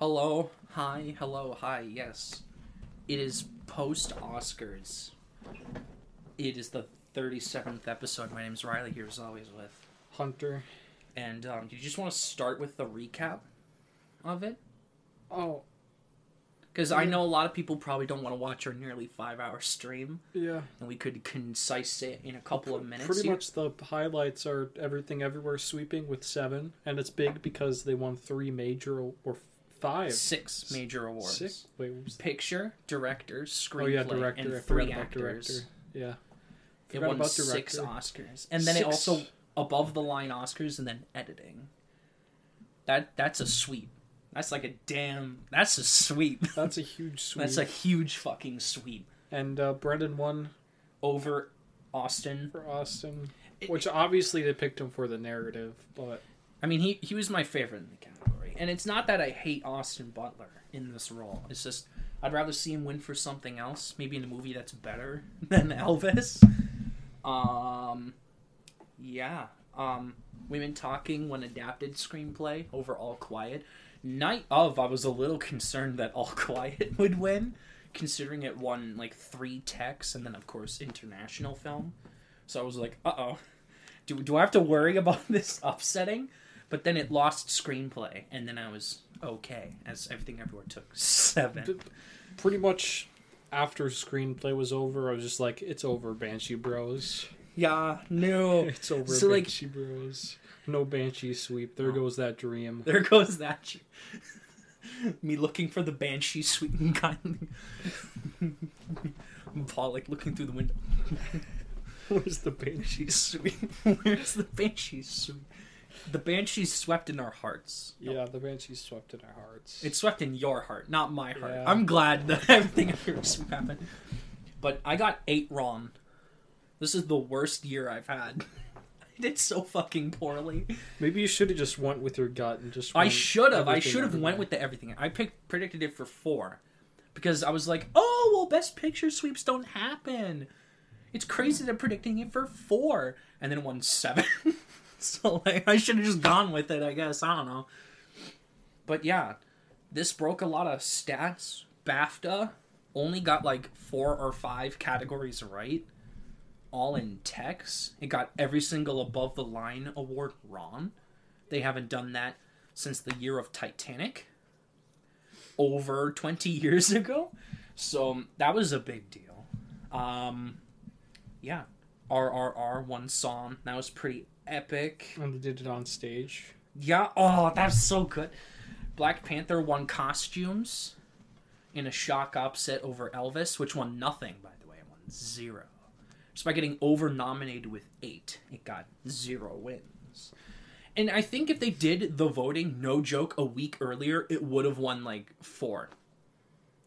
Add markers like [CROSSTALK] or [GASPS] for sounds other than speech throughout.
Hello, hi, hello, hi, yes. It is post Oscars. It is the 37th episode. My name is Riley here, as always, with. Hunter. And um, do you just want to start with the recap of it? Oh, Because I know a lot of people probably don't want to watch our nearly five hour stream, yeah. and we could concise it in a couple of minutes. Pretty here. much the highlights are everything everywhere sweeping with seven, and it's big because they won three major or five, Six major awards. six. Wait, what was Picture, director, screenplay, oh yeah, director. and I three actors. director. Yeah, It Forgot won about six. Oscars, and then it also above the line Oscars, and then editing. That that's a sweep. That's like a damn. That's a sweep. [LAUGHS] That's a huge sweep. That's a huge fucking sweep and uh, Brendan won over Austin. for Austin, It- which obviously they picked him for the narrative, but I mean, he he was my favorite in the category, and it's not that I hate Austin Butler in this role. It's just I'd rather see him win for something else, maybe in a movie that's better [LAUGHS] than Elvis. Um, yeah. Um, Women Talking when adapted screenplay over All Quiet. Night of, I was a little concerned that All [LAUGHS] Quiet would win, considering it won like three techs and then of course international film. So I was like, uh oh, do do I have to worry about [LAUGHS] this upsetting? But then it lost screenplay, and then I was okay, as everything everywhere took [LAUGHS] seven. Pretty much after screenplay was over, I was just like, "It's over, Banshee Bros. Yeah, no. [LAUGHS] It's over, So, like- Banshee Bros. No Banshee sweep. There Oh. goes that dream." [LAUGHS] There goes that. Me looking for the banshee sweep and kindly. Paul like looking through the window. Where's the Banshee sweep? Where's the banshee sweet? The Banshees swept in our hearts. Yeah, the Banshees swept in our hearts. It swept in your heart, not my heart. Yeah. I'm glad [LAUGHS] that everything sweep happened. But I got eight wrong. This is the worst year I've had. [LAUGHS] I did so fucking poorly. Maybe you should have just went with your gut and just. I should have. I should have went with the everything. I picked predicted it for four because I was like, oh well, best picture sweeps don't happen. It's crazy that predicting it for four and then it won seven. [LAUGHS] [LAUGHS] so like, I should have just gone with it. I guess I don't know. But yeah, this broke a lot of stats. BAFTA only got like four or five categories right, all in text. It got every single above the line award wrong. They haven't done that since the year of Titanic, over 20 [LAUGHS] years ago. So that was a big deal. Um, yeah, RRR won song that was pretty epic. And they did it on stage. Yeah, oh, that's so good. Black Panther won costumes in a shock upset over Elvis, which won nothing, by the way. It won zero. Just by getting over nominated with eight, it got zero wins. And I think if they did the voting, no joke, a week earlier, it would have won like four.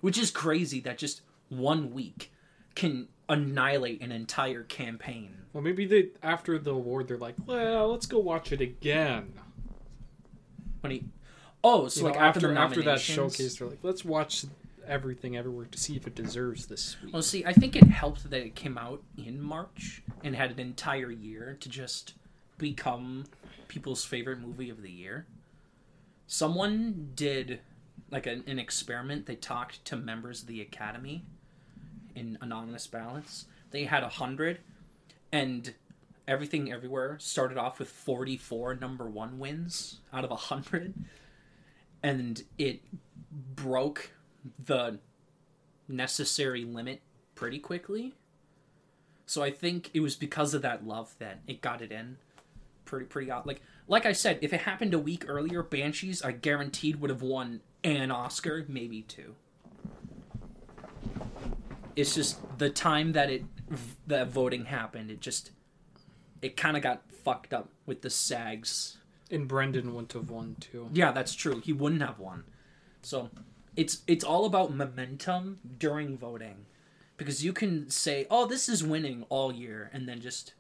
Which is crazy that just one week can annihilate an entire campaign. Well, maybe they after the award they're like, "Well, let's go watch it again." When he, oh, so You like know, after, after after that showcase, they're like, "Let's watch everything everywhere to see if it deserves this sweep." Well, see, I think it helped that it came out in March and had an entire year to just become people's favorite movie of the year. Someone did like an, an experiment. They talked to members of the Academy in anonymous ballots. They had a hundred, and everything everywhere started off with forty-four number one wins out of a hundred, and it broke the necessary limit pretty quickly. So I think it was because of that love that it got it in pretty pretty out. Like like I said, if it happened a week earlier, Banshees I guaranteed would have won an Oscar, maybe two. It's just the time that it that voting happened, it just it kind of got fucked up with the SAGs and Brendan wouldn't have won too. yeah, that's true. He wouldn't have won. So it's it's all about momentum during voting. Because you can say, "Oh, this is winning all year," and then just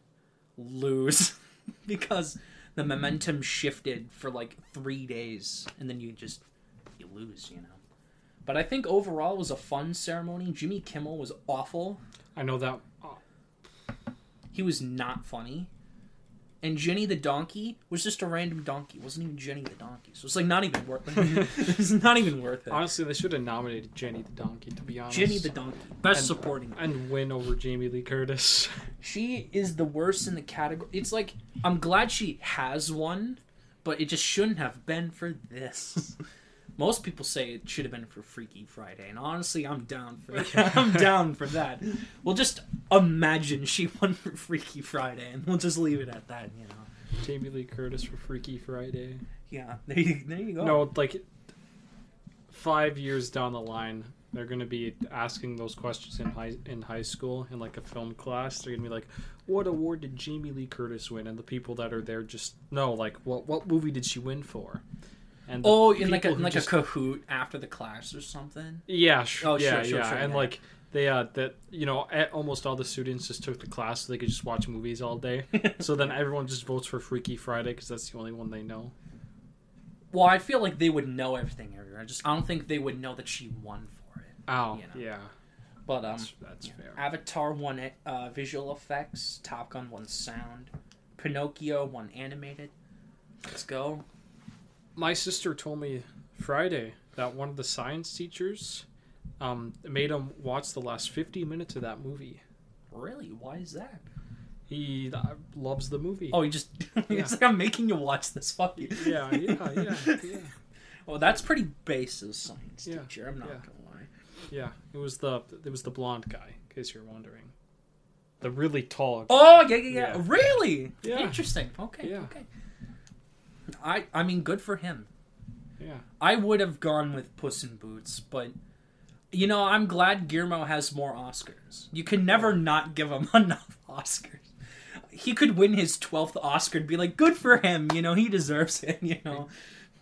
lose [LAUGHS] because the momentum shifted for like 3 days and then you just you lose, you know. But I think overall it was a fun ceremony. Jimmy Kimmel was awful. I know that. uh, He was not funny. and Jenny the donkey was just a random donkey. It wasn't even Jenny the donkey. So it's like not even worth it. [LAUGHS] it's not even worth it. Honestly, they should have nominated Jenny the Donkey. To be honest, Jenny the donkey, best And- supporting. and win over Jamie Lee Curtis. [LAUGHS] She is the worst in the category. It's like I'm glad she has one, but it just shouldn't have been for this. [LAUGHS] Most people say it should have been for Freaky Friday, and honestly, I'm down for [LAUGHS] that. I'm down for that. We'll just imagine she won for Freaky Friday, and we'll just leave it at that. You know? Jamie Lee Curtis for Freaky Friday. Yeah. There you, there you go. No, like five years down the line, they're gonna be asking those questions in high in high school in like a film class. They're gonna be like, "What award did Jamie Lee Curtis win?" And the people that are there just know, like, "What what movie did she win for?" And Oh, in like a like just- a Kahoot after the class or something. yeah, Oh, sure, yeah, sure, yeah, sure, and yeah. like. They uh that you know almost all the students just took the class so they could just watch movies all day. [LAUGHS] so then everyone just votes for Freaky Friday because that's the only one they know. Well, I feel like they would know everything everywhere. I just I don't think they would know that she won for it. Oh, You know. yeah, But um, that's, that's fair. Avatar won it, uh, visual effects. Top Gun won sound. Pinocchio won animated. Let's go. My sister told me Friday that one of the science teachers um, made him watch the last 50 minutes of that movie. Really? Why is that? He uh, loves the movie. Oh, he just [LAUGHS] it's like I'm making you watch this. Fuck you. [LAUGHS] yeah, yeah, yeah, [LAUGHS] yeah, Well, that's pretty base as a science Yeah, teacher. I'm not yeah. gonna lie. yeah. It was the it was the blonde guy, in case you're wondering. The really tall. guy. Oh yeah, yeah, yeah. Yeah. Really? Yeah. Interesting. Okay. Yeah. Okay. I I mean, good for him. Yeah, I would have gone with Puss in Boots, but you know, I'm glad Guillermo has more Oscars. You can never not give him [LAUGHS] enough Oscars. He could win his 12th Oscar and be like, good for him, you know, he deserves it, [LAUGHS] you know.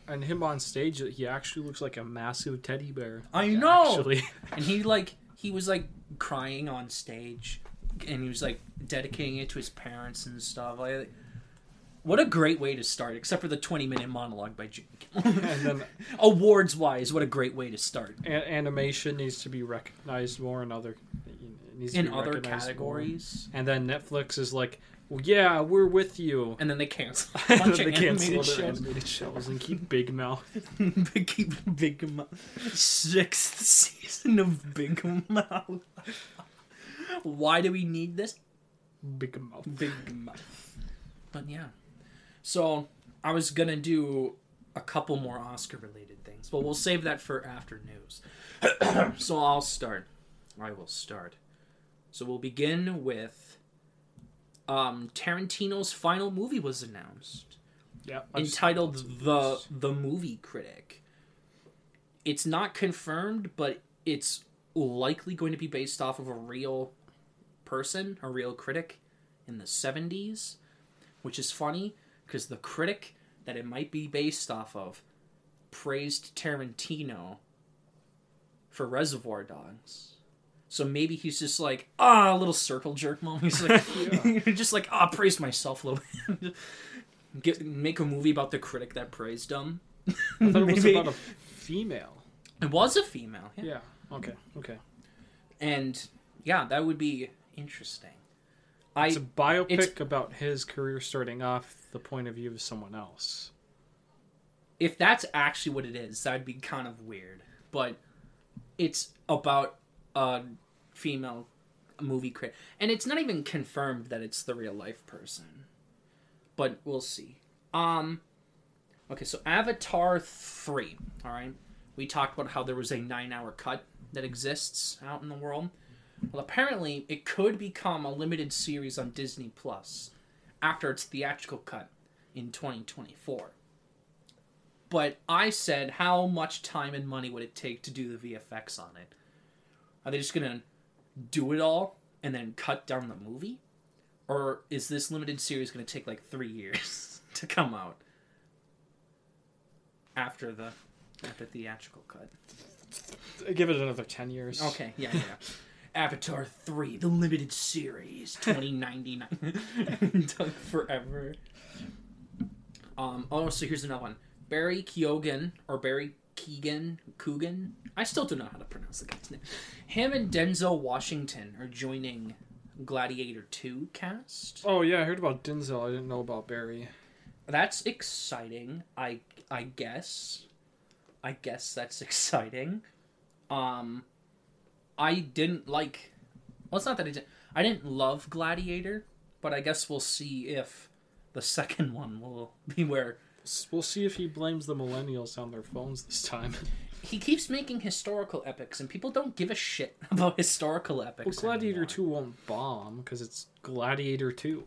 and him on stage, he actually looks like a massive teddy bear. I know! Actually, [LAUGHS] And he, like, he was, like, crying on stage and he was, like, dedicating it to his parents and stuff. Like, what a great way to start, except for the 20 minute monologue by Jimmy Kimmel. [LAUGHS] and then [LAUGHS] Awards wise, what a great way to start. a- animation needs to be recognized more in other In other recognized more. categories. And then Netflix is like, well, yeah, we're with you. And then they cancel [LAUGHS] a bunch of animated shows. animated shows and keep Big Mouth. Big, Big Mouth. Sixth season of Big Mouth. Why do we need this? Big Mouth. Big Mouth. But yeah. So I was gonna do a couple more Oscar related things, but we'll save that for after news. [CLEARS THROAT] so I'll start. I will start. So we'll begin with um Tarantino's final movie was announced Yeah. I've entitled the the movie critic it's not confirmed but it's likely going to be based off of a real person a real critic in the 70s which is funny because the critic that it might be based off of praised tarantino for reservoir dogs so maybe he's just like ah a little circle jerk moment he's like [LAUGHS] [LAUGHS] just like ah praise myself a little bit [LAUGHS] Get, make a movie about the critic that praised him. I thought it was about a female. It was a female, yeah. Yeah. Okay. Okay. and yeah, that would be interesting. I It's a biopic about his career starting off the point of view of someone else. if that's actually what it is, that'd be kind of weird. But it's about a female movie critic, and it's not even confirmed that it's the real life person. But we'll see. Um, okay, so Avatar three. All right, we talked about how there was a nine-hour cut that exists out in the world. Well, apparently, it could become a limited series on Disney Plus after its theatrical cut in 2024. But I said, how much time and money would it take to do the VFX on it? Are they just gonna do it all and then cut down the movie? Or is this limited series gonna take like three years [LAUGHS] to come out after the after theatrical cut? Give it another ten years. Okay, yeah, yeah. Avatar 3, the limited series, 2099. Took [LAUGHS] [LAUGHS] forever. Um, oh, so here's another one. Barry Keoghan, or Barry Keegan, Coogan. I still don't know how to pronounce the guy's name. Him and Denzel Washington are joining Gladiator 2 cast. Oh yeah, I heard about Denzel. I didn't know about Barry. That's exciting. I I guess. I guess that's [LAUGHS] exciting. Um I didn't like Well, it's not that I didn't I didn't love Gladiator, but I guess we'll see if the second [LAUGHS] one will be where We'll see if he blames the millennials on their phones this time. [LAUGHS] he keeps making historical epics and people don't give a shit [LAUGHS] about historical epics. well, Gladiator anymore. Two won't bomb because it's Gladiator Two.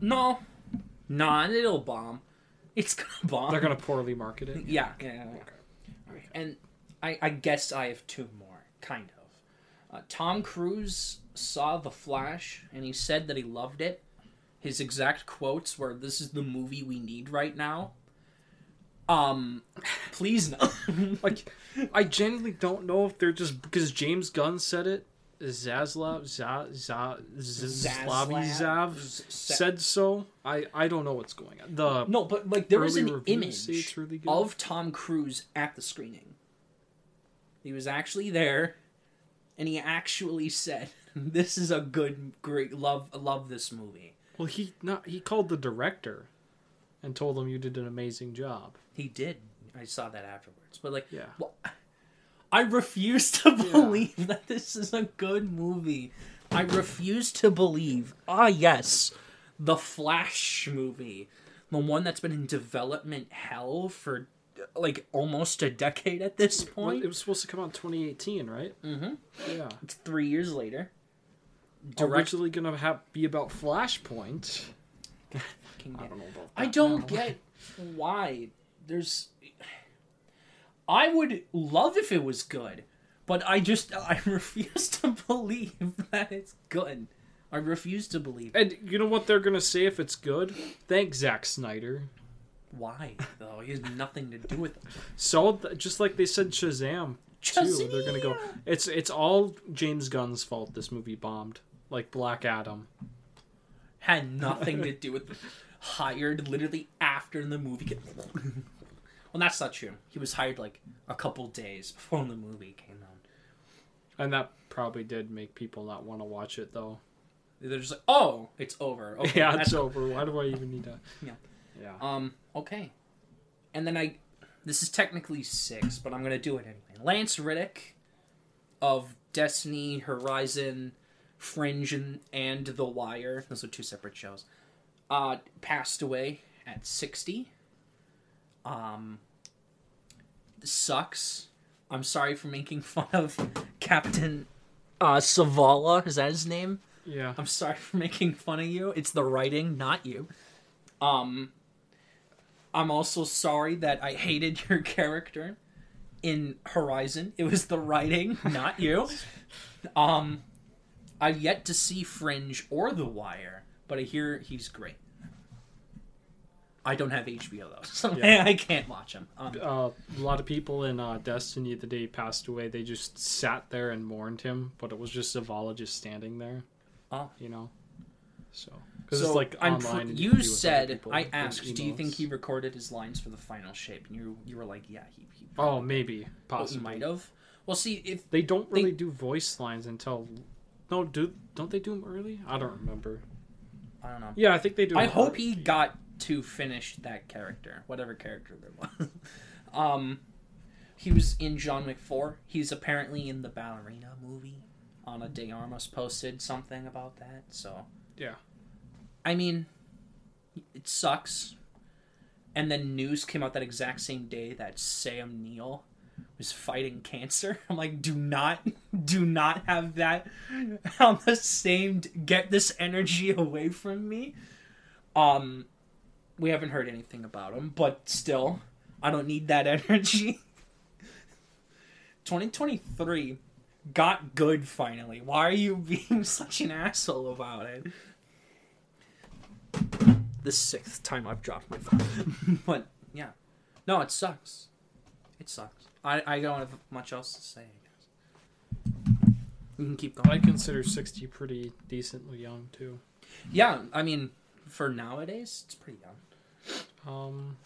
No. Nah, it'll bomb. It's gonna bomb. They're gonna poorly market it. Yeah, yeah, yeah. yeah. And I, I guess I have two more, kind of. Uh, Tom Cruise saw The Flash and he said that he loved it. His exact quotes were, "This is the movie we need right now." Um, please no. [LAUGHS] Like, I genuinely don't know if they're just because James Gunn said it. Zaslav Za, Za, Zaslavizav Z- said so. I I don't know what's going on. The no, but like there was an image of Tom Cruise at the screening. He was actually there, and he actually said, [LAUGHS] "This is a good, great love, love this movie." well, he not he called the director, and told him you did an amazing job. He did. I saw that afterwards, but like, Yeah. well, I refuse to [LAUGHS] believe that this is a good movie. I refuse to believe. Ah, yes, the Flash movie, the one that's been in development hell for like almost a decade at this point. it was supposed to come out in 2018, right? Mm-hmm. Yeah. It's three years later. Direct. Originally gonna have be about Flashpoint. I don't know about. I don't now. get why there's. I would love if it was good, but I just I [LAUGHS] refuse to believe that it's good. I refuse to believe. And you know what they're gonna say if it's good? Thanks, Zack Snyder. Why though? He has nothing to do with it. So th- just like they said Shazam too, they're gonna go. It's it's all James Gunn's fault. This movie bombed, like Black Adam. Had nothing to do with. Hired literally after the movie. Came... well, that's not true. He was hired like a couple days before the movie came out. And that probably did make people not want to watch it, though. They're just like, oh, it's over. Okay, yeah, it's over. Why do I even need to? Yeah. Yeah. Um, okay. And then I this is technically six, but I'm gonna do it anyway. Lance Reddick of Destiny, Horizon, Fringe and, and The Wire, those are two separate shows. Uh passed away at sixty. Um this sucks. I'm sorry for making [LAUGHS] fun of Captain uh Zavala, is that his name? Yeah. I'm sorry for making fun of you. It's the writing, not you. Um I'm also sorry that I hated your [LAUGHS] character in Horizon. It was the writing, not you. [LAUGHS] Um I've yet to see Fringe or The Wire, but I hear he's great. I don't have HBO though, [LAUGHS] so Yeah. I can't watch him. Um, Uh, a lot of people in uh, Destiny the day he passed away, they just sat there and mourned him, but it was just Zavala just standing there. Oh. You know? So. Because so it's like I'm online. pr- you can do with other said I asked, do you think he recorded his lines for the final shape? And you you were like, yeah, he. he Oh, maybe. Possibly. he might have. Well, see if They don't They- really do voice lines until. No, do don't they do them early? I don't remember. I don't know. Yeah, I think they do. I hope early. he got to finish that character, whatever character there was. [LAUGHS] um, he was in John Wick Four. He's apparently in the Ballerina movie. Ana de Armas posted something about that. So Yeah. I mean, it sucks. And then news came out that exact same day that Sam Neill was fighting cancer. [LAUGHS] I'm like, do not, [LAUGHS] do not have that [LAUGHS] on the same. Get this energy away from me. Um, we haven't heard anything about him, but still, I don't need that energy. 2023 got good finally. Why are you being such an asshole about it? The sixth time I've dropped my phone. [LAUGHS] but yeah. No, it sucks. It sucks. I, I don't have much else to say, I guess. We can keep going. I consider sixty pretty decently young too. Yeah, I mean, for nowadays, it's pretty young. Um.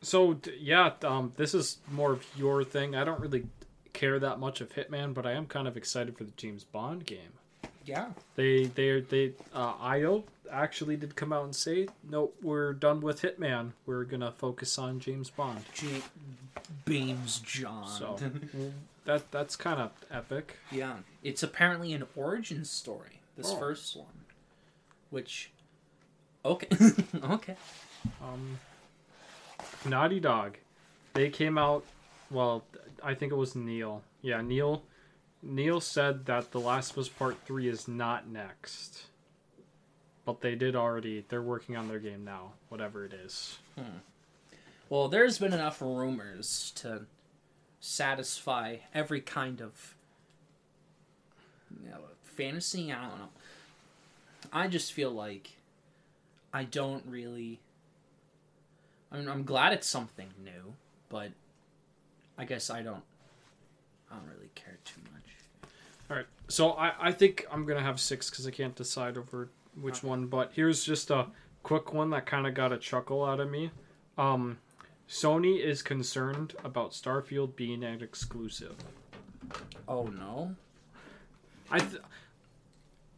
So yeah, um, this is more of your thing. I don't really care that much of Hitman, but I am kind of excited for the James Bond game. Yeah. They they they uh, IO actually did come out and say, "Nope, we're done with Hitman. We're gonna focus on James Bond." J- James John. So [LAUGHS] that that's kind of epic. yeah, it's apparently an origin story. This Oh. first one, which, okay, [LAUGHS] okay. Um, Naughty Dog, they came out. Well, I think it was Neil. Yeah, Neil. Neil said that The Last of Us Part Three is not next, but they did already. They're working on their game now, whatever it is. Hmm. Well, there's been enough rumors to satisfy every kind of you know, fantasy. I don't know. I just feel like I don't really. I mean, I'm glad it's something new, but I guess I don't. I don't really care too much. All right, so I I think I'm gonna have six because I can't decide over which one. But here's just a quick one that kind of got a chuckle out of me. Um, Sony is concerned about Starfield being an exclusive. Oh no! I th-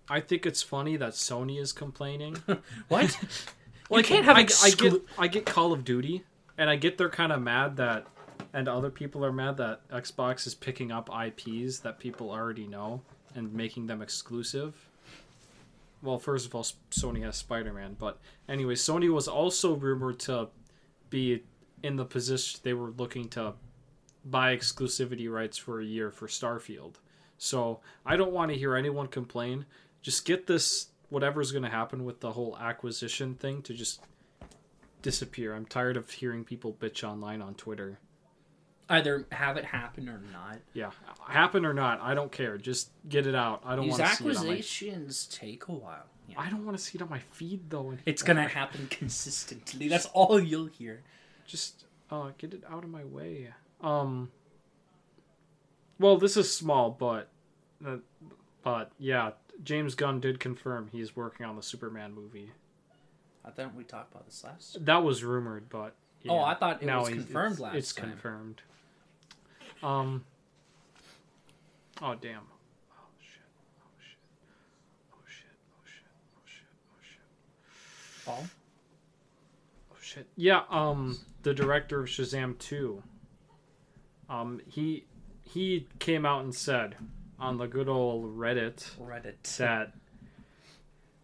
I think it's funny that Sony is complaining. [LAUGHS] What? [LAUGHS] you can't have I, I get I get Call of Duty, and I get they're kind of mad that, and other people are mad that Xbox is picking up IPs that people already know and making them exclusive. Well, first of all, Sony has Spider Man, but anyway, Sony was also rumored to be in the position they were looking to buy exclusivity rights for a year for Starfield. So I don't want to hear anyone complain. Just get this whatever's going to happen with the whole acquisition thing to just disappear. I'm tired of hearing people bitch online on Twitter. Either have it happen or not. Yeah, happen or not, I don't care. Just get it out. I don't These want to see it on my. acquisitions take a while. Yeah. I don't want to see it on my feed though. It's gonna [LAUGHS] happen consistently. That's all you'll hear. just uh get it out of my way. Um. Well, this is small, but, uh, but yeah, James Gunn did confirm he's working on the Superman movie. I thought we talked about this last. That was rumored, but yeah. Oh, I thought it now was confirmed it's, last It's time. confirmed. Um. Oh damn. Oh shit. Oh shit. Oh shit. Oh shit. Oh shit. Oh shit. Oh, Oh shit. Yeah. Um. The director of Shazam two. Um. He he came out and said on the good old Reddit Reddit. that.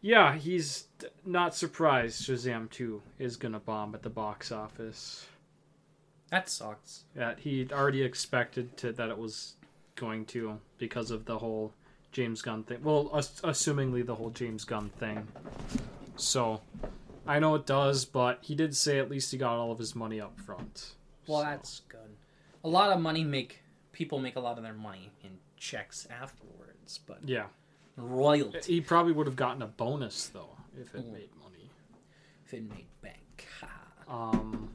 Yeah, he's not surprised Shazam 2 is gonna bomb at the box office. That sucks. that he already expected to that it was going to because of the whole James Gunn thing. Well, ass- assumingly the whole James Gunn thing. So, I know it does, but he did say at least he got all of his money up front. Well, So, that's good. A lot of money make people make a lot of their money in checks afterwards, but yeah. royalty He probably would have gotten a bonus though if it Mm. made money. if it made bank. Um,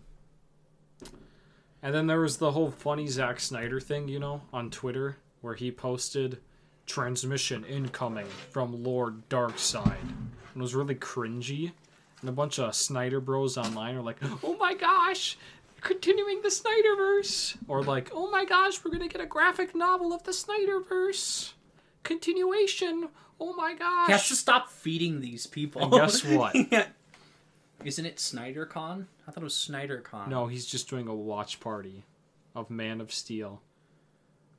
and then there was the whole funny Zack Snyder thing, you know, on Twitter, where he posted transmission incoming from Lord Darkseid. And it was really cringy. And a bunch of Snyder bros online are like, oh my gosh, continuing the Snyderverse. Or like, oh my gosh, we're going to get a graphic novel of the Snyderverse. Continuation. Oh my gosh. He has to stop feeding these people. And guess [LAUGHS] what? yeah. Isn't it SnyderCon? I thought it was SnyderCon. No, he's just doing a watch party of Man of Steel.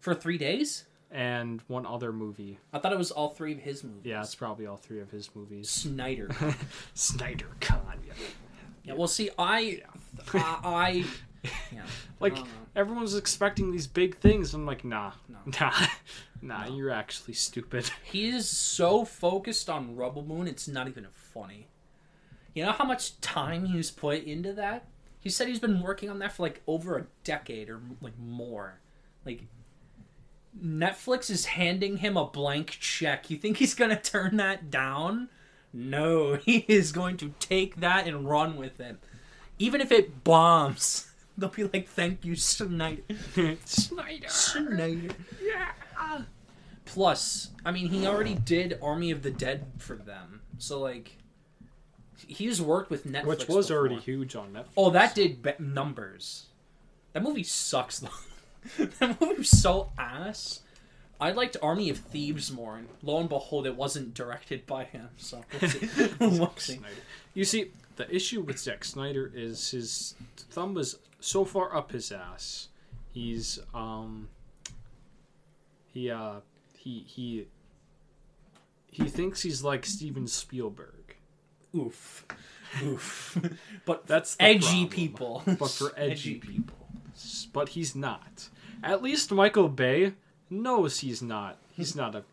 For three days? and one other movie. I thought it was all three of his movies. Yeah, it's probably all three of his movies. Snyder. [LAUGHS] Snyder Con. Yeah. yeah. Well, see, I, I, I, [LAUGHS] yeah. Like I everyone's expecting these big things. I'm like, nah, No. [LAUGHS] nah, nah. You're actually stupid. He is so focused on Rebel Moon, it's not even funny. You know how much time he's put into that? He said he's been working on that for like over a decade or like more. Like Netflix is handing him a blank check. You think he's gonna turn that down? No, [LAUGHS] he is going to take that and run with it. Even if it bombs, [LAUGHS] they'll be like, "Thank you, Snyder." [LAUGHS] Snyder. Snyder. Yeah. Plus, I mean, he already did Army of the Dead for them, so like, he's worked with Netflix, Which was before. already huge on Netflix. Oh, that did be- numbers. That movie sucks though. [LAUGHS] that movie was so ass. I liked Army of Thieves more, and lo and behold, it wasn't directed by him. So we'll see. [LAUGHS] [LAUGHS] Snyder. You see, the issue with Zack Snyder is his thumb is so far up his ass. He's um he uh he he he thinks he's like Steven Spielberg. Oof, oof. [LAUGHS] but That's edgy problem. people. But for edgy people. But he's not. At least Michael Bay knows he's not. He's not a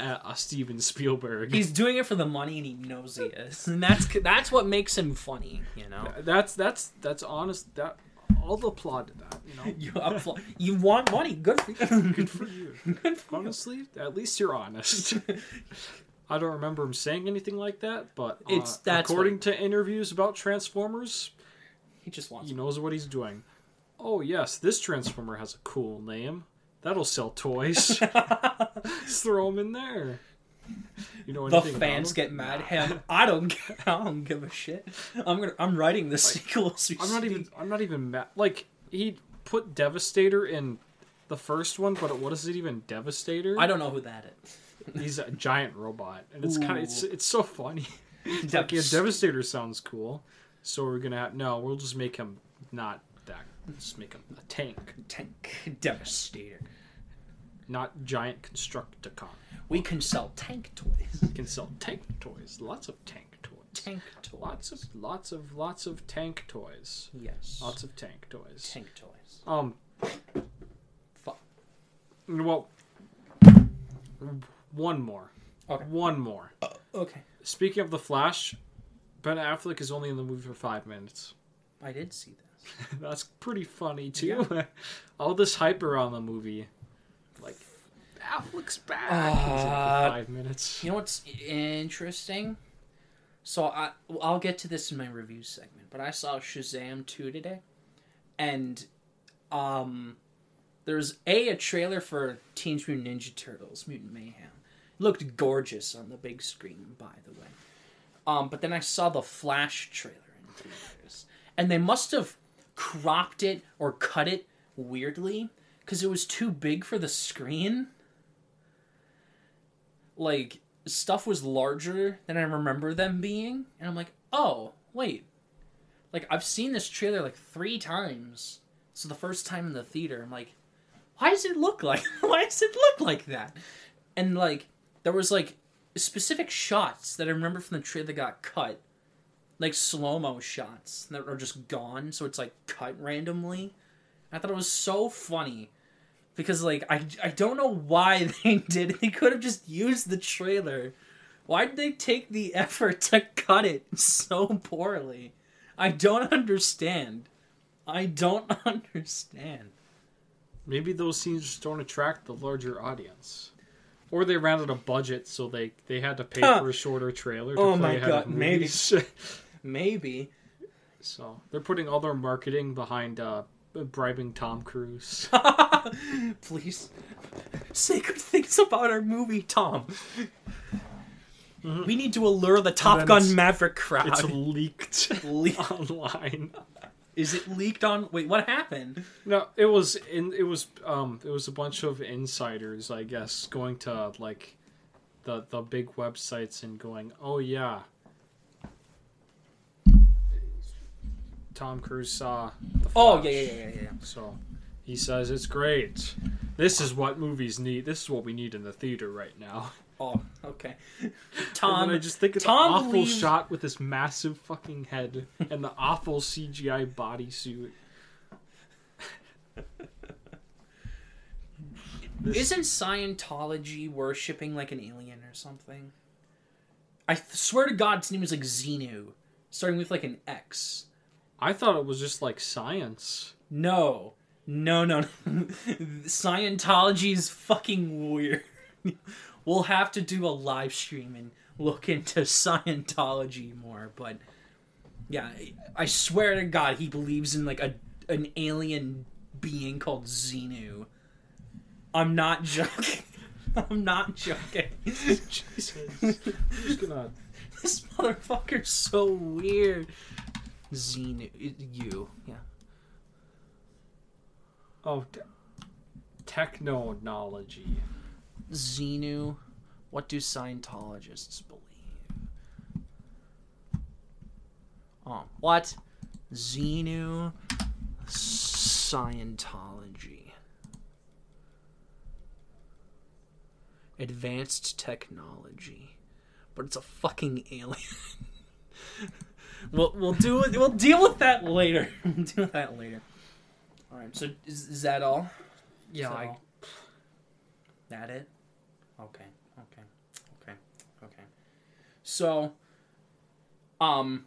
a, a Steven Spielberg. He's doing it for the money, and he knows he is, and that's that's what makes him funny. You know, that's that's that's honest. That I'll applaud to that. You know. [LAUGHS] you upfl- you want money. Good for you. Good for you. [LAUGHS] Good for you. Honestly, at least you're honest. I don't remember him saying anything like that, but uh, It's- that's according to interviews about Transformers, He just wants. he knows what he's doing. Oh yes, this Transformer has a cool name. That'll sell toys. [LAUGHS] Just throw them in there. You know the fans get mad at him. I don't. [LAUGHS] I don't give a shit. I'm gonna. I'm writing the sequel. I'm not even. I'm not even mad. Like he put Devastator in the first one, but what is it even? Devastator. I don't know who that is. He's a giant robot, and it's kind of it's it's so funny. [LAUGHS] Like yeah, Devastator sounds cool, so we're gonna have no. We'll just make him not that. Let's make him a tank, Tank [LAUGHS] Devastator. not giant Constructicon. We can sell tank toys. We can sell tank toys. Lots of tank toys. Tank toys. Lots of lots of lots of tank toys. Yes. Lots of tank toys. tank toys. Um. Fuck. Well. One more. Okay. One more. Okay. Speaking of the Flash, Ben Affleck is only in the movie for five minutes. I did see this. [LAUGHS] That's pretty funny too. [LAUGHS] All this hype around the movie, like Affleck's back. He's in for Uh, five minutes. You know what's interesting? So I I'll get to this in my review segment, but I saw Shazam 2 today. And um there's a a trailer for Teenage Mutant Ninja Turtles Mutant Mayhem. Looked gorgeous on the big screen, by the way. Um but then I saw the Flash trailer in theaters. And they must have cropped it or cut it weirdly cuz it was too big for the screen like stuff was larger than I remember them being, and I'm like, oh wait, like I've seen this trailer like three times. So the first time in the theater, I'm like, why does it look like? [LAUGHS] why does it look like that? And like there was like specific shots that I remember from the trailer that got cut, like slow mo shots that are just gone. So it's like cut randomly. I thought it was so funny because like I I don't know why [LAUGHS] they did. it. They could have just used the trailer. Why did they take the [LAUGHS] effort to cut it so poorly? I don't understand. I don't [LAUGHS] understand. Maybe those scenes just don't attract the larger audience, or they ran out of budget, so they they had to pay Huh. for a shorter trailer. To Oh my God, maybe. [LAUGHS] Maybe. so they're putting all their marketing behind uh, bribing Tom Cruise. [LAUGHS] Please say good things about our movie, Tom. We need to allure the Top Gun Maverick it's crowd. leaked [LAUGHS] online. Is it leaked on? Wait, what happened? No, it was in. It was um. It was a bunch of insiders, I guess, going to like the the big websites and going, "Oh yeah, Tom Cruise saw." The Oh Flash." yeah, yeah, yeah, yeah, yeah. So he says it's great. This is what movies need. This is what we need in the theater right now. [LAUGHS] Oh, okay. [LAUGHS] Tom, I just think of Tom the awful believes- shot with this massive fucking head and the awful CGI bodysuit. This- [LAUGHS] Isn't Scientology worshipping like an alien or something? I th- swear to God, its name is like Xenu, starting with like an X. I thought it was just like science. No, no, no. no. [LAUGHS] Scientology is fucking weird. We'll have to do a live stream and look into [LAUGHS] Scientology more, but yeah, I swear to God, he believes in like a an alien being called Xenu. I'm not joking. [LAUGHS] I'm not joking. [LAUGHS] Jesus. I'm just gonna. this motherfucker's so weird. Xenu, you, yeah. Oh, d- technology. Xenu. What do Scientologists believe? Oh, what? Xenu Scientology. Advanced technology. But it's a fucking alien. [LAUGHS] we'll we'll do it we'll deal with that later. [LAUGHS] we'll deal with that later. Alright, so is, is that all? Yeah, Is that I? That it? Okay, okay, okay, okay. So, um,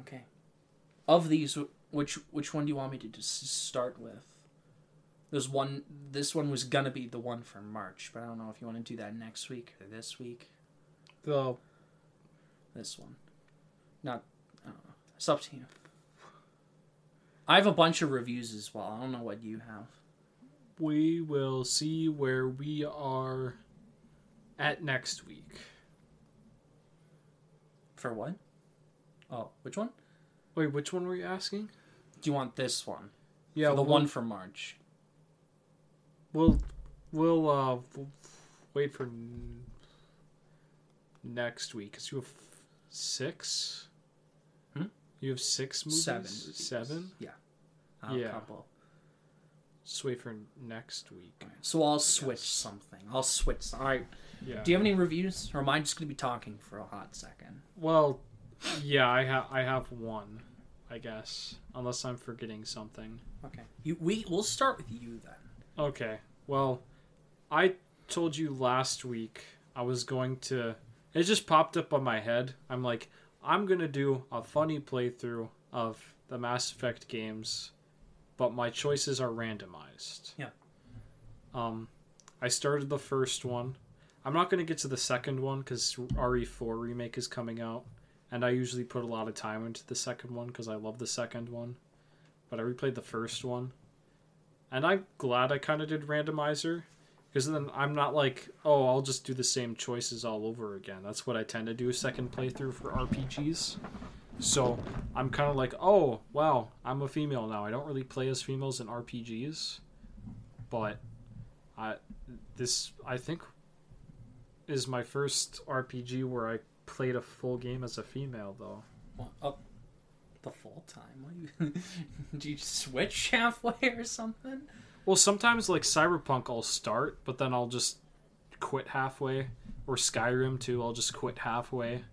okay. Of these, which which one do you want me to just start with? There's one. This one was gonna be the one for March, but I don't know if you want to do that next week or this week. the This one, not. I don't know. It's up to you. I have a bunch of reviews as well. I don't know what you have. We will see where we are at next week. For what? Oh, which one? Wait, which one were you asking? Do you want this one? Yeah, the we'll, one for March. We'll we'll uh we'll wait for n- next week because you have six. Hmm? You have six movies. Seven. Seven. Uh, Yeah. Couple. Wait for next week. So I'll switch something. I'll switch. All right. Yeah. Do you have any reviews, or am I just going to be talking for a hot second? Well, yeah, I have I have one, I guess, unless I'm forgetting something. Okay. You we we'll start with you then. Okay. Well, I told you last week I was going to. It just popped up on my head. I'm like, I'm gonna do a funny playthrough of the Mass Effect games, but my choices are randomized. Yeah. Um, I started the first one. I'm not gonna get to the second one because RE4 remake is coming out, and I usually put a lot of time into the second one because I love the second one. But I replayed the first one, and I'm glad I kind of did randomizer because then I'm not like, oh, I'll just do the same choices all over again. That's what I tend to do second playthrough for RPGs. So I'm kind of like, oh, wow, I'm a female now. I don't really play as females in RPGs, but I this I think is my first RPG where I played a full game as a female though. Well, up the full time. What you? do you [LAUGHS] switch [LAUGHS] halfway or something? Well, sometimes like Cyberpunk, I'll start, but then I'll just quit halfway. Or Skyrim too, I'll just quit halfway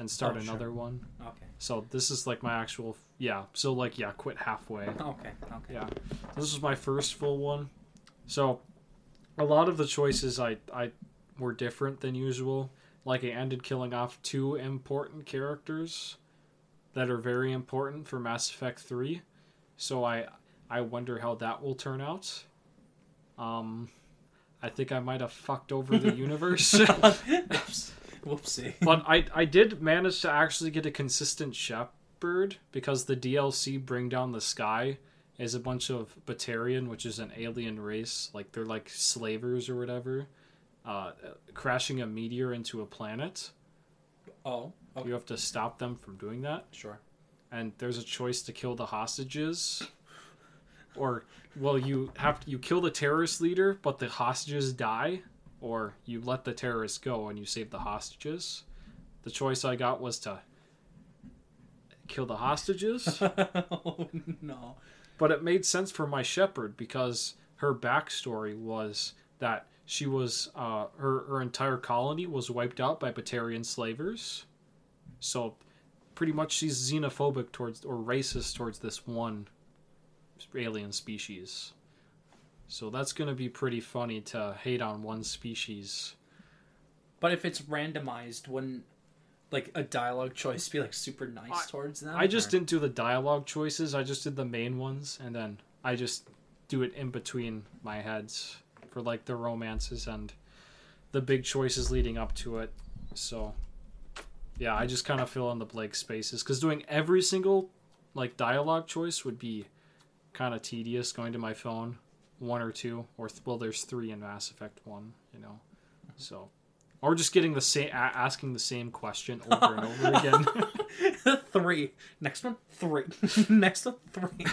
and start Oh, sure. another one. Okay. So this is like my actual yeah. So like yeah, quit halfway. [LAUGHS] Okay. Okay. Yeah, this was my first full one. So a lot of the choices I I were different than usual. Like I ended killing off two important characters that are very important for Mass Effect 3. So I I wonder how that will turn out. Um I think I might have fucked over the [LAUGHS] universe. [LAUGHS] Whoopsie. [LAUGHS] but I I did manage to actually get a consistent Shepard because the DLC Bring Down the Sky is a bunch of Batarian, which is an alien race, like they're like slavers or whatever, uh, crashing a meteor into a planet. Oh. Okay. You have to stop them from doing that, Sure. and there's a choice to kill the hostages, or well, you have to you kill the terrorist leader, but the hostages die, or you let the terrorists go and you save the hostages. The choice I got was to kill the hostages, [LAUGHS] oh no. but it made sense for my Shepard because her backstory was that she was uh, her her entire colony was wiped out by Batarian slavers, so pretty much she's xenophobic towards or racist towards this one alien species. So that's gonna be pretty funny to hate on one species. But if it's randomized, wouldn't like a dialogue choice be like super nice I- towards them? I just or- didn't do the dialogue choices. I just did the main ones, and then I just do it in between my heads for like the romances and the big choices leading up to it. So, yeah, I just kind of fill in the blank spaces because doing every single like dialogue choice would be kind of tedious. Going to my phone, one or two, or th- well, there's three in Mass Effect One, you know, so. Or just getting the same, a- asking the same question over and over [LAUGHS] again. [LAUGHS] three. Next one, three. [LAUGHS] Next one, three.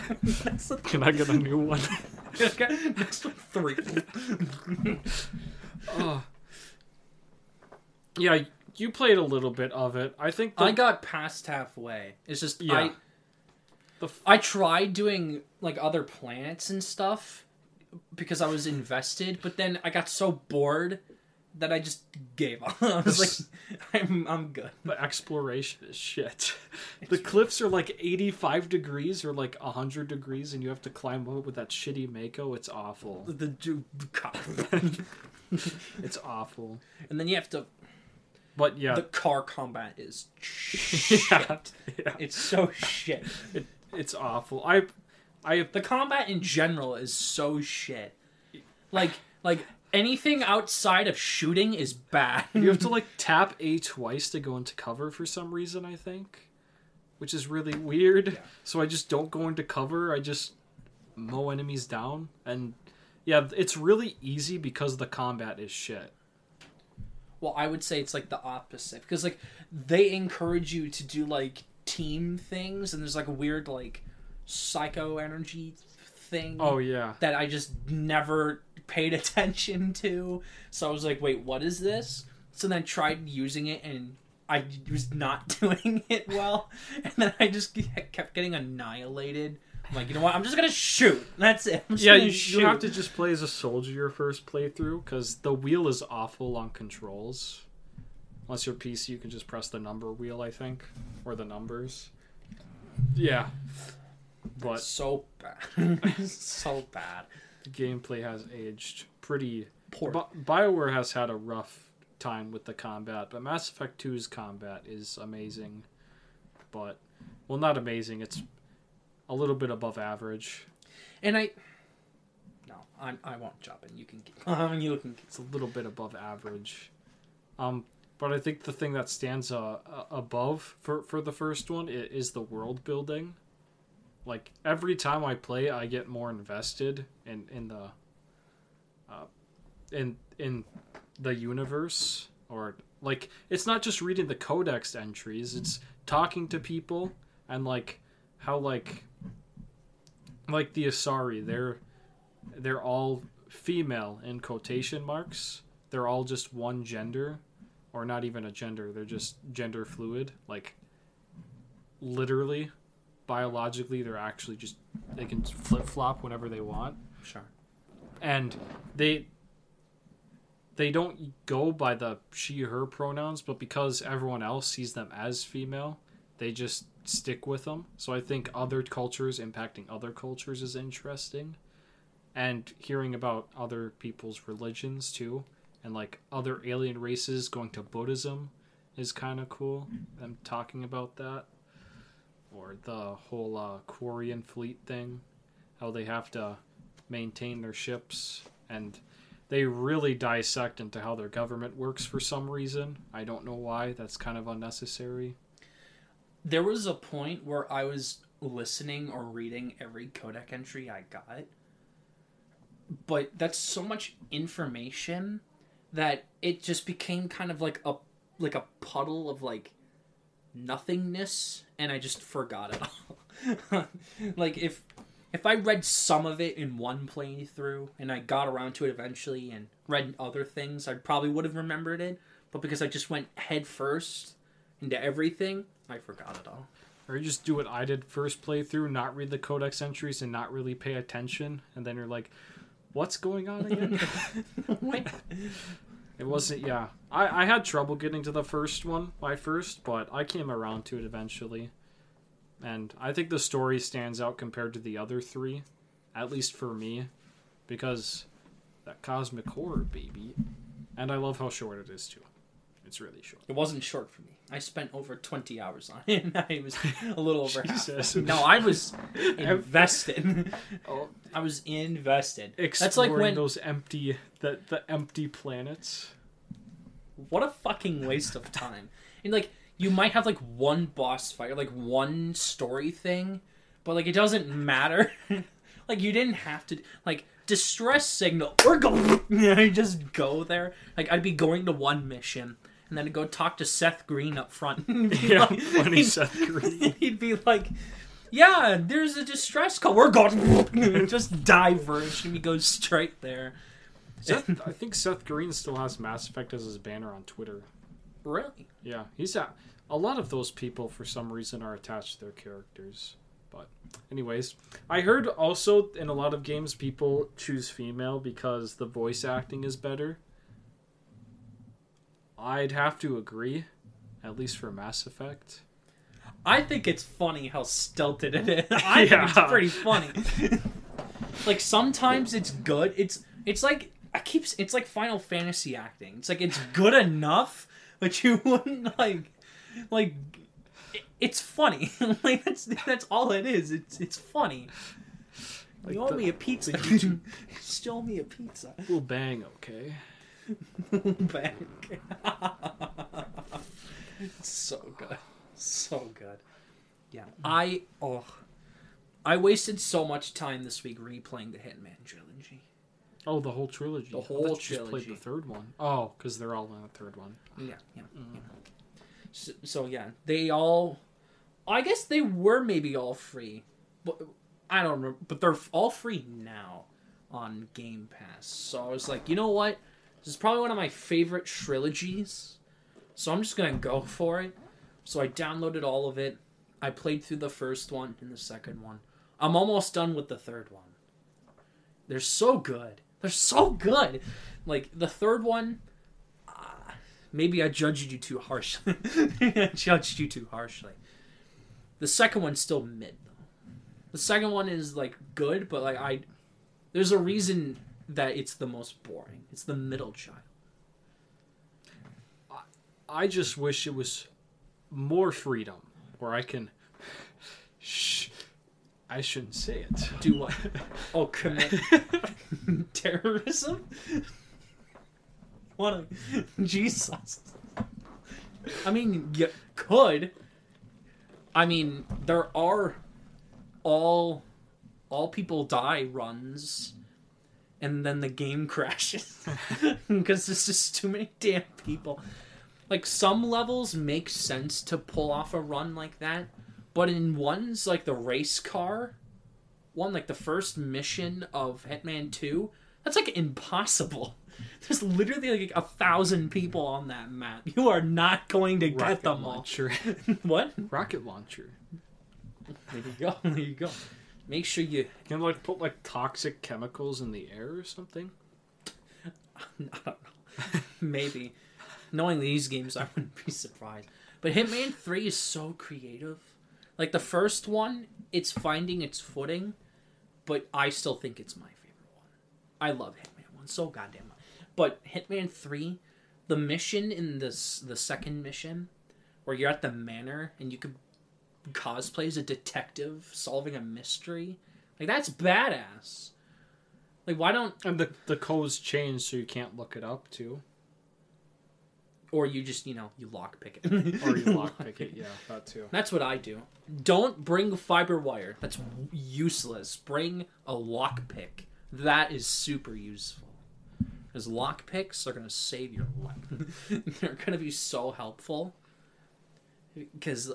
Next one. Can I get a new one? Okay, Next one, three. Uh, yeah, you played a little bit of it. I think the, I got past halfway. It's just Yeah. I The f- I tried doing like other planets and stuff because I was invested, but then I got so bored that I just gave up. [LAUGHS] I was like, [LAUGHS] I'm I'm good. the exploration is shit. [LAUGHS] The cliffs are like 85 degrees or like 100 degrees, and you have to climb up with that shitty Mako. It's awful. The, the It's awful. and then you have to. But yeah, The car combat is shit. yeah, yeah. It's so shit. It, it's awful. I, I The combat in general is so shit. Like like anything outside of shooting is bad. you have to [LAUGHS] like tap A twice to go into cover for some reason. I think, which is really weird. Yeah. So I just don't go into cover. I just mow enemies down, and yeah, it's really easy because the combat is shit. Well, I would say it's like the opposite because like they encourage you to do like team things, and there's like a weird like psycho energy thing. Oh yeah, that I just never paid [LAUGHS] attention to. So I was like, wait, what is this? So then I tried using it and I was not [LAUGHS] doing it well. And then I just kept getting annihilated. I'm like, you know what? I'm just going to shoot. That's it. I'm just yeah. You, shoot. you have to just play as a soldier your first playthrough because the wheel is awful on controls. Unless you're PC, you can just press the number wheel, I think, or the numbers. Yeah, but So bad. [LAUGHS] so bad. the gameplay has aged pretty Poor. Bi- BioWare has had a rough time with the combat, but Mass Effect 2's combat is amazing. But, well, not amazing. It's a little bit above average. and I. No, I, I won't jump in. You can. Um, [LAUGHS] you can. It's a little bit above average. Um, but I think the thing that stands uh, above for, for the first one is the world building. Like every time I play, I get more invested in in the uh, in in the universe or like it's not just reading the codex entries it's talking to people and like how like like the asari they're they're all female in quotation marks. They're all just one gender or not even a gender they're just gender fluid like literally biologically they're actually just they can flip-flop whenever they want. Sure. and they they don't go by the she her pronouns but because everyone else sees them as female they just stick with them. So i think other cultures impacting other cultures is interesting. And hearing about other people's religions too and like other alien races going to buddhism is kind of cool. Them talking about that or the whole uh, quarian fleet thing how they have to maintain their ships and they really dissect into how their government works for some reason. I don't know why. That's kind of unnecessary. There was a point where I was listening or reading every codex entry I got. But that's so much information that it just became kind of like a like a puddle of like nothingness and I just forgot it all. [LAUGHS] like if if I read some of it in one playthrough and I got around to it eventually and read other things, I probably would have remembered it. But because I just went head first into everything, I forgot it all. Or you just do what I did first playthrough, not read the codex entries and not really pay attention, and then you're like, "What's going on again?" [LAUGHS] [LAUGHS] It wasn't. Yeah, I I had trouble getting to the first one my first, but I came around to it eventually, and I think the story stands out compared to the other three, at least for me, because that cosmic horror baby, and I love how short it is too. It's really short. It wasn't short for me. I spent over 20 hours on it, and [LAUGHS] I was a little over Jesus. half. No, I was [LAUGHS] invested. [LAUGHS] Oh, I was invested. exploring That's like when those empty the the empty planets. what a fucking waste of time. And like you might have like one boss fight or like one story thing, but like it doesn't matter. like you didn't have to like distress signal. We're going. I just go there. Like I'd be going to one mission. And then I'd go talk to Seth Green up front. [LAUGHS] Yeah, like- funny Seth Green. [LAUGHS] he'd be like, Yeah, there's a distress call. We're going. [LAUGHS] just diverge and we go straight there. Seth, I think Seth Green still has Mass Effect as his banner on Twitter. Really? Yeah, he's a, a lot of those people for some reason are attached to their characters. But anyways, I heard also in a lot of games people choose female because the voice acting is better. I'd have to agree, at least for Mass Effect. I think it's funny how stilted it is. [LAUGHS] I Yeah. think it's pretty funny. [LAUGHS] like sometimes it's good. It's it's like I keep it's like Final Fantasy acting. It's like it's good enough, but you [LAUGHS] wouldn't like like it- it's funny. like that's that's all it is. It's it's funny. Like you owe the- me a pizza. YouTube- Just owe me a pizza. We'll bang, okay? [LAUGHS] Back. so good. So good. Yeah. I oh I wasted so much time this week replaying the Hitman trilogy. Oh, the whole trilogy. The whole you just played the third one. Oh, because they're all in the third one. Yeah, yeah. Mm-hmm. yeah. So, so yeah, they all I guess they were maybe all free. But I don't remember, but they're all free now on Game Pass. So I was like, you know what? This is probably one of my favorite trilogies. So I'm just going to go for it. So I downloaded all of it. I played through the first one and the second one. I'm almost done with the third one. They're so good. They're so good. Like the third one, uh, maybe I judged you too harshly. [LAUGHS] I judged you too harshly. The second one's still mid though. The second one is like good, but like I, there's a reason that it's the most boring. It's the middle child. I just wish it was more freedom where I can. Shh. I shouldn't say it. Do what? [LAUGHS] Oh, commit [LAUGHS] terrorism? What a Jesus. I mean, you could. I mean, there are all all people die runs and then the game [LAUGHS] crashes [LAUGHS] because there's just too many damn people. Like some levels make sense to pull off a run like that, but in ones like the race car one, like the first mission of Hitman 2, that's like impossible. [LAUGHS] There's literally like a thousand people on that map. You are not going to get Rocket them all. launcher. what? Rocket launcher. There you go. There you go. Make sure you. Can like put like toxic chemicals in the air or something? I don't know. Maybe. Knowing these games, I wouldn't be surprised. But Hitman 3 is so creative. Like the first one, it's finding its footing, but I still think it's my favorite one. I love Hitman 1 so goddamn much. But Hitman 3, the mission in this the second mission where you're at the manor and you could cosplay as a detective solving a mystery. Like that's badass. Like why don't And the the codes change so you can't look it up too, or you just you know you lockpick it [LAUGHS] or you [LAUGHS] lockpick it. Yeah, that too. That's what I do. Don't bring fiber wire. That's useless. Bring a lockpick. That is super useful. Because lockpicks are going to save your life. [LAUGHS] They're going to be so helpful. Because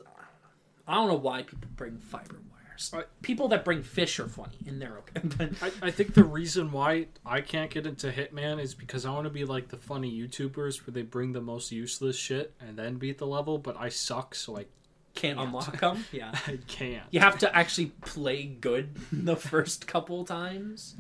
I don't know why people bring fiber wires. I- People that bring fish are funny, and they're okay. [LAUGHS] I, I think the reason why I can't get into Hitman is because I want to be like the funny YouTubers where they bring the most useless shit and then beat the level, but I suck, so I can't unlock [LAUGHS] them. Yeah. I can't. You have to actually play good the first couple times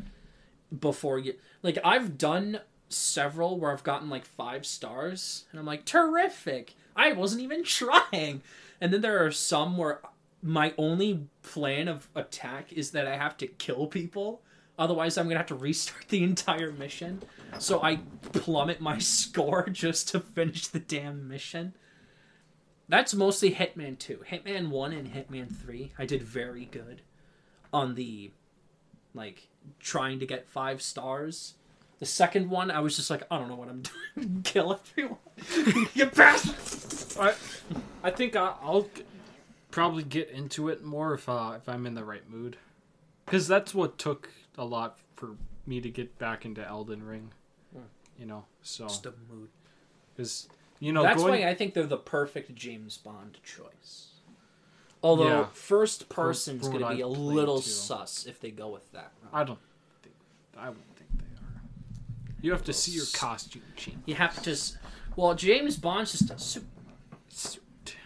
before you like I've done several where I've gotten like 5 stars and I'm like terrific. I wasn't even [LAUGHS] trying. And then there are some where my only plan of attack is that I have to kill people. Otherwise, I'm going to have to restart [LAUGHS] the entire mission. So I plummet my [LAUGHS] score just to finish the damn mission. That's mostly Hitman 2. Hitman 1 and Hitman 3, I did very good on the like trying to get 5 stars. The second one, I was just like, I don't know what I'm [LAUGHS] doing. Kill everyone. [LAUGHS] you bastard. I, I think I, I'll probably get into it more if uh, if I'm in the right mood, because that's what took a lot for me to get back into Elden Ring. You know, so Just a mood. because you know That's going, why I think they're the perfect James Bond choice. Although Yeah. first person's from going to be a I've played, little too. sus if they go with that. route. I don't think I won't think they are. You have to see your costume change. You have to. Well, James Bond's just a suit. Suit.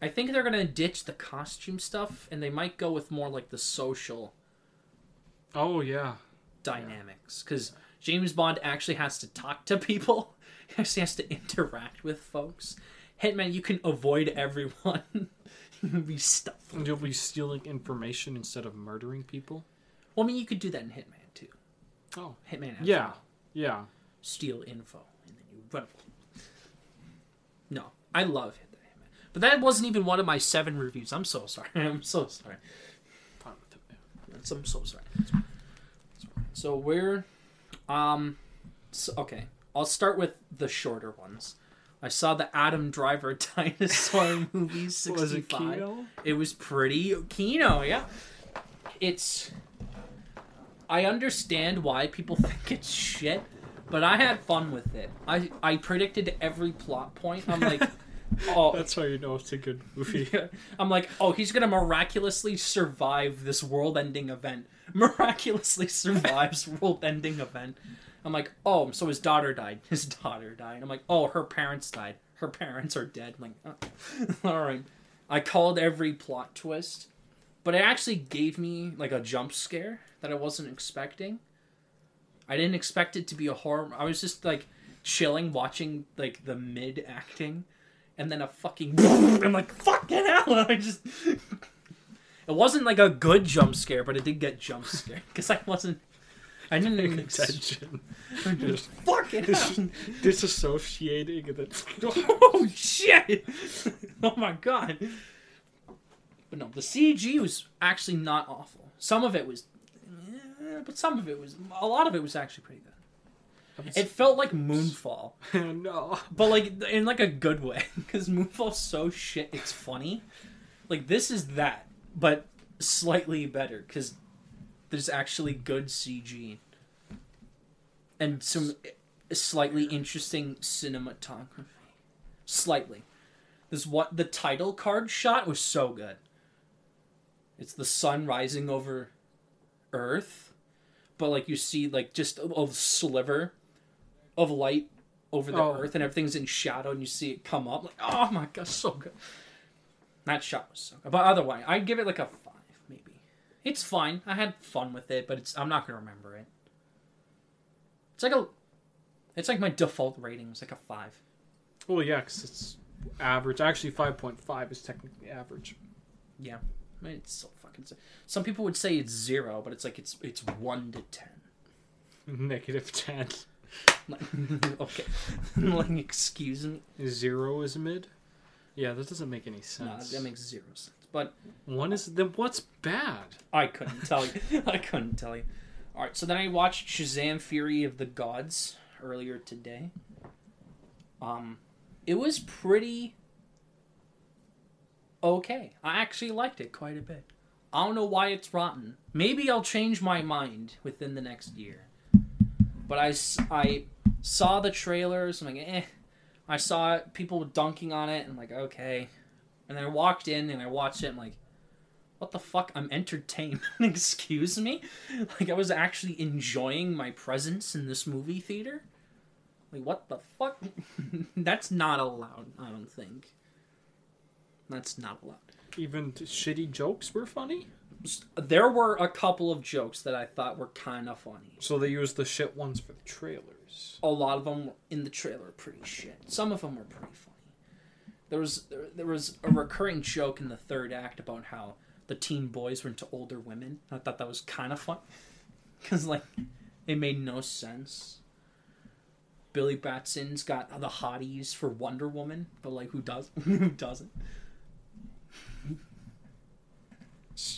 I think they're gonna ditch the costume stuff, and they might go with more like the social Oh yeah. dynamics. Because James Bond actually has to talk to people. [LAUGHS] He actually has to interact with folks. Hitman, you can avoid everyone. [LAUGHS] you can be. And you'll be stealing information instead of murdering people. Well, I mean, you could do that in Hitman. Oh. Hitman. has Yeah. Yeah. steal info and then you run. No, I love Hitman, but that wasn't even one of my seven reviews. I'm so sorry. [LAUGHS] I'm so sorry. Fine with it, man. That's- I'm so sorry. So we're, um, so, okay. I'll start with the shorter ones. I saw the Adam Driver [LAUGHS] dinosaur [LAUGHS] movie Was it Kino? It was pretty Kino, yeah. It's. I understand why people [LAUGHS] think it's shit, but I had fun with it. I I predicted every plot point. I'm like, [LAUGHS] oh, That's how you know it's a good movie. [LAUGHS] I'm like, oh, he's gonna miraculously survive this world-ending event. Miraculously survives world-ending event. I'm like, oh, so his daughter died. His daughter died. I'm like, oh, her parents died. Her parents are dead. I'm like, oh. all right. I called every plot twist, but it actually gave me like a jump scare that I wasn't expecting. I didn't expect it to be a horror. I was just like chilling, watching like the mid acting, and then a fucking. [LAUGHS] I'm like, fucking hell! [LAUGHS] I just. It wasn't like a good jump scare, but it did get jump scare because I wasn't. I didn't even ex- Attention. just fucking hell. Disassociating and then [LAUGHS] oh shit! oh my god! But no, the CG was actually not awful. Some of it was, eh, but some of it was. A lot of it was actually pretty good. It felt like Moonfall, [LAUGHS] no. but like in like a good way, [LAUGHS] because Moonfall's so shit. It's funny. Like this is that, but slightly better because there's actually good CG and some slightly interesting cinematography. Slightly. This what the title card shot was so good. It's the sun rising over Earth, but like you see like just a, a sliver of light over the Oh. Earth, and everything's in shadow, and you see it come up. Like oh my god, so good. That shot was so good. But otherwise, I'd give it like a five, maybe. It's fine. I had fun with it, but it's I'm not gonna remember it. It's like a, it's like my default rating is like a five. Well, yeah, because it's average. Actually, five point five is technically average. Yeah, I mean, it's so fucking. Some people would say it's zero, but it's like it's it's one to ten. [LAUGHS] Negative ten. Like, [LAUGHS] okay, [LAUGHS] like excuse me. Zero is mid. Yeah, that doesn't make any No, sense. that makes zero sense. But One is then what's bad? I couldn't tell you. I couldn't tell you. All right, so then I watched Shazam: Fury of the Gods earlier today. Um, it was pretty okay. I actually liked it quite a bit. I don't know why it's rotten. Maybe I'll change my mind within the next year. But I, I saw the trailers. I'm like, eh. I saw people dunking on it. And I'm like, okay. And then I walked in and I watched it. I'm like, what the fuck? I'm entertained. [LAUGHS] Excuse me? Like, I was actually enjoying my presence in this movie theater? Like, what the fuck? [LAUGHS] That's not allowed, I don't think. That's not allowed. Even shitty jokes were funny. There were a couple of jokes that I thought were kind of funny. So they used the shit ones for the trailers. A lot of them were in the trailer were pretty shit. Some of them were pretty funny. There was there, there was a recurring joke in the third act about how the teen boys were into older women. I thought that was kind of fun [LAUGHS] because like it made no sense. Billy Batson's got the hotties for Wonder Woman, but like who does [LAUGHS] who doesn't?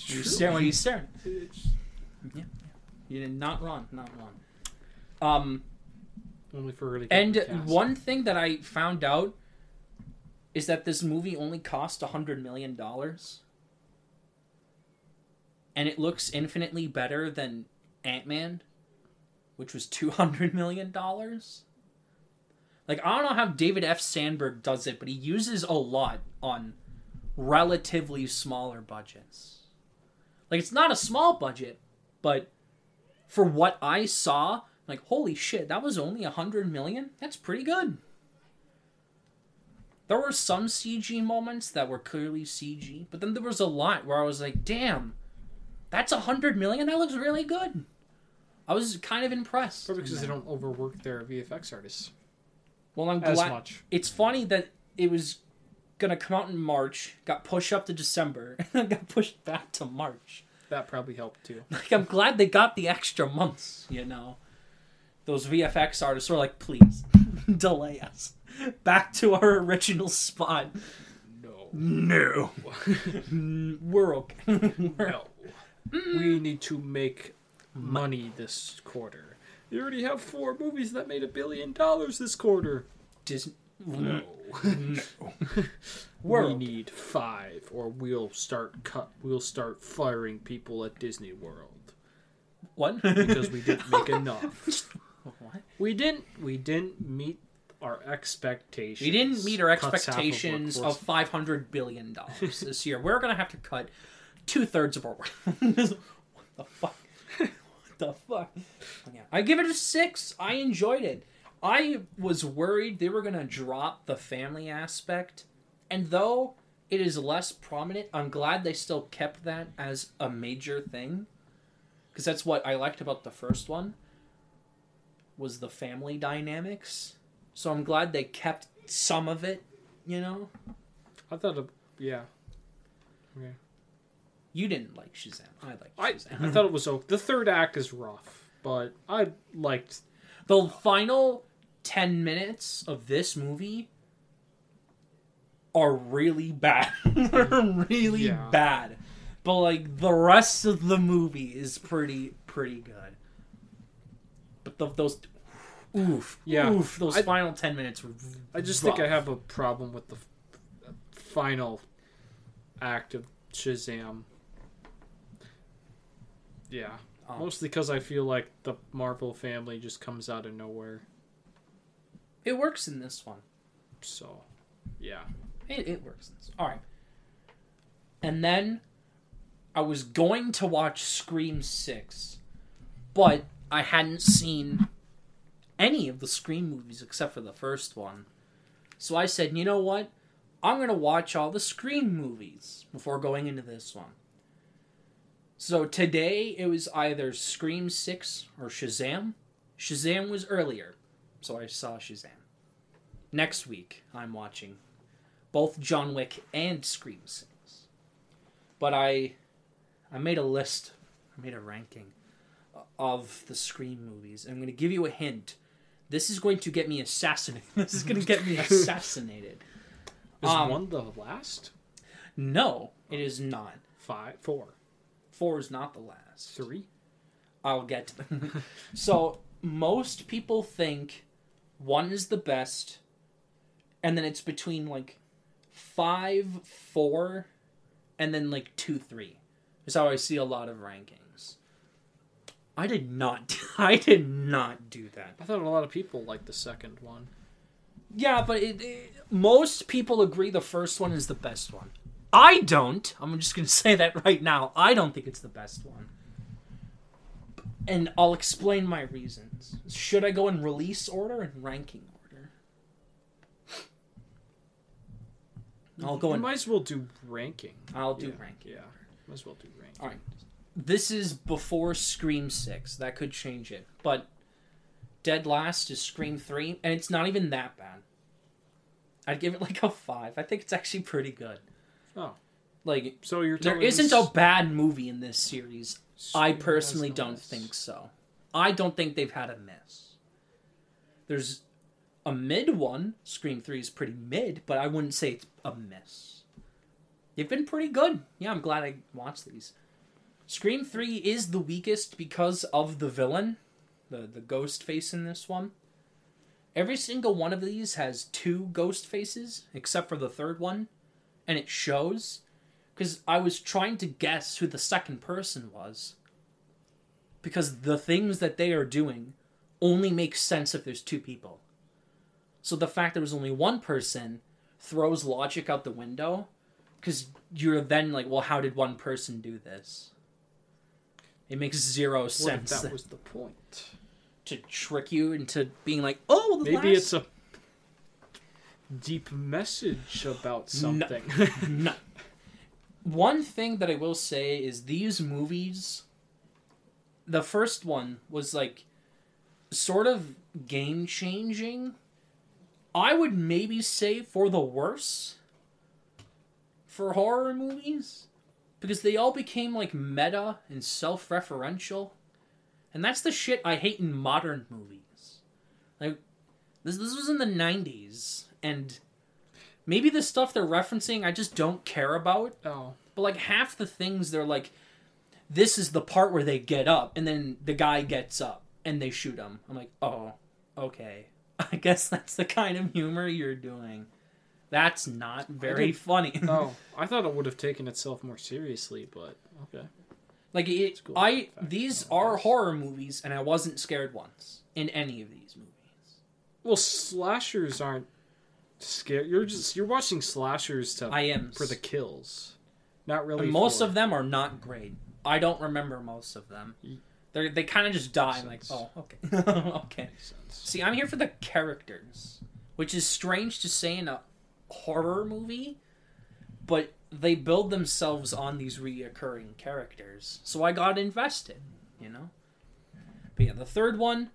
You staring? What are you staring? You did not run, not wrong. Um, Only for really. and cast. one thing that I found out is that this movie only cost a hundred million dollars, and it looks infinitely better than Ant Man, which was two hundred million dollars. Like I don't know how David F. Sandberg does it, but he uses a lot on relatively smaller budgets. Like it's not a small budget, but for what I saw, like holy shit, that was only a hundred million. That's pretty good. There were some CG moments that were clearly CG, but then there was a lot where I was like, damn, that's a hundred million. That looks really good. I was kind of impressed. Probably because they don't overwork their VFX artists Well, I'm glad. as much. It's funny that it was gonna come out in March, got pushed up to December, [LAUGHS] and then got pushed back to March. That probably helped too. [LAUGHS] Like I'm glad they got the extra months. You know, those VFX artists were like, please [LAUGHS] delay us back to our original spot. No. No, we're okay. We're- No. We mm. need to make money this quarter. You already have four movies that made a billion dollars this quarter. Disney. No. [LAUGHS] No. We're we need five, or we'll start cut. We'll start firing people at Disney World What? because we didn't make [LAUGHS] enough. what? We didn't. We didn't meet our expectations. We didn't meet our half of expectations of, five hundred billion dollars this year. We're gonna have to cut two thirds of our work. [LAUGHS] what the fuck? what the fuck? Yeah. I give it a six. I enjoyed it. I was worried they were gonna drop the family aspect, and though it is less prominent, I'm glad they still kept that as a major thing, because that's what I liked about the first one. Was the family dynamics. So I'm glad they kept some of it, you know? I thought. It, yeah. Okay. You didn't like Shazam. I like I, Shazam. I thought it was okay. The third act is rough, but I liked. the final 10 minutes of this movie are really bad. [LAUGHS] They're really Yeah. bad. But like the rest of the movie is pretty pretty good. But the, those oof. Yeah. Oof, those I- final 10 minutes were I just think I have a problem with the final act of Shazam. Yeah. Oh. Mostly because I feel like the Marvel family just comes out of nowhere. It works in this one. So, yeah. It, it works. All right. And then I was going to watch Scream 6, but I hadn't seen any of the Scream movies except for the first one. So I said, you know what? I'm going to watch all the Scream movies before going into this one. So today it was either Scream 6 or Shazam. Shazam was earlier, so I saw Shazam. Next week, I'm watching both John Wick and Scream 6. But I I made a list, I made a ranking of the Scream movies. I'm going to give you a hint. This is going to get me assassinated. [LAUGHS] This is going to get me [LAUGHS] assassinated. Is Um, one the last? No, it is not. Five, four, 4 is not the last. three? I'll get to them. [LAUGHS] so, most people think 1 is the best and then it's between like 5 4 and then like 2 3. Is how I see a lot of rankings. I did not [LAUGHS] I did not do that. I thought a lot of people liked the second one. Yeah, but it, it- most people agree the first one is the best one. I don't. I'm just going [LAUGHS] to say that right now. I don't think it's the best one. And I'll explain my reasons. Should I go in release order and ranking order? I'll go You in. might as well do ranking. I'll do yeah, ranking. Yeah, might as well do ranking. All right. This is before Scream 6. That could change it. But Dead Last is Scream 3, and it's not even that bad. I'd give it like a 5. I think it's actually pretty good. Oh, Like, so you're there isn't a bad movie in this series. I personally don't miss. think so. I don't think they've had a miss. There's a mid one. Scream 3 is pretty mid, but I wouldn't say it's a miss. They've been pretty good. Yeah, I'm glad I watched these. Scream 3 is the weakest because of the villain, the, the ghost face in this one. Every single one of these has two ghost faces, except for the third one, and it shows because I was trying to guess who the second person was. Because the things that they are doing only make sense if there's two people. So the fact there was only one person throws logic out the window because you're then like, well, how did one person do this? It makes zero sense that was the point? [LAUGHS] to trick you into being like, oh, the Maybe last- it's a deep message about No. something. [LAUGHS] No. One thing that I will say is these movies. The first one was like sort of game changing. I would maybe say for the worse for horror movies because they all became like meta and self referential. And that's the shit I hate in modern movies. Like this this was in the 90s and maybe the stuff they're referencing I just don't care about. oh, But like half the things they're like, this is the part where they get up, and then the guy gets up and they shoot him. I'm like, oh, okay. [LAUGHS] I guess that's the kind of humor you're doing. That's not very funny. oh, [LAUGHS] I thought it would have taken itself more seriously, but okay. like it, cool. I these I are guess. horror movies, and I wasn't scared once in any of these movies. Well, slashers aren't scary. You're just you're watching slashers to I am for the kills, not really. And most for- of them are not great. I don't remember most of them. Ye- They they kind of just die. I'm like, oh, okay, [LAUGHS] okay. See, I'm here for the characters, which is strange to say in a horror movie, but they build themselves on these reoccurring characters. So I got invested, you know? But yeah, the third one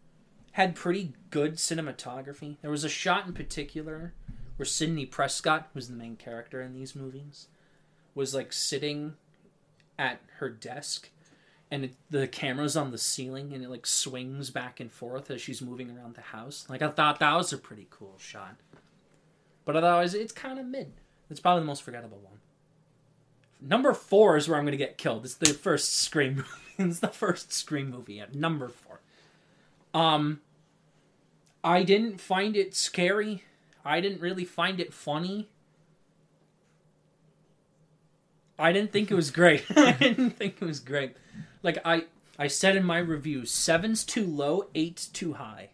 had pretty good cinematography. There was a shot in particular where Sidney Prescott, who's the main character in these movies, was like sitting at her desk and it, the camera's on the ceiling and it like swings back and forth as she's moving around the house. Like I thought that was a pretty cool shot. But otherwise it's kind of mid. It's probably the most forgettable one. Number 4 is where I'm going to get killed. It's the first Scream [LAUGHS] movie. it's the first Scream movie at number 4. Um I didn't find it scary. I didn't really find it funny. I didn't think it was [LAUGHS] great. [LAUGHS] I didn't think it was great. Like I I said in my review, seven's too low, eight's too high.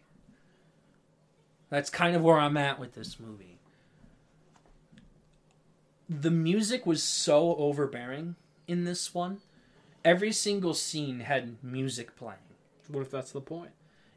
That's kind of where I'm at with this movie. The music was so overbearing in this one. Every single scene had music playing. What if that's the point?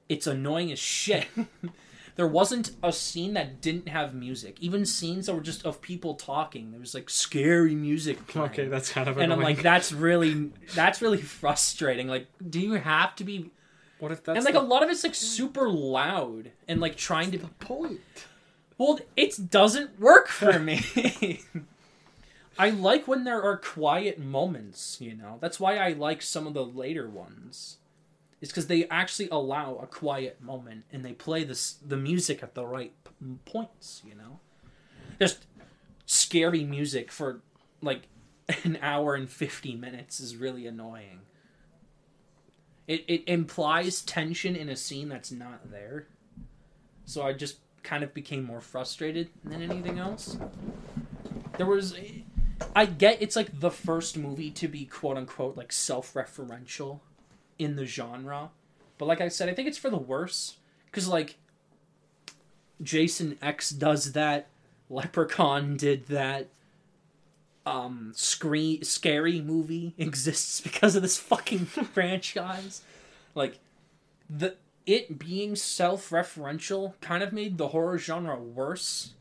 It's annoying as shit. [LAUGHS] there wasn't a scene that didn't have music. Even scenes that were just of people talking. There was like scary music playing. Okay, that's kind of and I'm like, that's really that's really frustrating. Like, do you have to be? what if that's and like the, a lot of it's like super loud and like trying to. the point? Well, it doesn't work for [LAUGHS] me. [LAUGHS] I like when there are quiet moments. You know, that's why I like some of the later ones. It's because they actually allow a quiet moment and they play this the music at the right p- points. You know, just scary music for like [LAUGHS] an hour and 50 minutes is really annoying. It, it implies tension in a scene that's not there. So I just kind of became more frustrated than anything else. There was. I get it's like the first movie to be quote unquote like self referential in the genre. But like I said, I think it's for the worse. Because like Jason X does that, Leprechaun [LAUGHS] did that. Um, scree- scary movie [LAUGHS] exists because of this fucking [LAUGHS] franchise. Like, the it being self-referential kind of made the horror genre worse.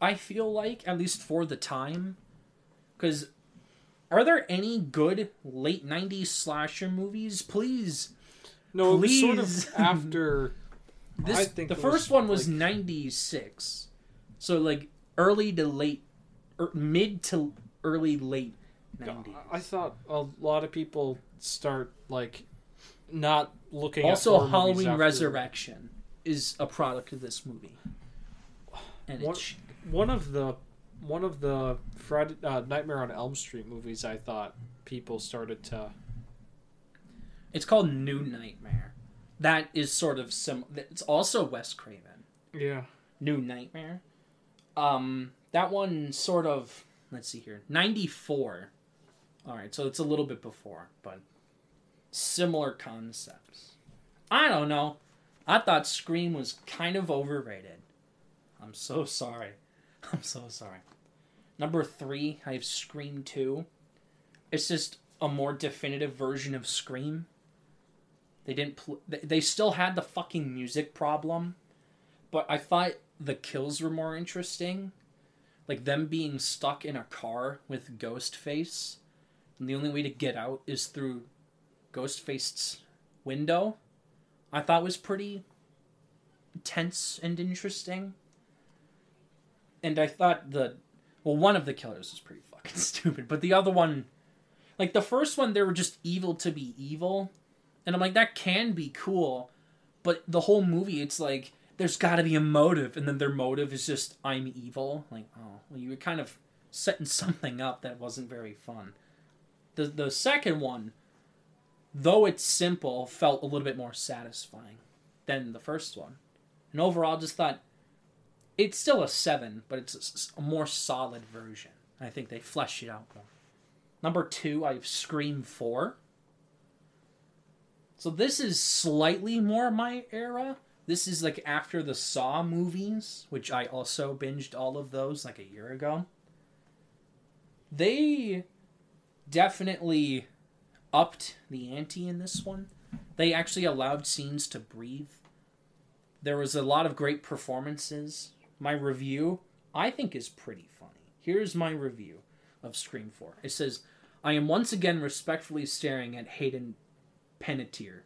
I feel like, at least for the time, because are there any good late '90s slasher movies? Please, No, it was sort Please. of [LAUGHS] after. this I think the first one was like- '96, so like early to late, or mid to early late '90s. I thought a lot of people start like not looking. Also, Halloween after- Resurrection is a product of this movie, and it's One of the one of the Friday uh, Nightmare on Elm Street movies. I thought people started to. it's called New Nightmare. That is sort of sim. It's also Wes Craven. Yeah. New Nightmare. Um, that one sort of. Let's see here, ninety four. All right, so it's a little bit before, but similar concepts. I don't know. I thought Scream was kind of overrated. I'm so sorry. [LAUGHS] I'm so sorry. Number three, I have Scream 2. It's just a more definitive version of Scream. They didn't. Pl- they- still had the fucking music problem, but I thought the kills were more interesting. Like them being stuck in a car with Ghostface, and the only way to get out is through Ghostface's window. I thought was pretty tense and interesting. And I thought the well, one of the killers was pretty fucking [LAUGHS] stupid, but the other one, like the first one, they were just evil to be evil, and I'm like, that can be cool, but the whole movie, it's like there's got to be a motive, and then their motive is just I'm evil. Like, oh, well, you were kind of setting [LAUGHS] something up that wasn't very fun. The the second one, though it's simple, felt a little bit more satisfying than the first one, and overall, just thought it's still a seven, but it's a more solid version. I think they flesh it out more. Number two, I have Scream Four. So this is slightly more my era. This is like after the Saw movies, which I also binged all of those like a year ago. They definitely upped the ante in this one. They actually allowed scenes to breathe. There was a lot of great performances. My review, I think, is pretty funny. Here's my review of Scream 4. It says, I am once again respectfully staring at Hayden Panettiere.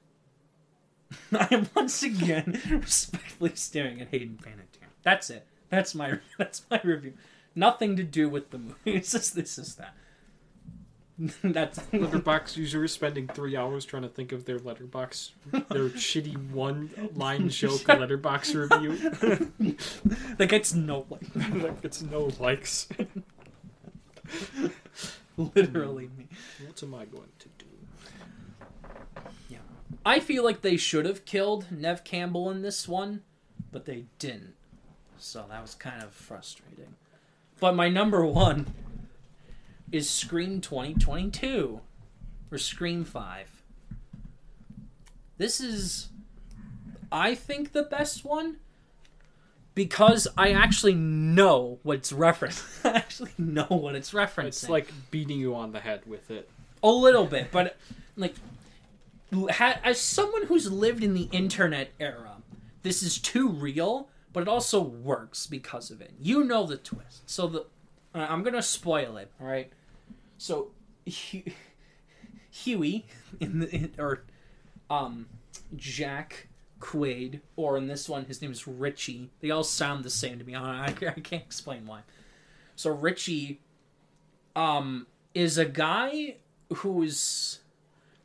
[LAUGHS] I am once again [LAUGHS] respectfully staring at Hayden Panettiere. That's it. That's my [LAUGHS] that's my review. Nothing to do with the movie. It's just this is that. [LAUGHS] that's Letterbox users spending three hours trying to think of their letterbox, their [LAUGHS] shitty one line [LAUGHS] joke letterbox review. that gets no like that gets no likes. literally me. What am I going to do? Yeah, I feel like they should have killed Neve Campbell in this one, but they didn't. So that was kind of frustrating. But my number one is Scream 2022 or Scream 5. This is, I think, the best one because I actually know what it's referenced. [LAUGHS] I actually know what it's referencing. It's like beating you on the head with it. a little bit, but like ha- as someone who's lived in the internet era, this is too real, but it also works because of it. You know the twist. So the uh, I'm gonna spoil it. All right. So Hu- Hughie in the in, or um Jack Quaid, or in this one his name is Richie. They all sound the same to me. I, I can't explain why. So Richie um is a guy who's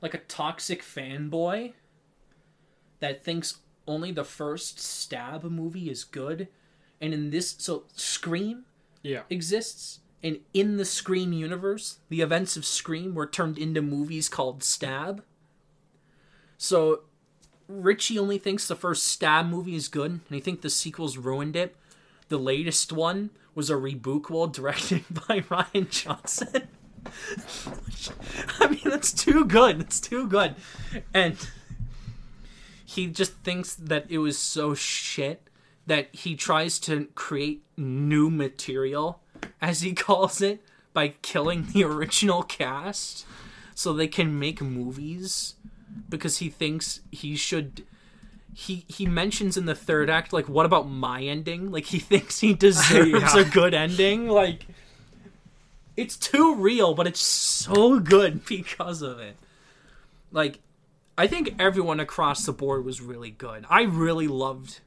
like a toxic fanboy that thinks only the first stab movie is good and in this so scream Yeah. exists and in the scream universe the events of scream were turned into movies called stab so richie only thinks the first stab movie is good and he think the sequels ruined it the latest one was a reboot [LAUGHS] directed by rian johnson [LAUGHS] I mean, that's too good. That's too good. And he just thinks that it was so shit that he tries to create new material, as he [LAUGHS] calls it, by killing the original cast so they can make movies because he thinks he should he he mentions in the third act like what about my ending like he [LAUGHS] thinks he deserves [LAUGHS] Yeah. a good ending like it's too real, but it's so good because of it. Like, I think everyone across the board was really good. I really loved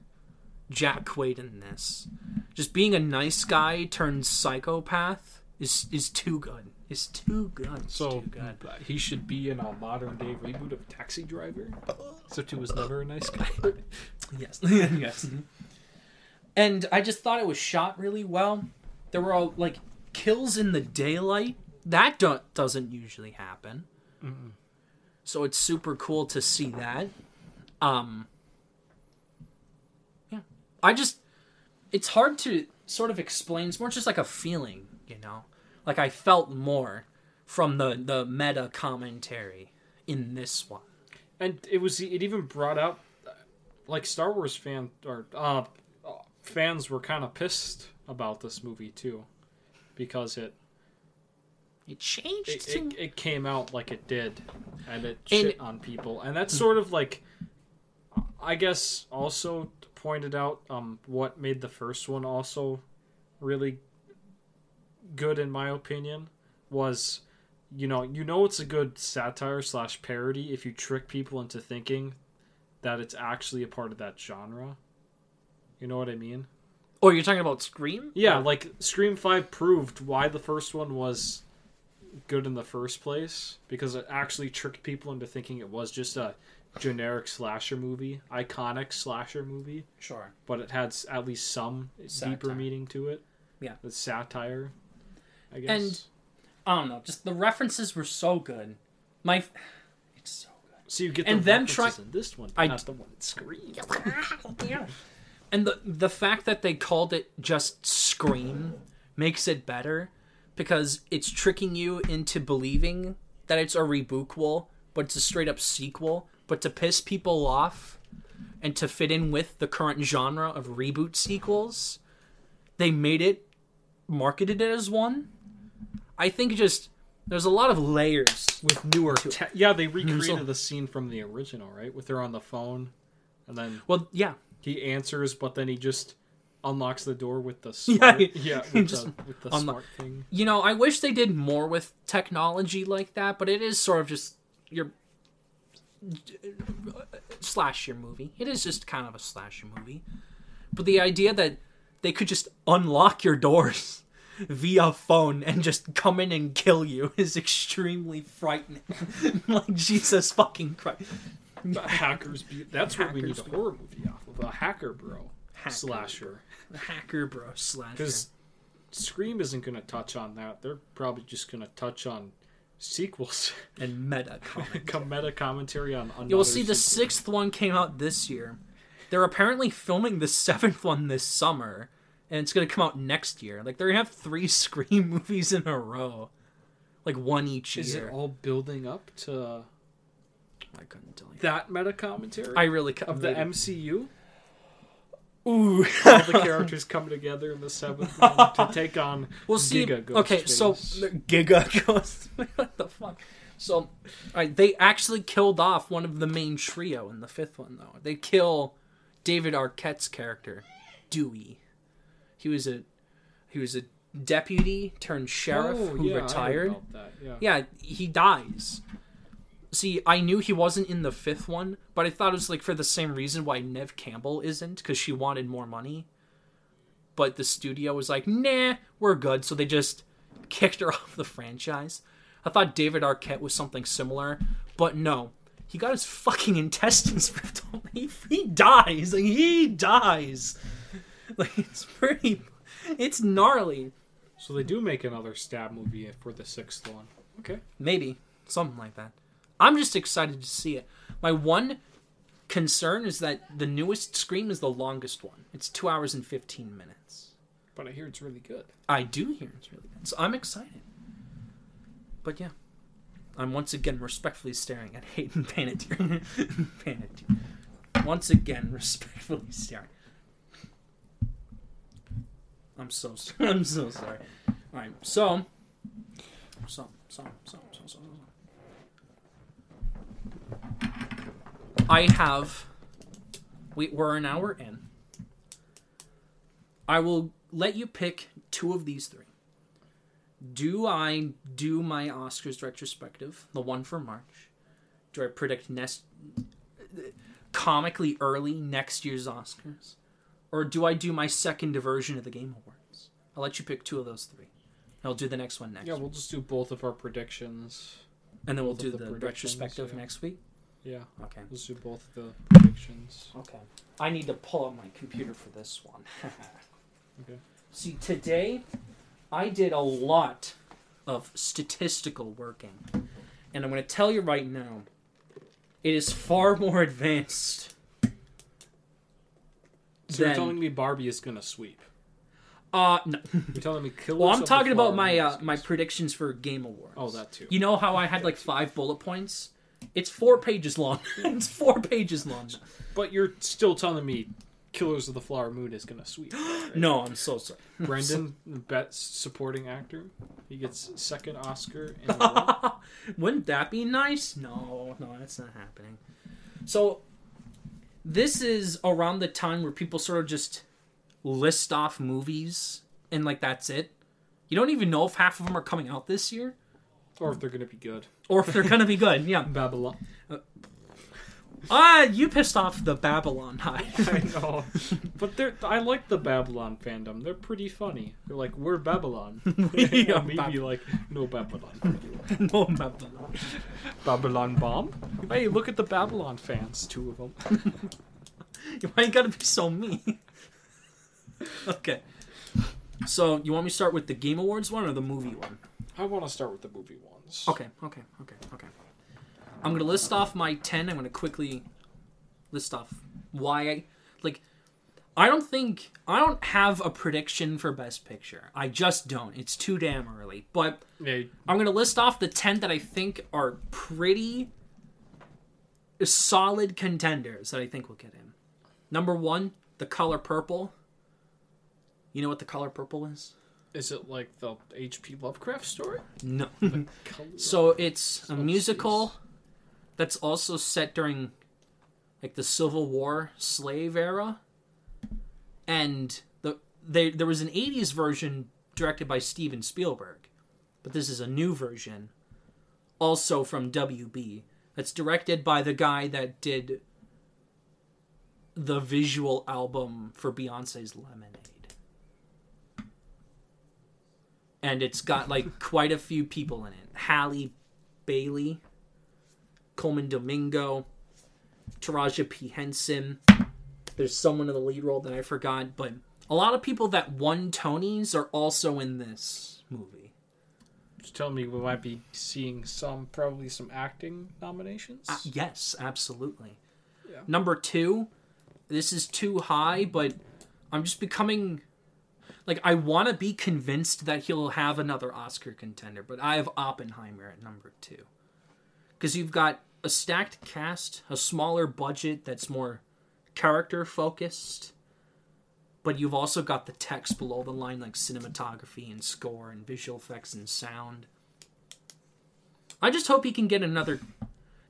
Jack Quaid in this. Just being a nice guy turned psychopath is is too good. Is too good. It's So too good. he should be in a modern day reboot of Taxi Driver. Except he was never a nice guy. [LAUGHS] Yes. [LAUGHS] yes. And I just thought it was shot really well. There were all like kills in the daylight. That don't, doesn't usually happen. So it's super cool to see that. Um. I just it's hard to sort of explain. It's more just like a feeling, you know. Like I felt more from the the meta commentary in this one. and it was it even brought up like Star Wars fan or uh, fans were kind of pissed about this movie too. because it It changed. it, to- it, it came out like it did, and it And- shit on people, and that's sort of like, I guess, also pointed out um what made the first one also really good in my opinion was you know you know it's a good satire slash parody if you trick people into thinking that it's actually a part of that genre. You know what i mean? Oh, you're talking about Scream? yeah, like Scream 5 proved why the first one was good in the first place because it actually tricked people into thinking it was just a generic slasher movie, iconic slasher movie, Sure. but it had s- at least some Satire. deeper meaning to it. Yeah. The satire, I guess. And- I don't know. Just the references were so good. My, f- [SIGHS] it's so good. so you get and the them references try- in this one, I- not the one in Scream. yeah. [LAUGHS] And the the fact that they called it just Scream makes it better because it's tricking you into believing that it's a rebootquel, but it's a straight up sequel. But to piss people off and to fit in with the current genre of reboot sequels, they made it marketed it as one. I think just there's a lot of layers. With newer, te- yeah, they recreated So- the scene from the original, right? With her on the phone, and then Well, yeah, he answers, but then he just unlocks the door with the [LAUGHS] Yeah, smart, he- yeah, [LAUGHS] with just the, with the unlo- smart thing. You know, I wish they did more with technology like that, but it is sort of just your slasher movie. It is just kind of a slasher movie. But the idea that they could just unlock your doors [LAUGHS] via phone and just come in and kill you [LAUGHS] is extremely frightening. [LAUGHS] like Jesus fucking Christ. Hackers be that's what we need a horror movie off of a hacker bro Hacker slasher Hacker bro slasher. because Scream isn't going to touch on that. They're probably just going to touch on sequels, [LAUGHS] and meta comment. come meta commentary on. You'll see the sequel. sixth one came out this year. They're apparently filming the [LAUGHS] seventh one this summer, and it's gonna come out next year. Like they're gonna have three [LAUGHS] Scream movies in a row, like one each Is year. it all building up to I couldn't tell you. that meta commentary I really of the maybe- MCU? Ooh. All the [LAUGHS] characters come together in the seventh one to [LAUGHS] take on We'll see. Giga Ghostface. okay, so Giga [LAUGHS] Ghost. what the fuck? So, all right, they actually killed off one of the main trio in the fifth one, though. They kill David Arquette's character, Dewey. He was a he was a deputy turned sheriff Oh, who yeah, retired. yeah. Yeah, he dies. See, I knew he wasn't in the fifth one, but I thought it was like for the same reason why Neve Campbell isn't, because she wanted more money. But the studio was like, nah, we're good. So they just [LAUGHS] kicked her [LAUGHS] off the franchise. I thought David Arquette was something similar, but no. He got his fucking [LAUGHS] intestines ripped off. He, he dies. Like, he dies. Like, it's pretty. It's gnarly. So they do make another stab movie for the sixth one. Okay. Maybe something like that. I'm just excited to see it. My one concern is that the newest Scream is the longest one. It's two hours and fifteen minutes. But I hear it's really good. I do hear it's really good, so I'm excited. But yeah, I'm once again respectfully staring at Hayden [LAUGHS] Panettiere. Panettiere. Once again, respectfully staring. I'm so sorry. [LAUGHS] I'm so sorry. All right, so so so so so so. so. I have. We, we're an hour in. I will let you pick two of these three. Do I do my Oscars retrospective, the one for March? Do I predict next comically early next year's Oscars? Or do I do my second version of the Game Awards? I'll let you pick two of those three. I'll do the next one next. Yeah, we'll just do both of our predictions. and then we'll both do the retrospective yeah. next week. Yeah, Okay. let's do both of the predictions. Okay. I need to pull up my computer for this one. [LAUGHS] Okay. See, today I did a lot of statistical working. And I'm going to tell you right now, it is far more advanced. So you're telling me Barbie is gonna sweep? Uh, no. [LAUGHS] You're telling me kill. Well, I'm talking about my uh, my predictions for Game Awards. Oh, that too. You know how I had like five bullet points? It's four pages long. [LAUGHS] it's four pages long. But you're still telling me Killers of the Flower Moon is gonna sweep. that, [GASPS] right? No, I'm so sorry. [LAUGHS] Brendan, best supporting actor, he gets second Oscar. In [LAUGHS] a row. Wouldn't that be nice? No, no, that's not happening. So, this is around the time where people sort of just list off movies and like that's it. You don't even know if half of them are coming out this year or if they're gonna be good. Or if they're gonna be good. Yeah. [LAUGHS] Babylon. Ah, you pissed off the Babylon High. [LAUGHS] I know, but they're. I like the Babylon fandom. They're pretty funny. They're like, we're Babylon. [LAUGHS] We are Maybe Bab- like, no Babylon. no Babylon. Babylon bomb. Hey, look at the Babylon fans. Two of them. Why you gotta be so mean? okay. So you want me to start with the Game Awards one or the movie one? I want to start with the movie ones. Okay, okay, okay, okay. I'm gonna list off my ten. I'm gonna quickly list off why I like. I don't think I don't have a prediction for Best Picture. I just don't. It's too damn early. But Yeah, I'm gonna list off the ten that I think are pretty solid contenders that I think will get in. Number one, The Color Purple. You know what The Color Purple is? Is it like the H.P. Lovecraft story? No. [LAUGHS] So it's a Let's musical see. that's also set during like the Civil War slave era. And the they there was an 80s version directed by Steven Spielberg. But this is a new version also from WB that's directed by the guy that did the visual album for Beyonce's Lemonade. And it's got like quite a few people in it. Halle Bailey, Colman Domingo, Taraji P. Henson. There's someone in the lead role that I forgot, but a lot of people that won Tonys are also in this movie. Just tell me we might be seeing some, probably some acting nominations. Uh, yes, absolutely. Yeah. Number two, this is too high, but I'm just becoming like I want to be convinced that he'll have another Oscar contender, but I have Oppenheimer at number two because you've got a stacked cast, a smaller budget that's more character focused, but you've also got the text below the line like cinematography and score and visual effects and sound. I just hope he can get another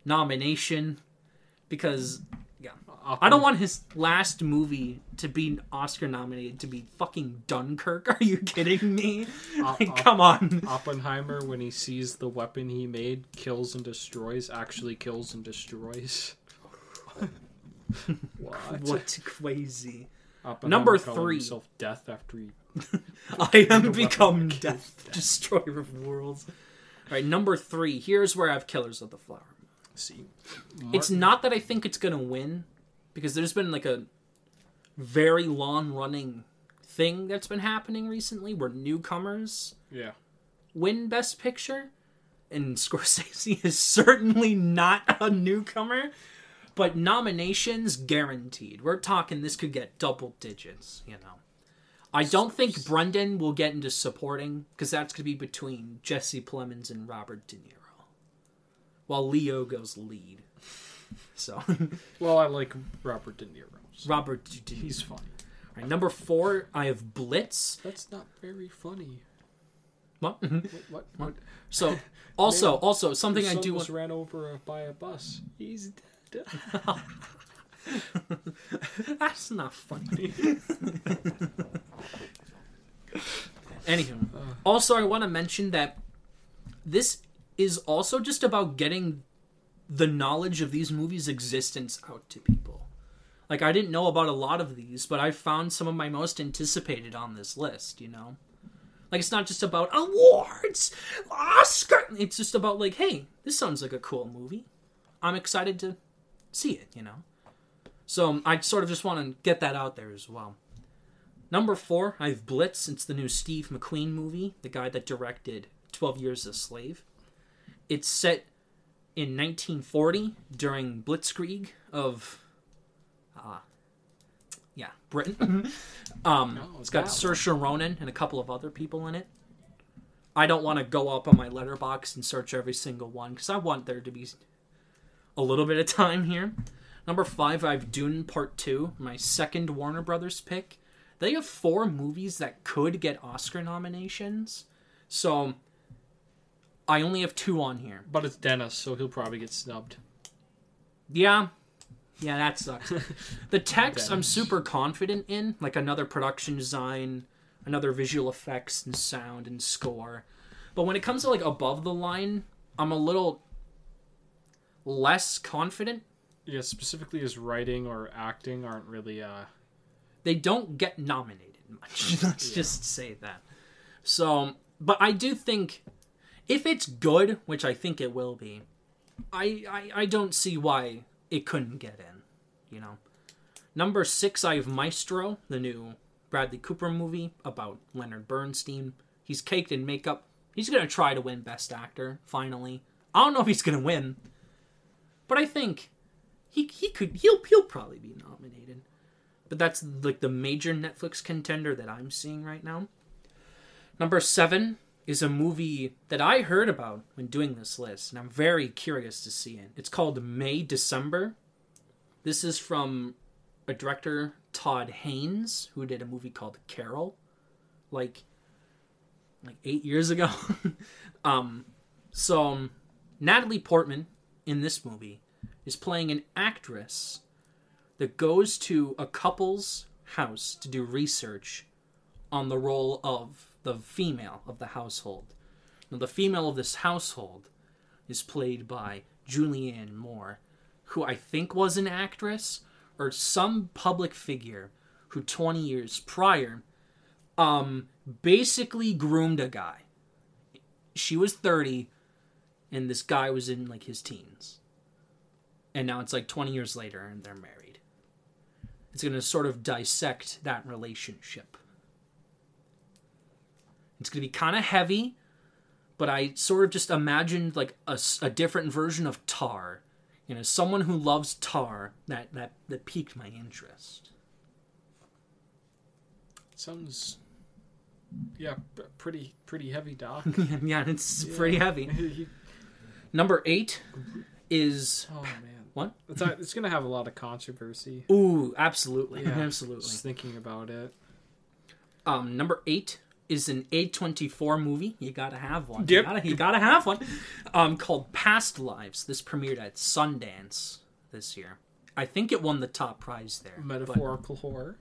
nomination because I don't want his last movie to be Oscar nominated to be fucking Dunkirk. [LAUGHS] Are you kidding me? Like, uh, come on. Oppenheimer, when he sees the weapon he made, kills and destroys, actually kills and destroys. [LAUGHS] what? What Oppenheimer crazy. Number three. Himself death after he. [LAUGHS] I am become weapon death, destroyer of worlds. All right, number three. Here's where I have Killers of the Flower. See, It's not that I think it's gonna win, because there's been like a very long running thing that's been happening recently where newcomers yeah. win Best Picture, and [LAUGHS] Scorsese is certainly not a newcomer. But nominations guaranteed. We're talking this could get double digits, you know. I don't think Brendan will get into supporting because that's going to be between Jesse Plemons and Robert De Niro, while Leo goes lead. So [LAUGHS] Well, I like Robert De Niro. so Robert De Niro. He's funny. All right, number four, I have Blitz. That's not very funny. What? Mm-hmm. What? What? what? So also, [LAUGHS] Man, also something Your I son do was want. ran over by a bus. He's dead. [LAUGHS] That's not funny. Anywho, uh. also I want to mention that this is also just about getting the knowledge of these movies' existence out to people. Like I didn't know about a lot of these, but I found some of my most anticipated on this list. You know, like it's not just about awards, Oscar. It's just about like, hey, this sounds like a cool movie. I'm excited to see it. You know. So um, I sort of just want to get that out there as well. Number four, I have Blitz. It's the new Steve McQueen movie, the guy that directed 12 Years a Slave. It's set in 1940 during Blitzkrieg of, uh, yeah, Britain. um, Oh, it's got that Saoirse Ronan and a couple of other people in it. I don't want to go up on my Letterboxd and search every single one because I want there to be a little bit of time here. Number five, I have Dune Part Two, my second Warner Brothers pick. They have four movies that could get Oscar nominations, so I only have two on here. But it's Denis, so he'll probably get snubbed. Yeah, yeah, that sucks. [LAUGHS] the text I'm super confident in, like another production design, another visual effects and sound and score. But when it comes to like above the line, I'm a little less confident. Yeah, specifically his writing or acting aren't really. uh They don't get nominated much. [LAUGHS] Let's just say that. So, but I do think if it's good, which I think it will be, I I, I don't see why it couldn't get in. You know, number six, I have Maestro, the new Bradley Cooper movie about Leonard Bernstein. He's caked in makeup. He's gonna try to win Best Actor finally. I don't know if he's gonna win, but I think he he could he'll he'll probably be nominated. But that's like the major Netflix contender that I'm seeing right now. Number seven is a movie that I heard about when doing this list, and I'm very curious to see it. It's called May December. This is from a director, Todd Haynes, who did a movie called Carol, like like eight years ago. [LAUGHS] um, so um, Natalie Portman in this movie is playing an actress that goes to a couple's house to do research on the role of the female of the household. Now, the female of this household is played by Julianne Moore, who I think was an actress or some public figure who 20 years prior um basically groomed a guy. She was 30 and this guy was in like his teens. And now it's like 20 years later and they're married. It's going to sort of dissect that relationship. It's going to be kind of heavy, but I sort of just imagined like a different version of Tar. You know, someone who loves Tar that that that piqued my interest. Sounds. Yeah, pretty pretty heavy, Doc. [LAUGHS] yeah, it's pretty heavy. [LAUGHS] Number eight is oh man, what? it's a- it's gonna have a lot of controversy. Ooh, absolutely, Yeah. absolutely. Just thinking about it. Um, number eight is an A24 movie. You gotta have one. Yep. You, gotta, you gotta have one. Um, called Past Lives. This premiered at Sundance this year. I think it won the top prize there. Metaphorical horror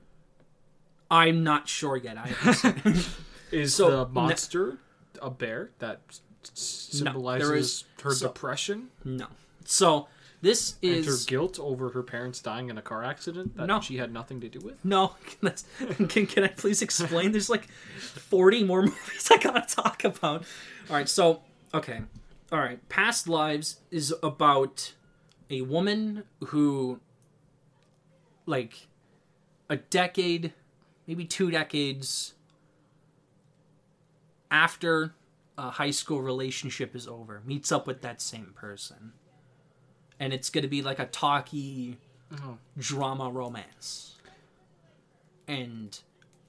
I'm not sure yet. I haven't seen it. [LAUGHS] [LAUGHS] is So, the monster a bear that symbolizes is- her so- depression no. So this and her is guilt over her parents dying in a car accident that No. she had nothing to do with. no. [LAUGHS] That's, can can I please explain? There's like 40 more [LAUGHS] movies I gotta talk about. All right. So okay. All right. Past Lives is about a woman who, like, a decade, maybe two decades after a high school relationship is over, meets up with that same person. And it's going to be like a talky Oh. drama romance. And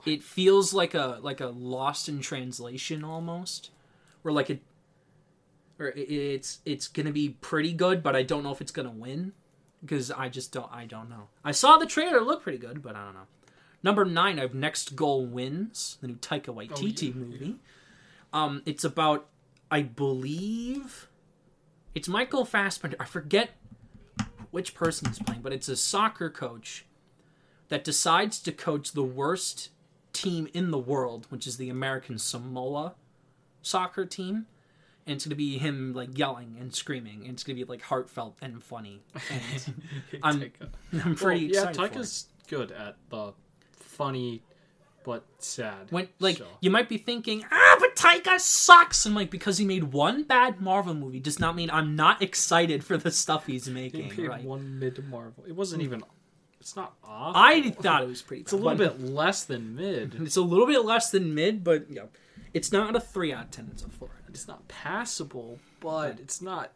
it feels like a like a lost in translation almost. Where like it or it's it's going to be pretty good, but I don't know if it's going to win because I just don't I don't know. I saw the trailer it looked pretty good, but I don't know. Number 9 I have Next Goal Wins, the new Taika Waititi yeah, movie. Um it's about I believe it's Michael Fassbender. I forget which person he's playing, but it's a soccer coach that decides to coach the worst team in the world, which is the American Samoa soccer team. And it's gonna be him like yelling and screaming, and it's gonna be like heartfelt and funny. And [LAUGHS] I'm-. I'm pretty Well, yeah, excited. Taika's good at the funny but sad. When like you might be thinking, ah, but Taika sucks. And like because he made one bad Marvel movie does not mean I'm not excited for the stuff he's making. made Right? one mid Marvel. It wasn't even. It's not off. I thought it was pretty. It's a little bit less than mid. [LAUGHS] It's a little bit less than mid, but yeah, it's not a three out of ten. It's a four. out of 10. It's not passable, but it's not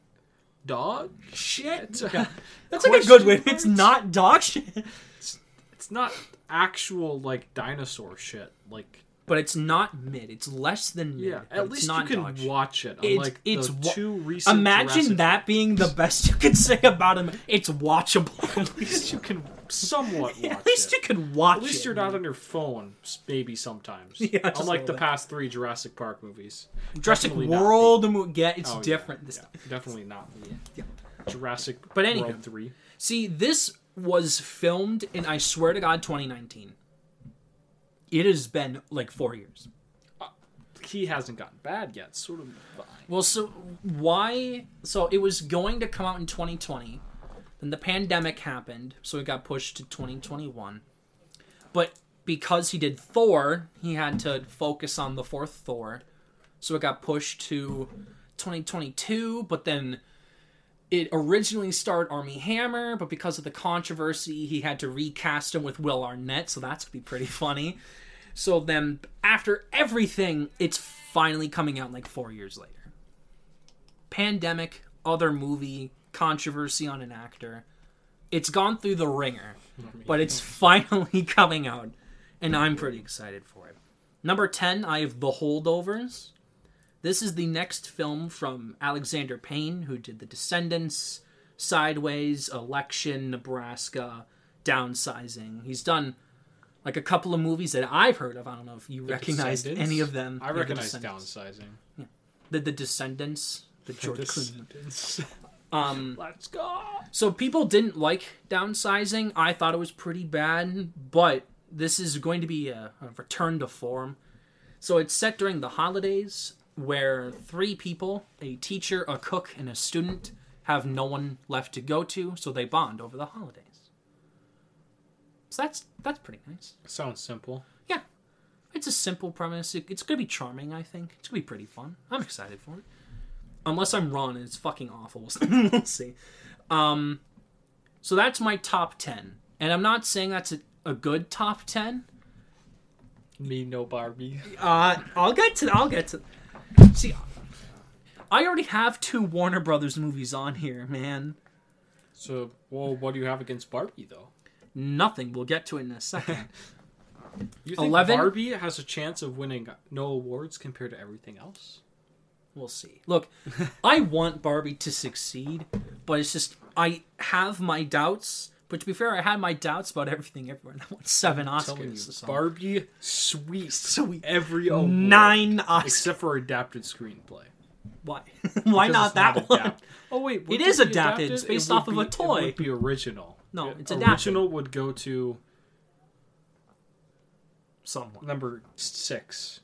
dog shit. [LAUGHS] That's like a good win. It's not dog shit. It's, It's not actual like dinosaur shit. Like but it's not mid. It's less than mid. Yeah, at it's least you can shit. watch it. It's- Unlike it's the wa- two recent. Imagine Jurassic that being the best you could say about him. It's watchable. [LAUGHS] At least you can somewhat [LAUGHS] watch At least it. you can watch At least it. you're not on your phone, maybe sometimes. [LAUGHS] Yeah, Unlike the past three Jurassic Park movies. Jurassic Definitely World. the mo- Yeah, it's Oh, yeah, different. This yeah, definitely not. Yeah. Jurassic But. World 3. See, this was filmed in, I swear to God, 2019. It has been like four years. He hasn't gotten bad yet. Sort of. Well, so why? So it was going to come out in 2020. Then the pandemic happened, so it got pushed to 2021. But because he did Thor, he had to focus on the fourth Thor. So it got pushed to 2022, but then it originally starred Armie Hammer, but because of the controversy, he had to recast him with Will Arnett, so that's gonna be pretty funny. So then, after everything, it's finally coming out like four years later. Pandemic, other movie, controversy on an actor. It's gone through the ringer, but it's finally [LAUGHS] coming out, and I'm pretty excited for it. Number 10, I have The Holdovers. This is the next film from Alexander Payne, who did The Descendants, Sideways, Election, Nebraska, Downsizing. He's done like a couple of movies that I've heard of. I don't know if you recognize any of them. I Yeah, The recognize Descendants. downsizing. The, the Descendants, the George Clooney. Descendants. [LAUGHS] Um, Let's go. so people didn't like Downsizing. I thought it was pretty bad, but this is going to be a, a return to form. So it's set during the holidays, where three people, a teacher, a cook, and a student, have no one left to go to, so they bond over the holidays. So that's that's pretty nice. Sounds simple. Yeah, it's a simple premise. It- it's gonna be charming. I think it's gonna be pretty fun. I'm excited for it. Unless I'm wrong and it's fucking awful, [LAUGHS] we'll see. Um, so that's my top ten, and I'm not saying that's a, a good top ten. Me no Barbie. Uh, I'll get to. I'll get to. See, I already have two Warner Brothers movies on here, man. So, well, what do you have against Barbie though? Nothing. We'll get to it in a second. [LAUGHS] You think 11? Barbie has a chance of winning no awards compared to everything else? We'll see. Look, [LAUGHS] I want Barbie to succeed, but it's just I have my doubts. But to be fair, I had my doubts about everything everywhere. and I won seven you, Oscars. so- Barbie sweet, Sweet. every award Nine Oscars. except for adapted screenplay. Why? [LAUGHS] Why not that one? adapt- Oh wait, It is be adapted. It's based would off of a toy. It would be original. No, It- it's adapted. original would go to Someone. number six.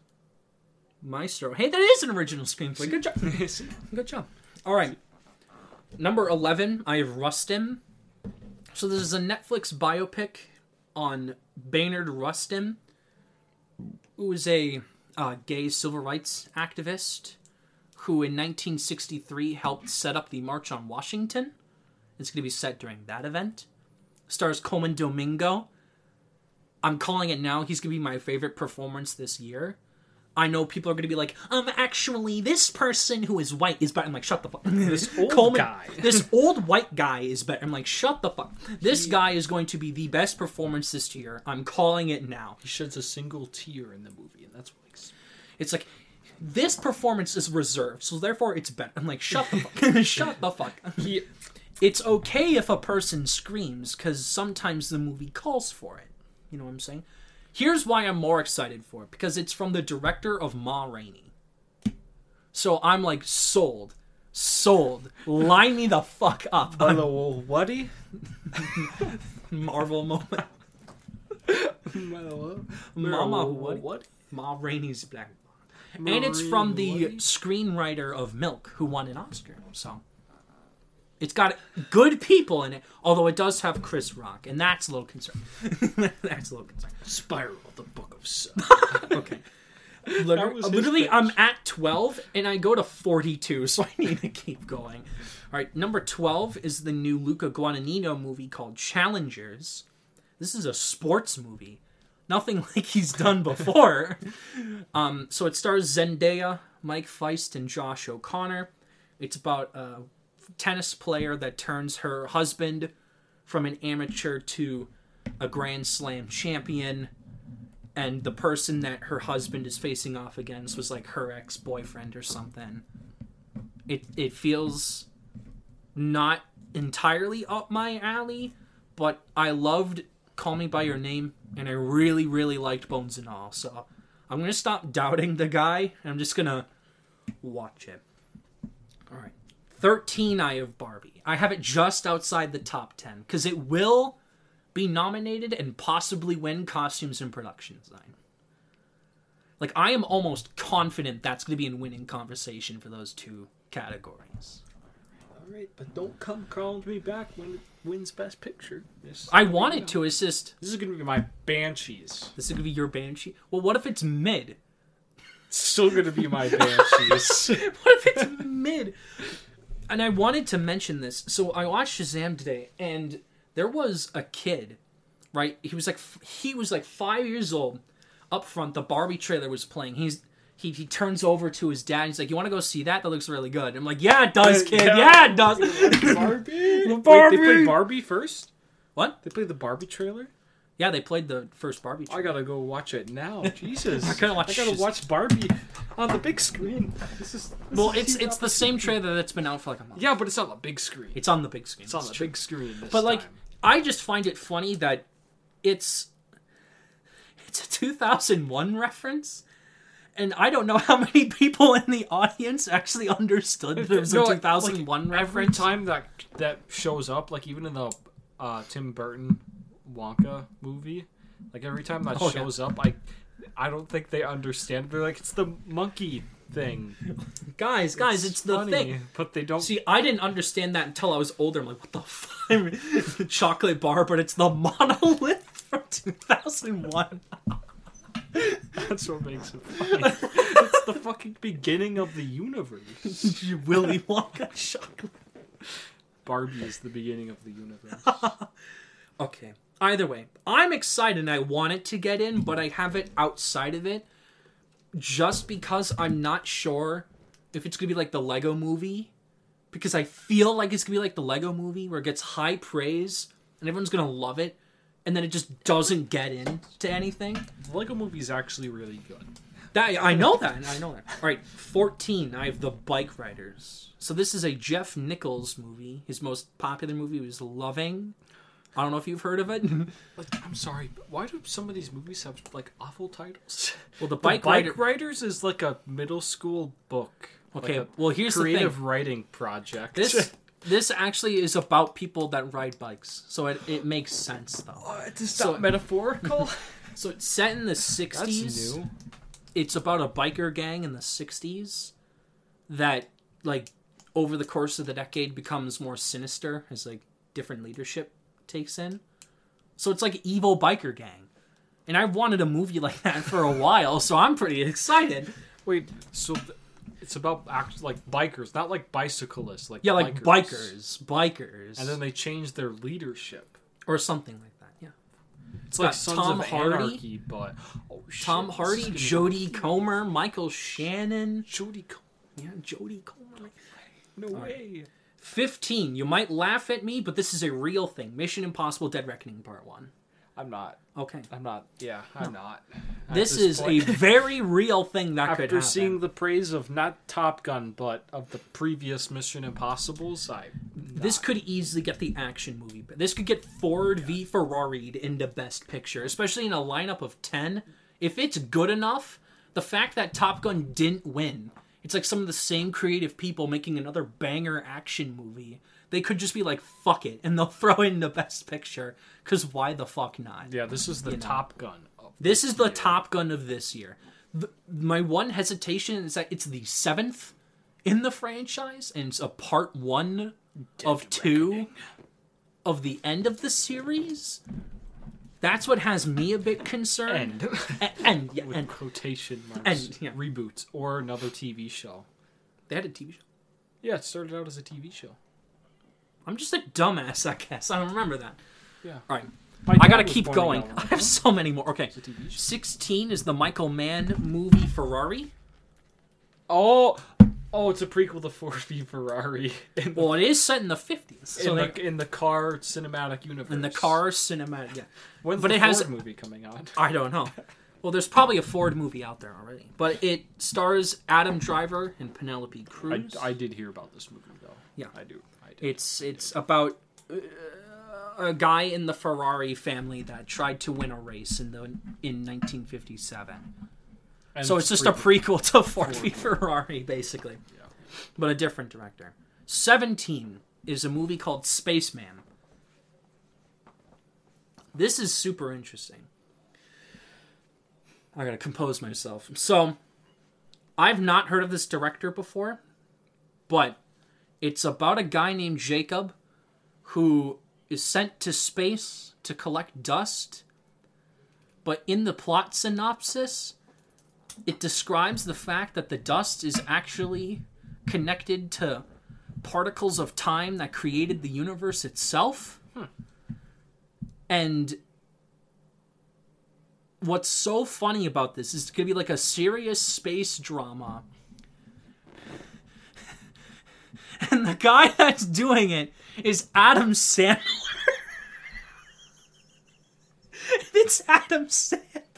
Maestro. Hey, that is an original screenplay. [LAUGHS] Good job. Good job. All right. Number 11, I have Rustin. So this is a Netflix biopic on Bayard Rustin, who was a uh, gay civil rights activist who in 1963 helped set up the March on Washington. It's going to be set during that event. Stars Colman Domingo. I'm calling it now. He's going to be my favorite performance this year. I know people are going to be like, um, actually, this person who is white is better. I'm like, shut the fuck. [LAUGHS] This old guy. [LAUGHS] this old white guy is better. I'm like, shut the fuck. This guy is going to be the best performance this year. I'm calling it now. He sheds a single tear in the movie, and that's what makes. It's like, this performance is reserved, so therefore it's better. I'm like, shut the fuck. [LAUGHS] shut the fuck. He It's okay if a person screams, because sometimes the movie calls for it. You know what I'm saying? Here's why I'm more excited for it because it's from the director of Ma Rainey. So I'm like sold, sold. Line me the fuck up. I'm Hello, Woody. Marvel moment. Mama what? what? Ma Rainey's Black. and it's from the screenwriter of Milk who won an Oscar. So it's got good people in it, although it does have Chris Rock, and that's a little concern. [LAUGHS] that's a little concern. Spiral, the Book of Sun. [LAUGHS] Okay. Literally, literally. I'm at 12 and I go to 42, [LAUGHS] so I need to keep going. All right, number 12 is the new Luca Guadagnino movie called Challengers. This is a sports movie. Nothing like he's done before. um, so it stars Zendaya, Mike Faist, and Josh O'Connor. It's about a tennis player that turns her husband from an amateur to a Grand Slam champion and the person that her husband is facing off against was like her ex boyfriend or something. It it feels not entirely up my alley, but I loved Call Me by Your Name, and I really really liked Bones and All. So I'm gonna stop doubting the guy, I'm just gonna watch it. All right, thirteen. I have Barbie. I have it just outside the top ten because it will be nominated and possibly win costumes and production design. Like I am almost confident that's going to be in winning conversation for those two categories. All right, but don't come calling me back when it wins Best Picture. This, I want it to. It's just This is gonna be my Banshees. this is going to be your banshee. Well, what if it's mid? It's still gonna be my [LAUGHS] Banshees. What if it's mid? And I wanted to mention this. So I watched Shazam today, and there was a kid, right? He was like he was like five years old. Up front, the Barbie trailer was playing. He's he, he turns over to his dad. He's like, "You want to go see that? That looks really good." I'm like, "Yeah, it does, uh, kid. Yeah. Yeah, it does." [LAUGHS] Barbie. [LAUGHS] Wait, they played Barbie first. What? They played the Barbie trailer. Yeah, they played the first Barbie. I gotta go watch it now. [LAUGHS] Jesus, I gotta watch I gotta watch Barbie on the big screen. This is this Well, is it's it's the same trailer that's been out for like a month. Yeah, but it's on the big screen. It's on the big screen. It's on the true. big screen. But like, time. I just find it funny that it's it's a 2001 reference, and I don't know [LAUGHS] how many people in the audience actually understood that it was No, a like- 2001 every reference. time that that shows up, like even in the uh, Tim Burton Wonka movie, like every time that Oh, yeah. shows up, I I don't think they understand. They're like, it's the monkey thing. [LAUGHS] Guys, guys, it's, the funny, thing. but they don't. See, I didn't understand that until I was older. I'm like, what the fuck? [LAUGHS] the chocolate bar, but it's the monolith from 2001. That's what makes it [LAUGHS] funny. it's the fucking beginning of the universe. Willy Wonka chocolate. Barbie is the beginning of the universe. Okay. Either way, I'm excited and I want it to get in, but I have it outside of it just because I'm not sure if it's going to be like the Lego movie. Because I feel like it's going to be like the Lego movie where it gets high praise and everyone's going to love it, and then it just doesn't get into anything. the Lego movie is actually really good. That I know that. I know that. All right, 14. I have The Bike Riders. So this is a Jeff Nichols movie. His most popular movie was Loving. I don't know if you've heard of it. [LAUGHS] Like, I'm sorry, but why do some of these movies have like awful titles? [LAUGHS] Well, the The Bike, Bike, Rider. Riders is like a middle school book. Okay, like well here's the creative thing. writing project. This [LAUGHS] this actually is about people that ride bikes, so it, it makes sense though. what is So- metaphorical? So it's set in the That's '60s. new. It's about a biker gang in the '60s that, like, over the course of the decade, becomes more sinister as like different leadership takes in. So it's like evil biker gang, and I've wanted a movie like that for a while, so I'm pretty excited. Wait, so th- it's about act like bikers, not like bicyclists, like Yeah, like bikers, bikers, And then they change their leadership. or something like that. Yeah. It's like Sons Tom of Hardy. Anarchy, but oh shit, Tom Hardy, is gonna be- Jodie Comer, Michael Shannon. Jodie Co- Yeah, Jodie Comer. No way. 15. You might laugh at me, but this is a real thing. Mission Impossible Dead Reckoning Part 1. I'm not. Okay. I'm not. Yeah, I'm not. At This, is a [LAUGHS] very real thing that could After seeing the praise of not Top Gun, but of the previous Mission Impossibles, I this could easily get the action movie. This could get Ford v Ferrari into Best Picture, especially in a lineup of 10. If it's good enough, the fact that Top Gun didn't win, it's like some of the same creative people making another banger action movie. They could just be like, fuck it, and they'll [LAUGHS] throw in the Best Picture, because why the fuck not? yeah, this is the You know. Top Gun. Of This is the. Top Gun of this year. The, my one hesitation is that it's the seventh in the franchise, and it's a part one of two of the end of the series. That's what has me a bit concerned. End. A- [LAUGHS] end, yeah, with end. quotation marks. And, yeah. Reboot or another TV show. They had a TV show. Yeah, it started out as a TV show. I'm just a dumbass, I guess. I don't remember that. Yeah. All right, I gotta keep going. out [LAUGHS] I have so many more. Okay, It's a TV show. 16 is the Michael Mann movie Ferrari. Oh, oh, it's a prequel to Ford v Ferrari [LAUGHS] the, Well, it is set in the 50s. So in, they, the, in the car cinematic universe. in the car cinematic. Yeah. When's but the it has- Ford movie coming out? I don't know. Well, there's probably a Ford movie out there already, but it stars Adam Driver and Penelope Cruz. I did hear about this movie though. Yeah. I do. I did. It's it's about uh, a guy in the Ferrari family that tried to win a race in the in 1957. And so it's just a prequel to [LAUGHS] Ford v Ferrari, basically, Yeah. but a different director. 17 is a movie called Spaceman. This is super interesting. I gotta compose myself. So, I've not heard of this director before, but it's about a guy named Jacob who is sent to space to collect dust. But in the plot synopsis, it describes the fact that the dust is actually connected to particles of time that created the universe itself. And what's so funny about this is it's gonna be like a serious space drama. [LAUGHS] And the guy that's doing it is Adam Sandler. [LAUGHS] it's Adam Sandler.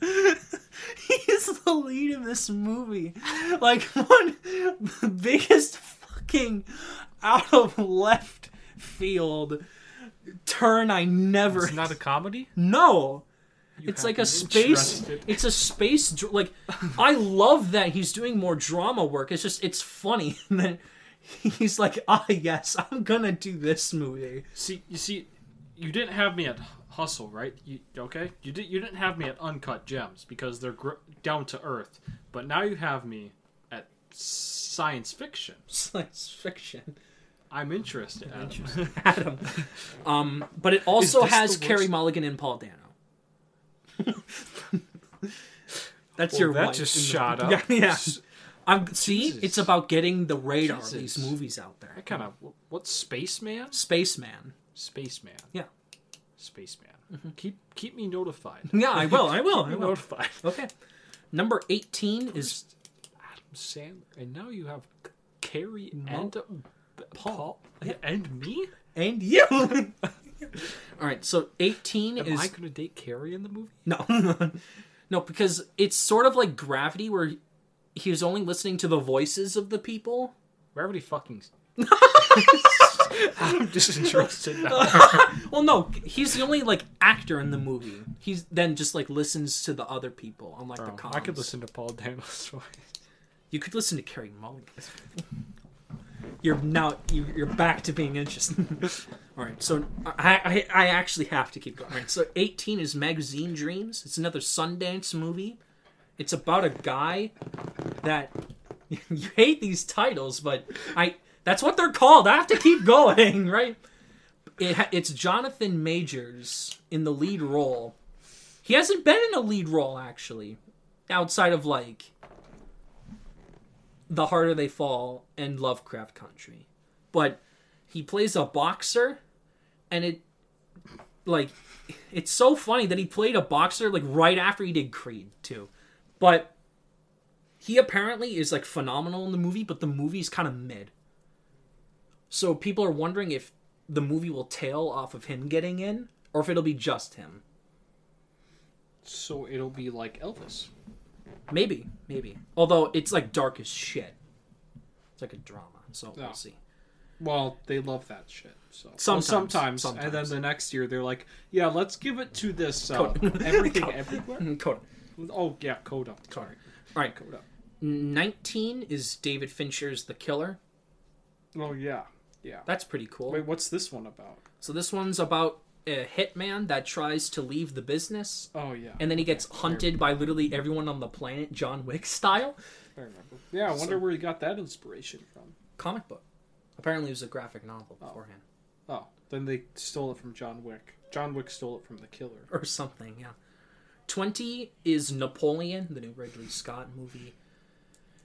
[LAUGHS] He's the lead in this movie. Like one the biggest fucking out of left field turn I never It's not a comedy. no. it's like a space. It's a space. dr- Like I love that he's doing more drama work. It's just it's funny [LAUGHS] that he's like, ah, yes, I'm gonna do this movie. See, you see, you didn't have me at Hustle, right? You okay? You did. You didn't have me at Uncut Gems because they're gr- down to earth. But now you have me at science fiction. [LAUGHS] Science fiction, I'm interested. Adam. Adam. [LAUGHS] Um, but it also has the Carey worst? Mulligan and Paul Dano. [LAUGHS] That's Well, your that wife just in the- shot up. Yeah, yeah. I'm see. Jesus. It's about getting the radar of these movies out there. I kind of what's Spaceman? Spaceman. Spaceman. Yeah. Spaceman. Keep keep me notified. [LAUGHS] Yeah, I will. I will. I will. notified. [LAUGHS] Okay. Number 18 is Adam Sandler, and now you have Carey No. and uh, Paul, and me. and you. [LAUGHS] All right, so 18 Am is I going to date Carey in the movie? no. no, because it's sort of like Gravity where he was only listening to the voices of the people. Gravity fucking. [LAUGHS] I'm disinterested now. [LAUGHS] Well, no, he's the only like actor in the movie. He's then just like listens to the other people unlike the Oh, comms. I could listen to Paul Dano's [LAUGHS] voice. You could listen to Carey Mulligan. You're now you- you're back to being interested. All right, so I, I I actually have to keep going. All right, so 18 is Magazine Dreams. It's another Sundance movie. It's about a guy that you hate these titles, but I that's what they're called. I have to keep going, [LAUGHS] right? It, it's Jonathan Majors in the lead role. He hasn't been in a lead role actually, outside of like the Harder They Fall and Lovecraft Country. But he plays a boxer and it like it's so funny that he played a boxer like right after he did Creed too. But he apparently is like phenomenal in the movie, but the movie's kind of mid. So people are wondering if the movie will tail off of him getting in or if it'll be just him. So it'll be like Elvis. Maybe, maybe. Although it's like dark as shit. It's like a drama, so we'll see. Well, they love that shit. So Well, Sometimes. sometimes, and then the next year they're like, "Yeah, let's give it to this uh, [LAUGHS] everything Coda. everywhere." [LAUGHS] Coda. Oh yeah, Coda. Sorry, All right, Coda. 19 is David Fincher's The Killer. Oh yeah, yeah. That's pretty cool. Wait, what's this one about? So this one's about a hitman that tries to leave the business Oh yeah, and then he gets hunted by literally everyone on the planet, John Wick style. I remember. Yeah, I wonder where he got that inspiration from. Comic book. Apparently it was a graphic novel oh. beforehand. Oh, then they stole it from John Wick. John Wick stole it from the killer. Or something, yeah. 20 is Napoleon, the new Ridley Scott movie.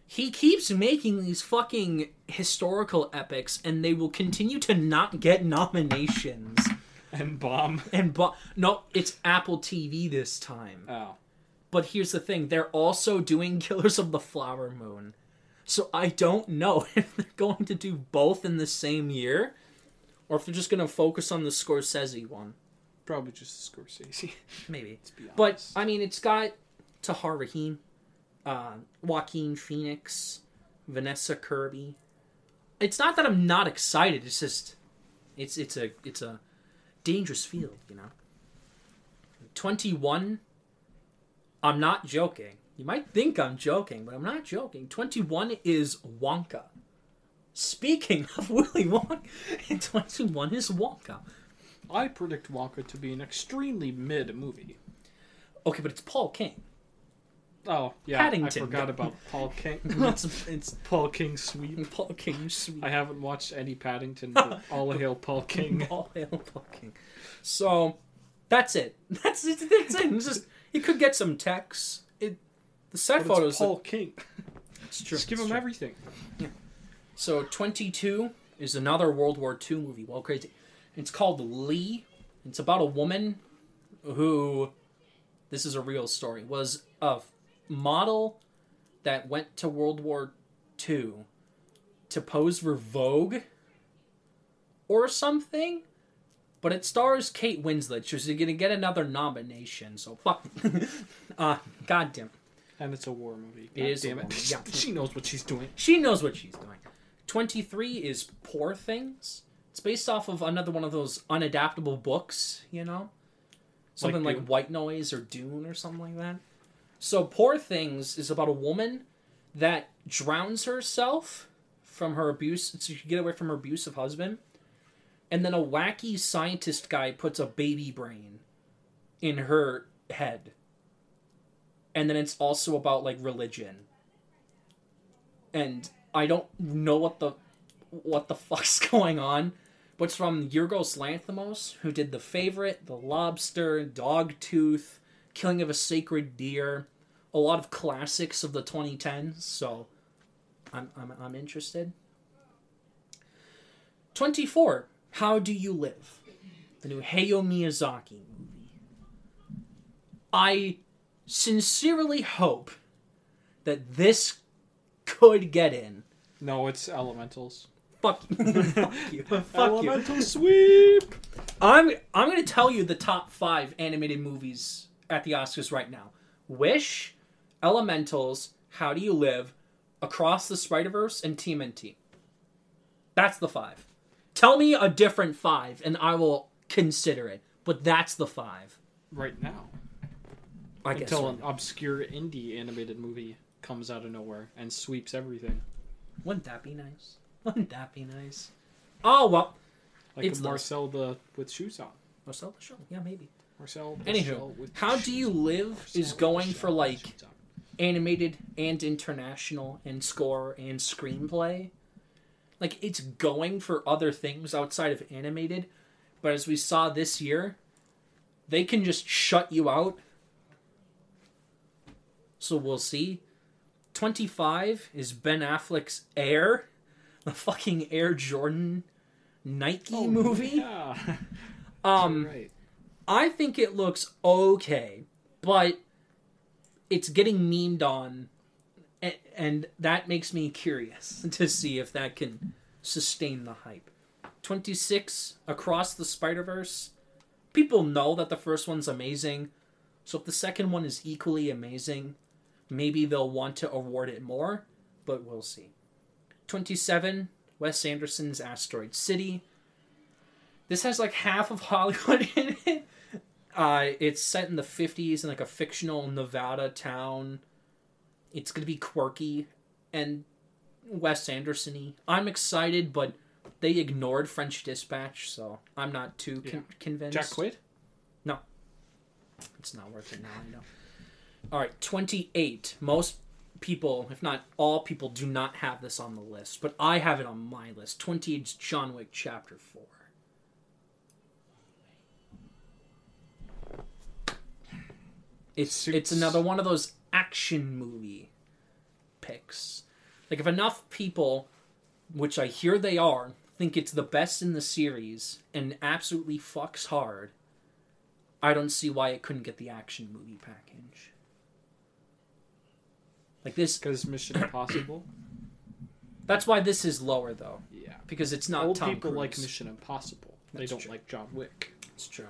He keeps making these fucking historical epics and they will continue to not get nominations. And bomb. And but no, it's Apple TV this time. Oh, But here's the thing, they're also doing [LAUGHS] Killers of the Flower Moon. So I don't know [LAUGHS] if they're going to do both in the same year or if they're just going to focus on the Scorsese one. Probably just the Scorsese. maybe. [LAUGHS] But I mean, it's got Tahar Rahim, uh, Joaquin Phoenix, Vanessa Kirby. It's not that I'm not excited. It's just, it's it's a it's a dangerous field, you know. Twenty one. I'm not joking. You might think I'm joking, but I'm not joking. Twenty one is Wonka. Speaking [LAUGHS] of Willy Wonka, [LAUGHS] twenty one is Wonka. I predict Wonka to be an extremely mid movie. Okay, but it's Paul King. Oh yeah, Paddington. I forgot about Paul King. [LAUGHS] it's, it's Paul King sweep. [LAUGHS] Paul King sweet. I haven't watched any Paddington, [LAUGHS] but all hail Paul King. All hail Paul King. So that's it. That's it. That's it. It's just you could get some text. It the set But photos. it's Paul King. it's true. Just give it's him true. everything. So twenty two is another World War II movie. Well, crazy. It's called Lee. It's about a woman who, this is a real story, was a model that went to World War II to pose for Vogue or something. But it stars Kate Winslet. She's going to get another nomination. So fuck. [LAUGHS] uh, goddamn. And it's a war movie. It God is a damn it. [LAUGHS] yeah. she knows what she's doing. She knows what she's doing. 23 is Poor Things. It's based off of another one of those unadaptable books, you know? Something like, Dune? White Noise or Dune or something like that. So Poor Things is about a woman that drowns herself from her abuse so she can get away from her abusive husband. And then a wacky scientist guy puts a baby brain in her head. And then it's also about like religion and I don't know what the what the [LAUGHS] fuck's going on. But it's from Yorgos Lanthimos, who did The Favorite, The Lobster, Dogtooth, Killing of a Sacred Deer, a lot of classics of the 2010s. So, I'm I'm I'm interested. Twenty four. How do you live? The new Hayao Miyazaki movie. I sincerely hope that this could get in. No, it's Elementals. Fuck you. [LAUGHS] Fuck you. Fuck you. Sweep. I'm I'm gonna tell you the top five animated movies at the Oscars right now. Wish, Elementals, How Do You Live, Across the Spider Verse, and TMNT. That's the five. Tell me a different five, and I will consider it. But that's the five. Right now. I. Until an obscure indie animated movie comes out of nowhere and sweeps everything. Wouldn't that be nice? Wouldn't that be nice? Oh well. Like It's a those. Marcel the with shoes on. Marcel the show. Yeah, maybe. Marcel Anywho, How Do You. Live is going for like animated and international and score and screenplay. Like it's going for other things outside of animated, but as we saw this year, they can just shut you out. So we'll see. 25 is Ben Affleck's Air, the fucking Air Jordan Nike Oh, movie. Yeah. [LAUGHS] Um right. I think it looks okay, but it's getting memed on, and, that makes me curious [LAUGHS] to see if that can sustain the hype. 26 Across the Spider Verse. People know that the first one's amazing, so if the second one is equally amazing, maybe they'll want to award it more, but we'll see. 27 Wes Anderson's Asteroid City. This has like half of Hollywood [LAUGHS] in it. Uh, it's set in the 50s in like a fictional Nevada town. It's going to be quirky and Wes Anderson I'm excited, but they ignored French Dispatch, so I'm not too con- convinced. Jack Quaid? No. It's not worth it now, I know. All right, 28. Most people, if not all people, do not have this on the list, but I have it on my list. 28 is John Wick Chapter 4. It's Suits. it's another one of those action movie picks. Like if enough people, which I hear they are, think it's the best in the series and absolutely fucks hard, I don't see why it couldn't get the action movie package. Like this Because Mission Impossible. [CLEARS THROAT] that's why this is lower though, Yeah. because it's not Old Tom people Cruise. like Mission Impossible. They don't true. like John Wick. It's true.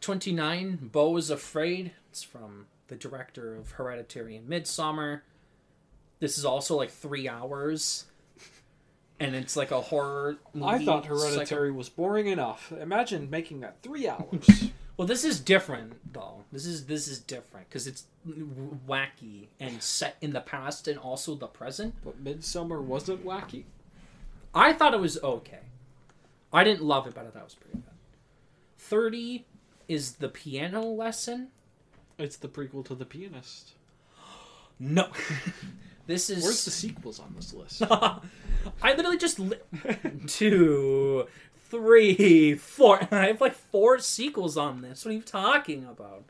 29, Beau is Afraid. From the director of Hereditary and Midsommar. This is also like three hours. And it's like a horror movie. I thought psycho- Hereditary was boring enough. Imagine making that three hours. [LAUGHS] Well, this is different though. This is this is different because it's wacky and set in the past and also the present. but Midsommar wasn't wacky. I thought it was okay. I didn't love it, but I thought it was pretty good. Thirty is the piano lesson. It's the prequel to The Pianist. [GASPS] No, [LAUGHS] this is Where's the sequels on this list? [LAUGHS] I literally just li- [LAUGHS] two, three, four. I have like four sequels on this. What are you talking about?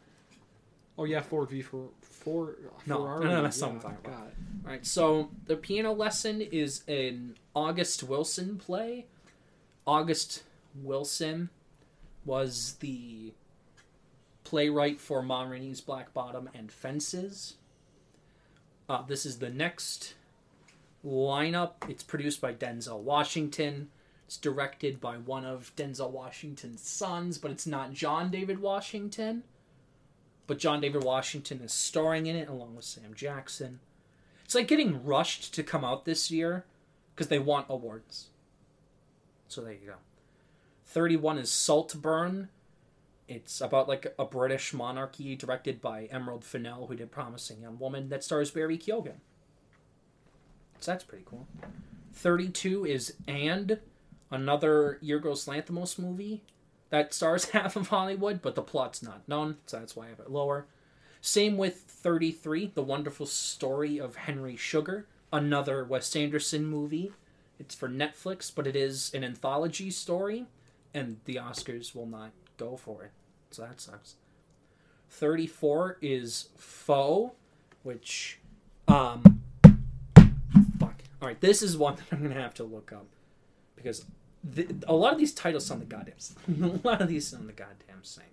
oh yeah, Ford v for four. No, Ferrari. no, no, that's yeah, not what I'm talking God. All right, so the piano lesson is an August Wilson play. August Wilson was the playwright for Ma Rainey's Black Bottom and Fences. Uh, this is the next lineup. It's produced by Denzel Washington. It's directed by one of Denzel Washington's sons, but it's not John David Washington. But John David Washington is starring in it along with Sam Jackson. It's like getting rushed to come out this year because they want awards. So there you go. 31 is Saltburn. It's about like a British monarchy directed by Emerald Fennell, who did Promising Young Woman, that stars Barry Keoghan. So that's pretty cool. 32 is And, another Yorgos Lanthimos movie that stars [LAUGHS] half of Hollywood, but the plot's not known, so that's why I have it lower. Same with 33, The Wonderful Story of Henry Sugar, another Wes Anderson movie. It's for Netflix, but it is an anthology story, and the Oscars will not go for it. So that sucks. 34 is Foe, which, um, fuck. All right, this is one [LAUGHS] that I'm going to have to look up because the, a lot of these titles sound the goddamn [LAUGHS] a lot of these sound the goddamn same.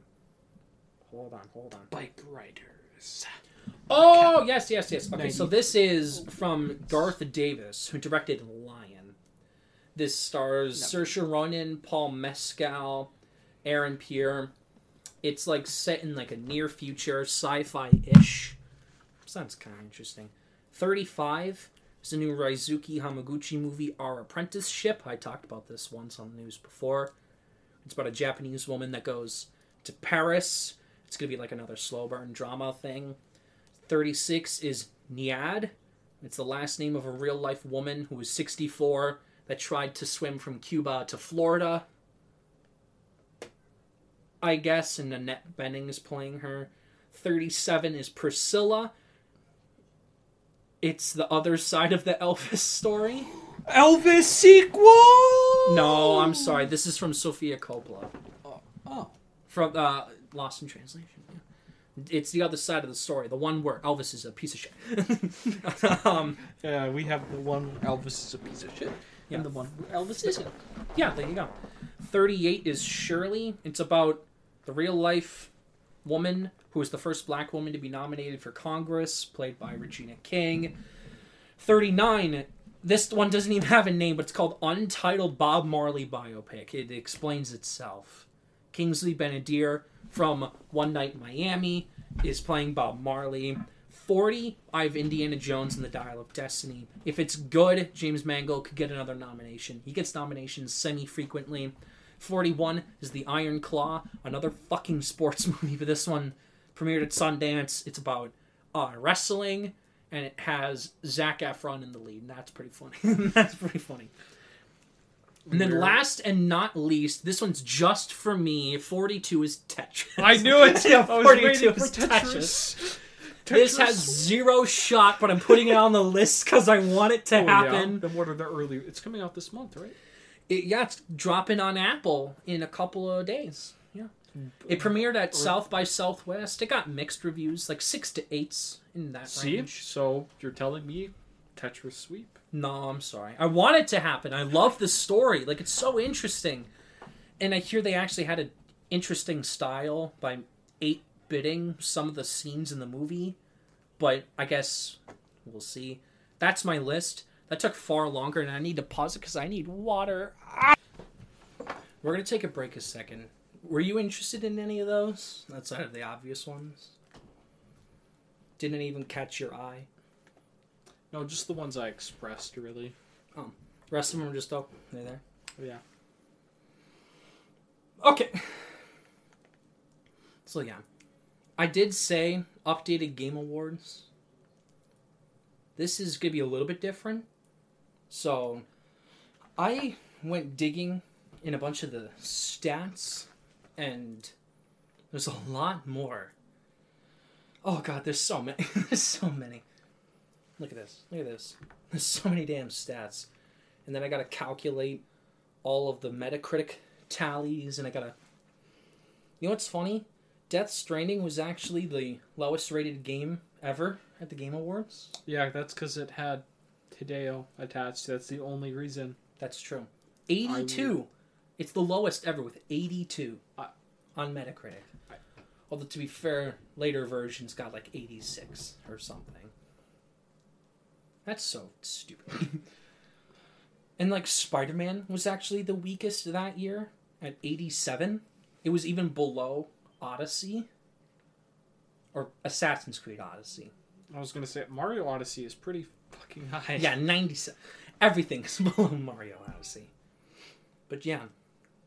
Hold on, hold on. Bike Riders. Oh yes, yes, yes. Okay, so this is from Garth Davis, who directed Lion. This stars Saoirse Ronan, Paul Mescal, Aaron Pierre. It's like set in like a near future sci-fi ish. Sounds kind of interesting. Thirty-five is a new Ryusuke Hamaguchi movie, Our Apprenticeship. I talked about this once on the news before. It's about a Japanese woman that goes to Paris. It's gonna be like another slow burn drama thing. 36 is Nyad. It's the last name of a real life woman who was 64 that tried to swim from Cuba to Florida. I guess, and Annette Bening is playing her. 37 is Priscilla. It's the other side of the [LAUGHS] Elvis story. Elvis sequel. No, I'm sorry. This is from Sofia Coppola. Oh, From uh, Lost in Translation. Yeah. It's the other side of the story. The one where Elvis is a piece of shit. [LAUGHS] um, yeah. We have the one where Elvis is a piece of shit, Yeah. and the one where Elvis isn't. Yeah, there you go. 38 is Shirley. It's about the real life woman who was the first black woman to be nominated for Congress, played by Regina King. 39, this one doesn't even have a name, but it's called Untitled Bob Marley Biopic. It explains itself. Kingsley Ben-Adir from One Night in Miami is playing Bob Marley. 40, I have Indiana Jones and the Dial of Destiny. If it's good, James Mangold could get another nomination. He gets nominations semi frequently. 41 is The Iron Claw, another fucking sports [LAUGHS] movie, but this one premiered at Sundance. It's about uh, wrestling, and it has Zac Efron in the lead, and that's pretty funny. [LAUGHS] that's pretty funny. And then Weird. last and not least, this one's just for me. 42 is Tetris. I knew it. [LAUGHS] Yeah, I was 42 waiting for is Tetris. This has zero shot, but I'm putting it on the list because I want it to Oh, yeah. happen. Then what are the early? It's coming out this month, right? It, yeah, it's dropping on Apple in a couple of days. Yeah, it premiered at South by Southwest. It got mixed reviews, like six to eights in that See, range. so you're telling me Tetris sweep? No, I'm sorry. I want it to happen. I love the story. Like it's so interesting, and I hear they actually had an interesting style by eight bitting some of the scenes in the movie. But I guess we'll see. That's my list. That took far longer, and I need to pause it because I need water. Ah! We're gonna take a break a second. Were you interested in any of those outside of the obvious ones? Didn't even catch your eye. No, just the ones I expressed, really. Oh. Rest of them were just oh, they're there. Yeah. Okay. So yeah, I did say updated game awards. This is gonna be a little bit different. So, I went digging in a bunch of the stats, and there's a lot more. Oh god, there's so many. [LAUGHS] there's so many. Look at this. Look at this. There's so many damn stats, and then I gotta calculate all of the Metacritic tallies, and I gotta. You know what's funny? Death Stranding was actually the lowest rated game ever at the Game Awards. Yeah, that's because it had Hideo attached. That's the only reason. That's true. 82. It's the lowest ever with 82 I- on Metacritic. I- Although, to be fair, later versions got like 86 or something. That's so stupid. [LAUGHS] and like Spider Man was actually the weakest that year at 87. It was even below Odyssey or Assassin's Creed Odyssey. I was gonna say Mario Odyssey is pretty fucking high. Yeah, 97. Everything's [LAUGHS] below Mario Odyssey. But yeah,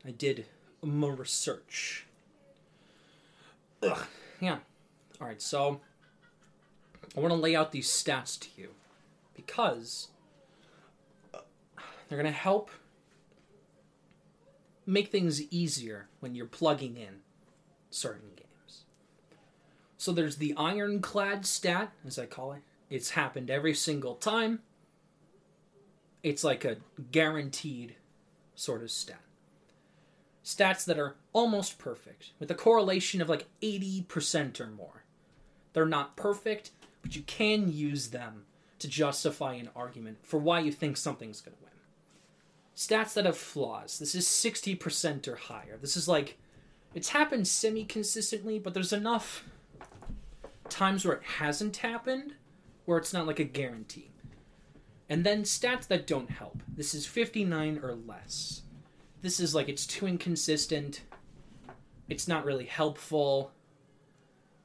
I did more research. Ugh, yeah. Alright, so I want to lay out these stats to you because uh, they're going to help make things easier when you're plugging in certain games. So there's the ironclad stat, as I call it. It's happened every single time. It's like a guaranteed sort of stat. Stats that are almost perfect, with a correlation of like 80% or more. They're not perfect, but you can use them to justify an argument for why you think something's going to win. Stats that have flaws. This is 60% or higher. This is like, it's happened semi consistently, but there's enough times where it hasn't happened where it's not like a guarantee. And then stats that don't help. This is 59 or less. This is like it's too inconsistent. It's not really helpful.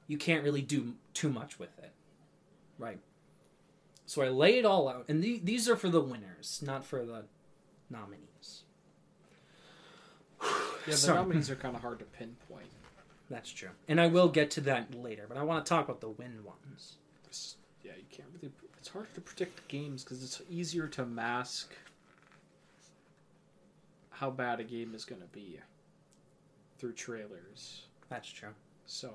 You can't really do too much with it. Right. So I lay it all out. And the, these are for the winners, not for the nominees. [SIGHS] Yeah, the Sorry. nominees are [LAUGHS] kind of hard to pinpoint. That's true. And I will get to that later, but I want to talk about the win ones. It's- yeah, you can't really. It's harder to predict games because it's easier to mask how bad a game is going to be through trailers. That's true. So,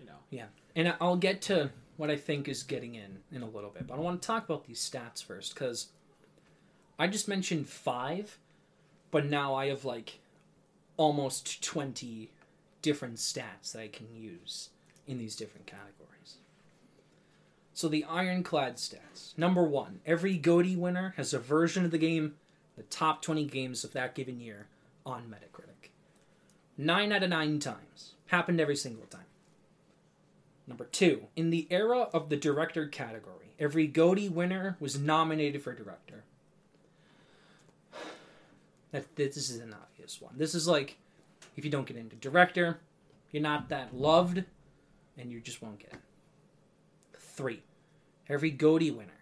you know, Yeah, And I'll get to what I think is getting in in a little bit, but I want to talk about these stats first because I just mentioned five, but now I have like almost 20 different stats that I can use in these different categories. So the ironclad stats. Number one, every GOTY winner has a version of the game, the top 20 games of that given year on Metacritic. Nine out of nine times. Happened every single time. Number two, in the era of the director category, every GOTY winner was nominated for director. [SIGHS] That this is an obvious one. This is like if you don't get into director, you're not that loved, and you just won't get it. Three, every GOTY winner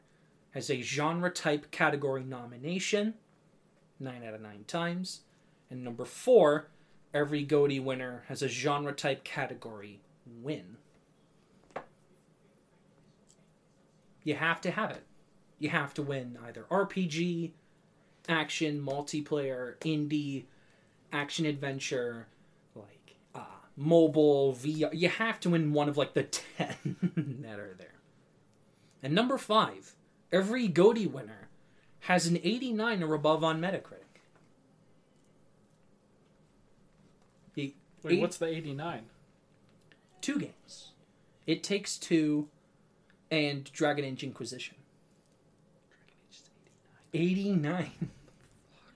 has a genre type category nomination, nine out of nine times. And number four, every GOTY winner has a genre type category win. You have to have it. You have to win either RPG, action, multiplayer, indie, action adventure, like uh, mobile, VR. You have to win one of like the [LAUGHS] 10 that are there. And number five, every GOTY winner has an 89 or above on Metacritic. wait, Eight- what's the eighty-nine? Two games. It Takes Two and Dragon Age Inquisition. Dragon Age 89.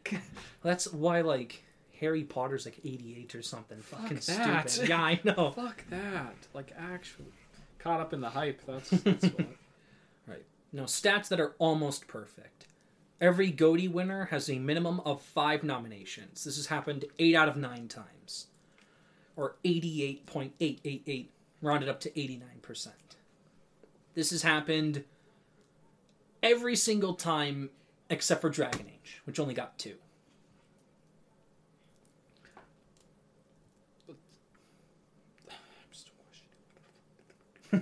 89. That's why, like, Harry Potter's like 88 or something. Fucking that. stupid. Yeah, I know. Fuck that! Like actually, caught up in the hype. That's [LAUGHS] that's what. No, stats that are almost perfect. Every GOTY winner has a minimum of five nominations. This has happened eight out of nine times. or 88.888, rounded up to 89%. This has happened every single time except for Dragon Age, which only got two. Dragon [LAUGHS]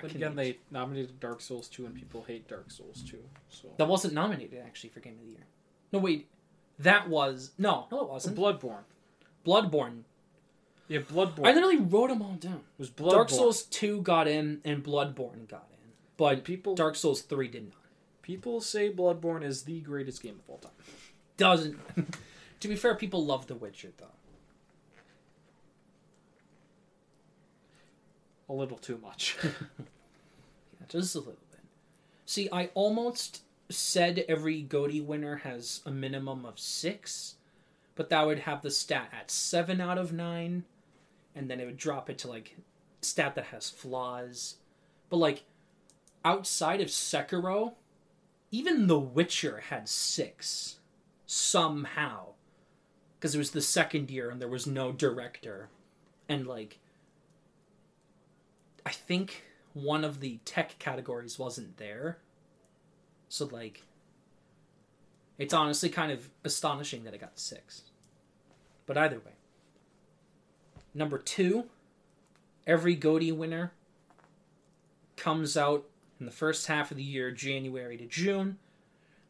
But again, Age. they nominated Dark Souls 2 and people hate Dark Souls 2. So That wasn't nominated actually for Game of the Year. No, wait. That was no, no, it wasn't. Bloodborne. Bloodborne. Yeah, Bloodborne. I literally wrote them all down. was Bloodborne. Dark Souls two got in, and Bloodborne got in, but People Dark Souls three did not. people say Bloodborne is the greatest game of all time. Doesn't. [LAUGHS] to be fair, people love The Witcher though. A little too much. [LAUGHS] Yeah, just a little bit. See, I almost said every Goaty winner has a minimum of six, but that would have the stat at seven out of nine, and then it would drop it to like stat that has flaws. But like outside of Sekiro, even The Witcher had six somehow, because it was the second year and there was no director, and like I think one of the tech categories wasn't there. So like it's honestly kind of astonishing that it got 6. But either way. Number 2, every Goaty winner comes out in the first half of the year, January to June.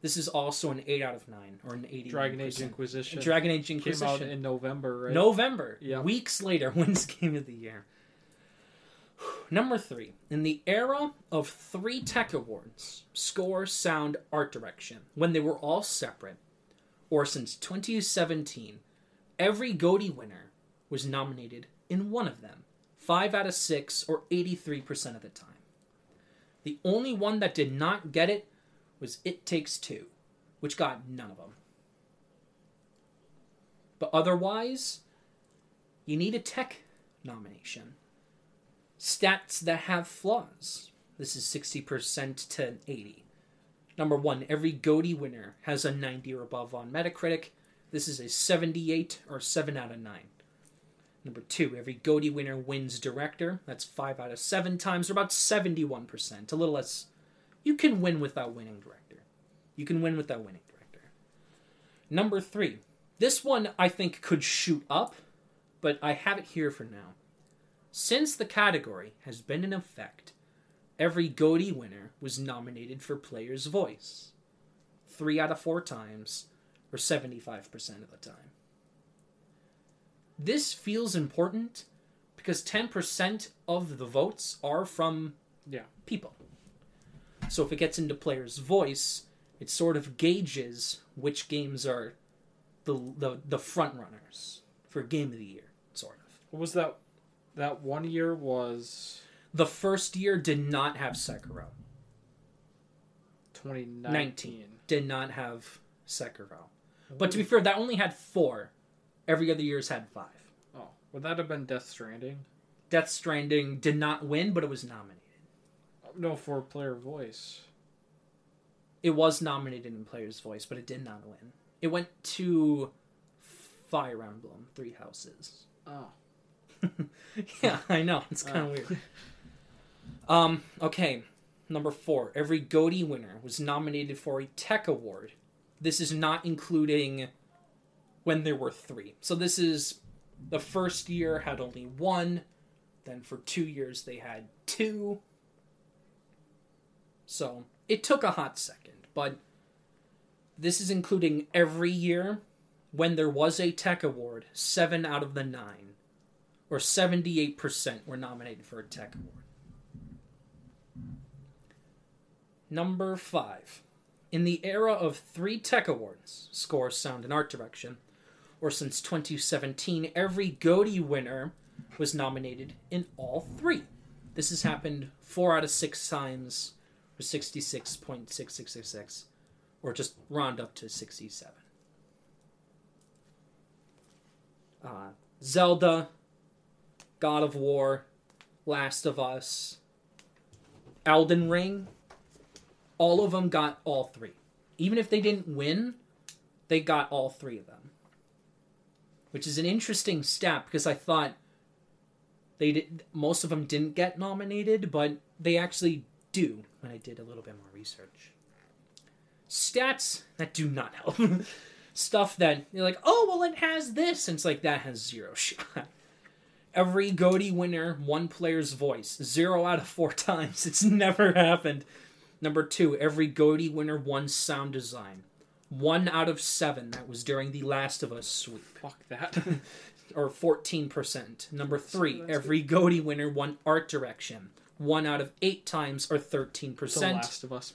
This is also an 8 out of 9 or an 80 Dragon Age Inquisition Dragon Age Inquisition came out in November, right? November. Yeah. Weeks later [LAUGHS] wins Game of the Year. Number three. In the era of three tech awards, score, sound, art direction, when they were all separate, or since 2017, every Goaty winner was nominated in one of them. Five out of six, or 83% of the time. The only one that did not get it was It Takes Two, which got none of them. But otherwise, you need a tech nomination. Stats that have flaws. This is 60% to 80. Number one, every Goaty winner has a 90 or above on Metacritic. This is a 78 or 7 out of 9. Number two, every Goaty winner wins director. That's 5 out of 7 times, or about 71%. A little less. You can win without winning director. You can win without winning director. Number three, this one I think could shoot up, but I have it here for now. Since the category has been in effect, every Goaty winner was nominated for Player's Voice. Three out of four times, or 75% of the time. This feels important because 10% of the votes are from Yeah. people. So if it gets into Player's Voice, it sort of gauges which games are the the, the front runners for Game of the Year, sort of. What was that? That one year was The first year did not have Sekiro. 2019. 19. Did not have Sekiro. But to be fair, that only had four. Every other year's had five. Oh, would that have been Death Stranding? Death Stranding did not win, but it was nominated. Oh, no, for player voice. It was nominated in Player's Voice, but it did not win. It went to Fire Emblem, Three Houses. Oh. [LAUGHS] [LAUGHS] yeah, I know. It's kind of Oh. weird. Um, okay. Number four. Every Goaty winner was nominated for a Tech Award. This is not including when there were three. So this is the first year had only one. Then for two years they had two. So it took a hot second, but this is including every year when there was a Tech Award, seven out of the nine or 78% were nominated for a Tech Award. Number five. In the era of three Tech Awards, score, sound, and art direction, or since 2017, every Goaty winner was nominated in all three. This has happened four out of six times, or 66.6666, or just round up to 67. Uh, Zelda, God of War, Last of Us, Elden Ring, all of them got all three. Even if they didn't win, they got all three of them. Which is an interesting stat because I thought They did most of them didn't get nominated, but they actually do when I did a little bit more research. Stats that do not [LAUGHS] help. Stuff that you're like, oh well, it has this, and it's like that has zero [LAUGHS] shot. Every Goaty winner, one player's voice, zero out of four [LAUGHS] times. It's never happened. Number two, every Goaty winner, one sound design, one out of seven. That was during the Last of Us sweep Fuck that. [LAUGHS] or 14%. Number three, that's every Goaty winner one art direction. One out of eight times, or 13%. Last of Us.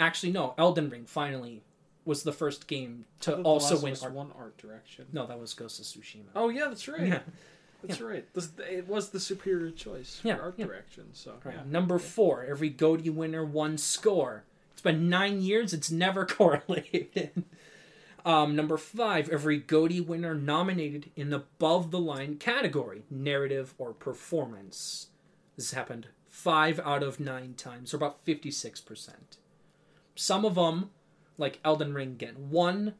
Actually, no, Elden Ring finally was the first game to also win art. one art direction. No, that was Ghost of Tsushima. Oh yeah, that's right. Yeah. That's right. This, it was the superior choice for Yeah, art yeah. direction. So Right. yeah. Number four, every Goaty winner won score. It's been nine years, it's never [LAUGHS] correlated. um, number five, every Goaty winner nominated in the above the line category, narrative or performance. This happened five out of nine times, or about 56%. Some of them, like Elden Ring, get one.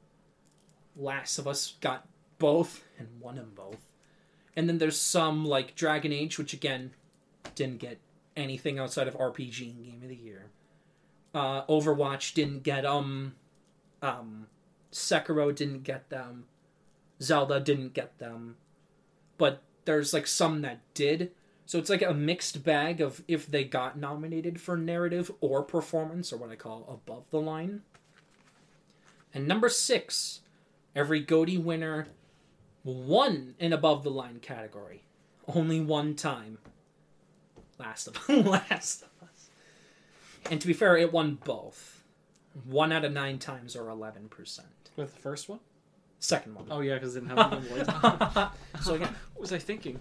Last of Us got both and won them both. And then there's some like Dragon Age, which again didn't get anything outside of RPG and Game of the Year. Uh, Overwatch didn't get um, um, Sekiro didn't get them, Zelda didn't get them, but there's like some that did. So it's like a mixed bag of if they got nominated for narrative or performance, or what I call above the line. And number six, every Goaty winner won an above the line category, only one time. Last of [LAUGHS] Last of Us. And to be fair, it won both. One out of nine times, or eleven percent. With the first one. Second one. Oh yeah, because it didn't have the lights. so again, what was I thinking?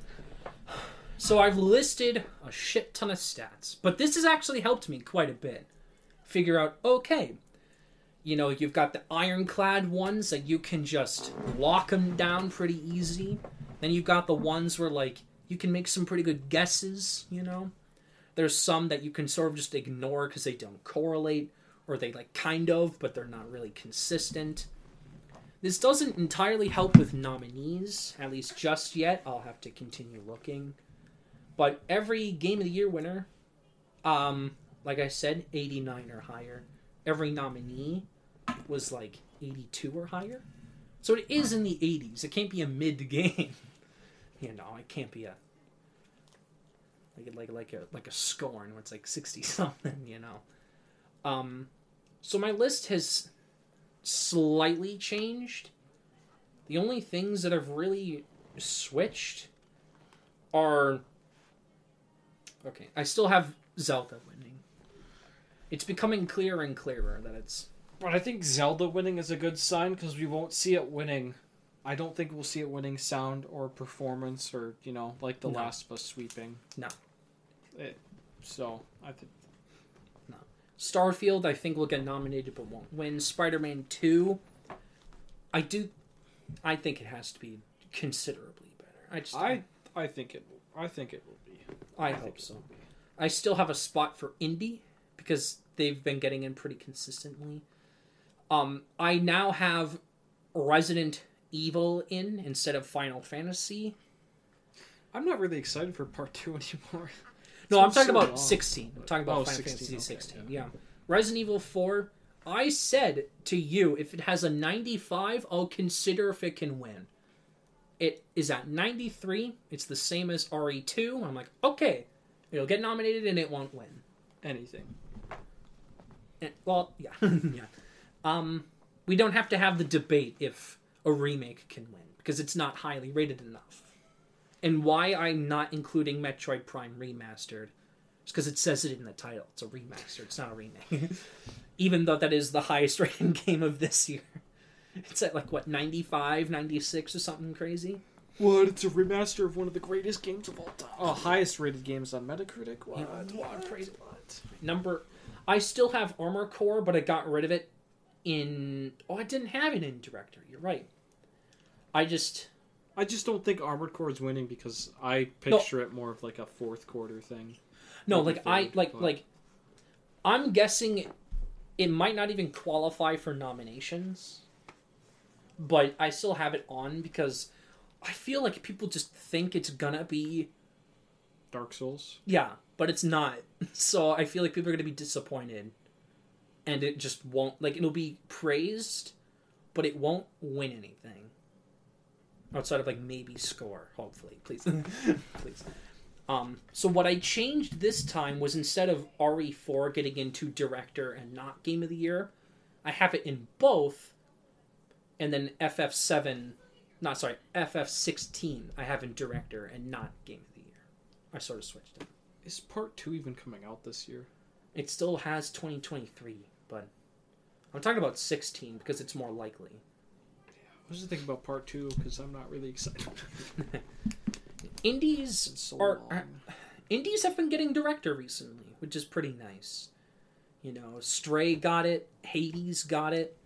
so I've listed a shit ton of stats, but this has actually helped me quite a bit. Figure out, okay, you know, you've got the ironclad ones that you can just lock them down pretty easy. Then you've got the ones where like you can make some pretty good guesses. You know, there's some that you can sort of just ignore because they don't correlate, or they like kind of, but they're not really consistent. This doesn't entirely help with nominees, at least just yet. I'll have to continue looking. But every Game of the Year winner, um, like I said, 89 or higher. Every nominee was like 82 or higher. So it is in the 80s. It can't be a mid game. [LAUGHS] you know, it can't be a like like like a like a scorn where it's like 60 something, you know. Um so my list has slightly changed. The only things that have really switched are okay. I still have Zelda winning. It's becoming clearer and clearer that it's But I think Zelda winning is a good sign because we won't see it winning. I don't think we'll see it winning sound or performance or you know like the No. Last of Us sweeping. No. It, so I think No. Starfield. I think will get nominated but won't win. Spider-Man Two. I do. I think it has to be considerably better. I just I I think it will. I think it will be. I think hope so. I still have a spot for indie because they've been getting in pretty consistently. Um, I now have Resident Evil in instead of Final Fantasy. I'm not really excited for part two [LAUGHS] anymore. No, I'm talking so about long. 16. I'm talking about Oh, Final 16, Fantasy okay, 16. yeah. Yeah. Resident Evil 4. I said to you, if it has a 95, I'll consider if it can win. It is at 93. It's the same as RE2. I'm like, okay, it'll get nominated and it won't win. Anything. And, well, yeah, [LAUGHS] yeah. Um, we don't have to have the debate if a remake can win because it's not highly rated enough. And why I'm not including Metroid Prime Remastered is because it says it in the title. It's a remaster. It's not a remake. [LAUGHS] Even though that is the highest [LAUGHS] rated game of this year. It's at like what 95, 96 or something crazy. What? It's a remaster of one of the greatest games of all time. Oh, highest rated games on Metacritic. What? Yeah, what? crazy. What? Number, I still have Armor Core, but I got rid of it in. Oh, I didn't have it in Director. You're right. I just I just don't think Armored Core is winning because I picture it more of like a fourth quarter thing. no like I like but- like. I'm guessing it might not even qualify for nominations, but I still have it on because I feel like people just think it's gonna be Dark Souls. Yeah, but it's not. [LAUGHS] So I feel like people are to be disappointed. And it just won't like it'll be praised, but it won't win anything. Outside of like maybe score, hopefully. Please. [LAUGHS] Please. Um so what I changed this time was instead of RE4 getting into director and not game of the year, I have it in both and then FF7 not sorry, FF16 I have in director and not game of the year. I sort of switched it. Is part two even coming out this year? It still has 2023, but I'm talking about 16 because it's more likely. What does you think about part two? Because I'm not really excited. [LAUGHS] Indies so are long. indies have been getting director recently, which is pretty nice. You know, Stray got it, Hades got it.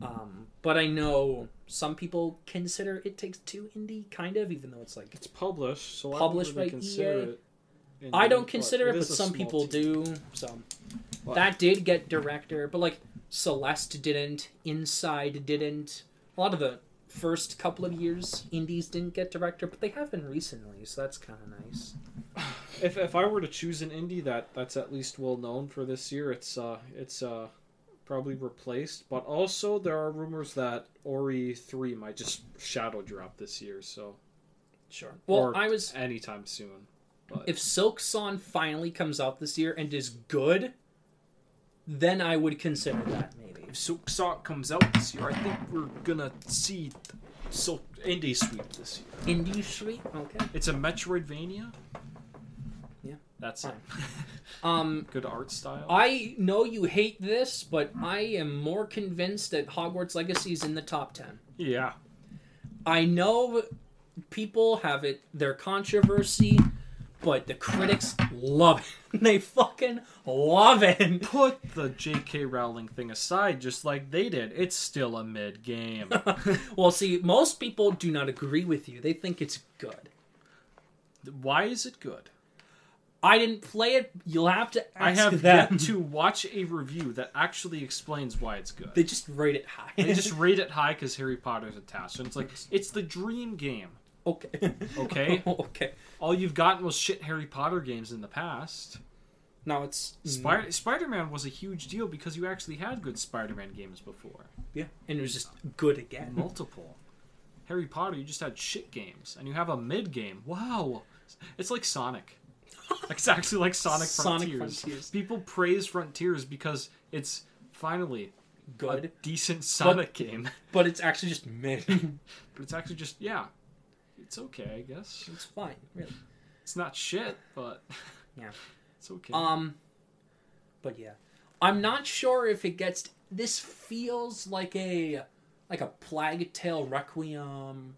Um, but I know some people consider It Takes Two indie, kind of, even though it's like It's published, so Published I by don't really consider EA. it. I don't consider it, but some people team. do. So What? that did get director, but like Celeste didn't, Inside didn't. A lot of the first couple of years, indies didn't get director, but they have been recently, so that's kind of nice. [SIGHS] If if I were to choose an indie that that's at least well known for this year, it's uh it's uh probably replaced. But also there are rumors that Ori three might just shadow drop this year, so Sure. Well, Or- I was anytime soon. But if Silksong finally comes out this year and is good, then I would consider that maybe. if Silk Sock comes out this year, I think we're gonna see Silk Indie Sweep this year. Indie Street, okay. It's a Metroidvania. Yeah. that's Fine. it. Um, [LAUGHS] Good art style. I know you hate this, but I am more convinced that Hogwarts Legacy is in the top ten. yeah, I know people have it their controversy, but the critics love it. [LAUGHS] they fucking love it. put the J.K. Rowling thing aside, just like they did. It's still a mid game. [LAUGHS] well, see, most people do not agree with you. They think it's good. Why is it good? I didn't play it. You'll have to I have them. yet to watch a review that actually explains why it's good. They just rate it high. They just [LAUGHS] rate it high because Harry Potter's attached, and it's like it's the dream game. Okay. Okay. [LAUGHS] okay. All you've gotten was shit Harry Potter games in the past. Now it's Spider Spider Man was a huge deal because you actually had good Spider Man games before, yeah, and it was just good again. multiple. Harry Potter, you just had shit games, and you have a mid game. Wow, it's like Sonic. [LAUGHS] It's actually like Sonic, Sonic Frontiers. Frontiers. People praise Frontiers because it's finally a Good, decent Sonic game, but it's actually just mid. [LAUGHS] but it's actually just yeah, it's okay, I guess. it's fine, really. It's not shit, but [LAUGHS] Yeah. it's okay. Um, but yeah, I'm not sure if it gets. This feels like a like a Plague Tale Requiem,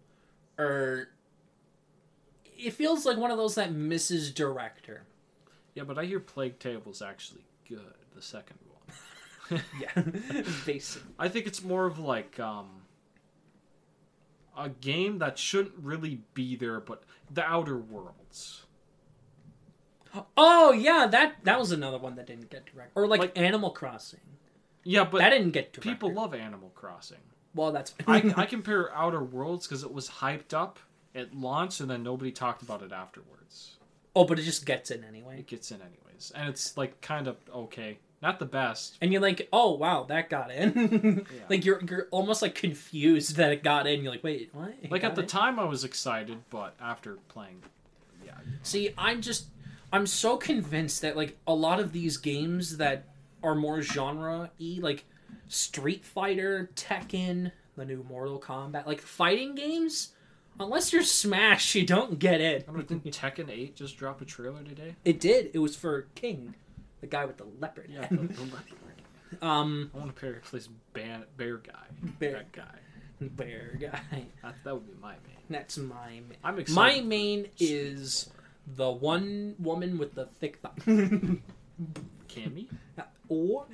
or it feels like one of those that misses director. yeah, but I hear Plague Tale was actually good. The second one. [LAUGHS] Yeah, [LAUGHS] basically. I think it's more of like um a game that shouldn't really be there, but the Outer Worlds. Oh yeah, that that was another one that didn't get director. Or like, Like- Animal Crossing, Yeah, but that didn't get director. people love Animal Crossing. Well, that's I, I [LAUGHS] compare Outer Worlds because it was hyped up at launch and then nobody talked about it afterwards. oh, but it just gets in anyway. It gets in anyways, and it's like kind of okay, not the best. And you're like, oh wow, that got in. [LAUGHS] Yeah. like you're you're almost like confused that it got in. You're like, wait, what? It Like at the in? time, I was excited, but after playing, yeah, See, I'm just I'm so convinced that like a lot of these games that are more genre y, like Street Fighter, Tekken, the new Mortal Kombat, like fighting games, unless you're Smash, you don't get it. I mean, didn't Tekken Eight just drop a trailer today? It did. It was for King, the guy with the leopard. Yeah, head. the, [LAUGHS] the leopard. um, I want to play this bear, bear guy. Bear. That guy. bear guy. That, that would be my main. That's my main. I'm excited. My main is the one woman with the thick thumb. [LAUGHS] Cammy. or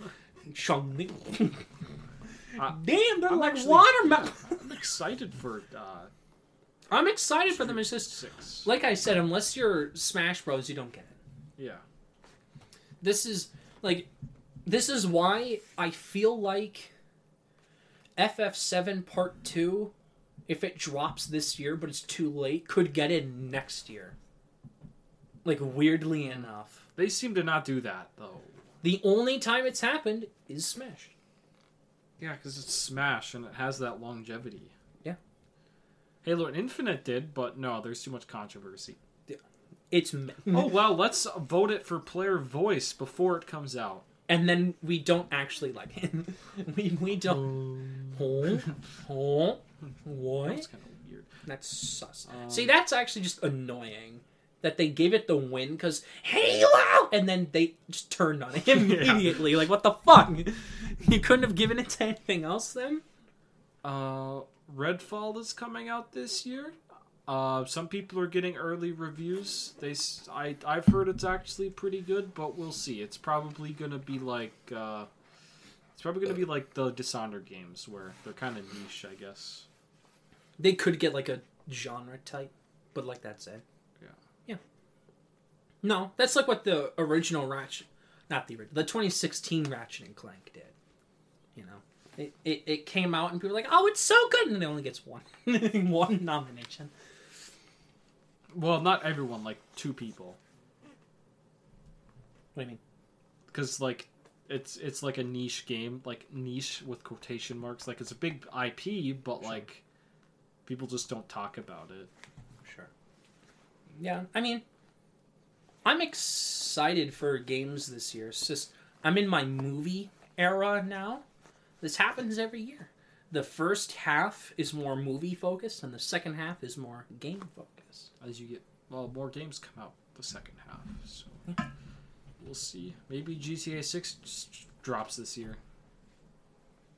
Chun-Li. Uh, Damn, they're I'm like actually- watermelon. I'm excited for uh, I'm excited for them. It's just six. like I said, unless you're Smash Bros, you don't get it. Yeah. This is like, this is why I feel like FF7 Part Two, if it drops this year but it's too late, could get in next year. Like weirdly enough, They seem to not do that though. the only time it's happened is Smash. Yeah, because it's Smash and it has that longevity. Yeah. Halo Infinite did, but no, there's too much controversy. It's oh well, let's vote it for player voice before it comes out. and then we don't actually like it. [LAUGHS] we we don't. Huh? Huh? What? That's kind of weird. That's sus. Um, See, that's actually just annoying that they gave it the win because hey Halo, and then they just turned on it [LAUGHS] [LAUGHS] immediately. Like, what the fuck? You couldn't have given it to anything else then. Uh, Redfall is coming out this year. Uh, some people are getting early reviews. They, I, I've heard it's actually pretty good, but we'll see. It's probably gonna be like, uh, it's probably gonna be like the Dishonored games where they're kind of niche, I guess. They could get like a genre type, but like that's it. Yeah. Yeah. No, that's like what the original Ratchet, not the original, the 2016 Ratchet and Clank did. You know, it, it, it came out and people were like, "Oh, it's so good," and it only gets one [LAUGHS] one nomination. Well, not everyone, like two people, What do you mean? because like it's it's like a niche game, like niche with quotation marks. Like it's a big IP, but Sure. like people just don't talk about it. Sure. Yeah, I mean, I'm excited for games this year. It's just I'm in my movie era now. This happens every year. The first half is more movie focused, and the second half is more game focused. As you get well more games come out the second half so we'll see maybe gta 6 drops this year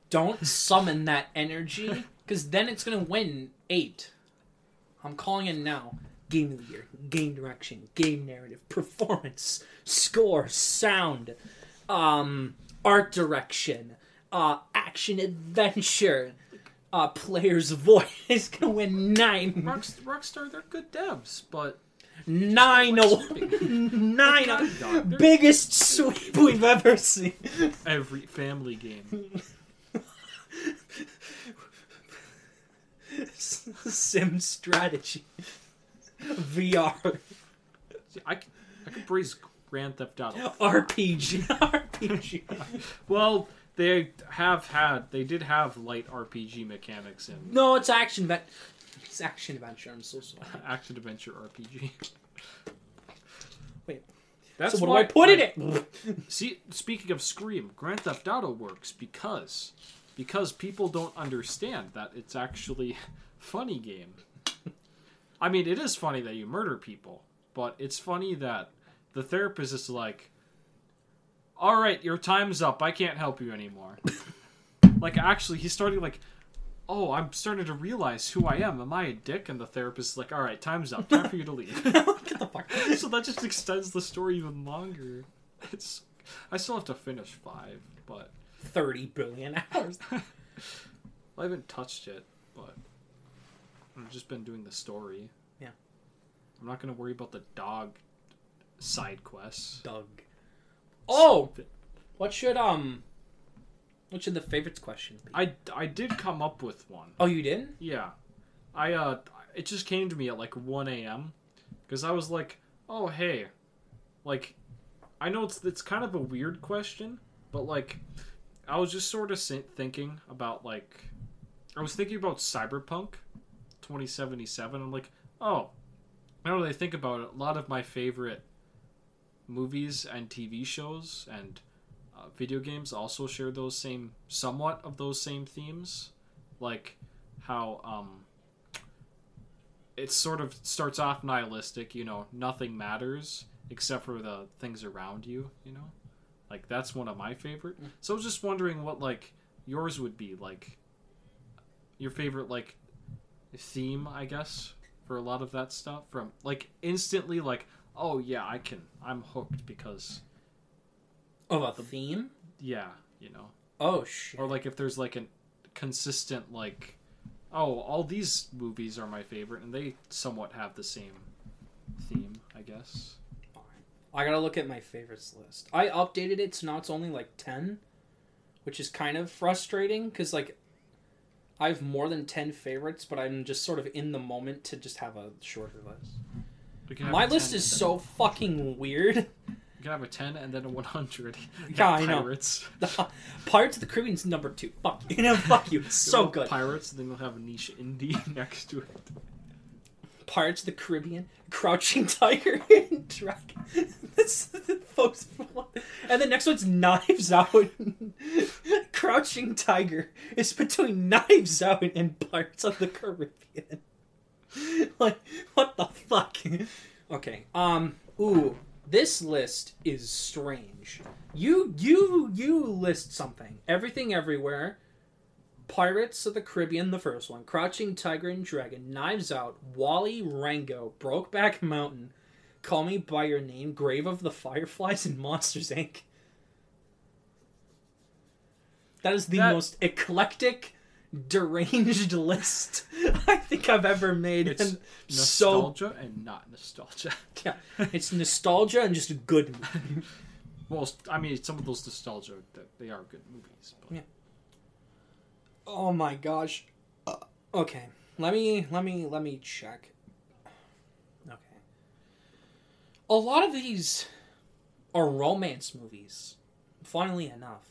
Don't summon that energy, because then it's gonna win eight. I'm calling it now. Game of the year, game direction, game narrative, performance, score, sound, um, art direction, uh, action adventure, uh, player's [LAUGHS] voice. It's gonna win nine, Rockst- rockstar they're good devs but nine, oh, [LAUGHS] nine, oh, Naughty Dog, they're biggest sweep we've ever seen. every family game [LAUGHS] Sim strategy, VR. See, i c- i could praise grand theft auto RPG. RPG. well they have had they did have light rpg mechanics in No, it's action but It's action adventure. I'm so sorry. [LAUGHS] action adventure rpg Wait. That's so what do why I put in it? [LAUGHS] See, speaking of Scream, Grand Theft Auto works because because people don't understand that it's actually [LAUGHS] funny game. I mean, it is funny that you murder people, but it's funny that the therapist is like, "All right, your time's up. I can't help you anymore." [LAUGHS] like actually, he's starting like, "Oh, I'm starting to realize who I am. Am I a dick?" And the therapist is like, "All right, time's up. Time for you to [LAUGHS] leave." Get the fuck. so that just extends the story even longer. It's I still have to finish five, but Thirty billion hours. [LAUGHS] I haven't touched it. But I've just been doing the story. Yeah. I'm not gonna worry about the dog side quests. Doug. Oh, what should um, what should the favorites question be? I I did come up with one. oh, you didn't? Yeah, I uh, it just came to me at like 1 a.m. because I was like, oh hey, like, I know it's it's kind of a weird question, but like, I was just sort of thinking about like, I was thinking about Cyberpunk 2077. I'm like, oh, now that I think about it, a lot of my favorite movies and TV shows and uh, video games also share those same, somewhat of those same themes, like how um it sort of starts off nihilistic, you know, nothing matters except for the things around you, you know? Like that's one of my favorite. So I was just wondering what like yours would be like your favorite like theme, I guess, for a lot of that stuff from like instantly like, oh yeah, I can I'm hooked because Oh, about the theme? yeah, you know. Oh shit. Or like if there's like a consistent like oh, all these movies are my favorite and they somewhat have the same theme, I guess. I gotta look at my favorites list. I updated it, so now it's only like ten, which is kind of frustrating because like I have more than ten favorites, but I'm just sort of in the moment to just have a shorter list. You can have My list is so fucking weird. You can have a ten and then a one hundred. [LAUGHS] Yeah, I know. Pirates. Pirates of the Caribbean's number two. Fuck you. [LAUGHS] know, fuck you. [LAUGHS] So good. Pirates, then you'll have a niche indie next to it. Pirates of the Caribbean, Crouching Tiger, and Dragon. That's the most. And the next one's Knives Out. Crouching Tiger is between Knives Out and Pirates of the Caribbean. [LAUGHS] like, what the fuck? [LAUGHS] Okay. Um. Ooh, this list is strange. You you you list something. Everything everywhere. Pirates of the Caribbean, the first one, Crouching Tiger and Dragon, Knives Out, WALL-E, Rango, Brokeback Mountain, Call Me by Your Name, Grave of the Fireflies, and Monsters Inc. That is the That- most eclectic, deranged [LAUGHS] list I think I've ever made. It's and so nostalgia and not nostalgia. [LAUGHS] yeah, it's nostalgia and just a good movie. [LAUGHS] Well, I mean, some of those nostalgia that they are good movies. But Yeah. Oh my gosh. Uh, okay, let me let me let me check. Okay. A lot of these are romance movies. Funnily enough.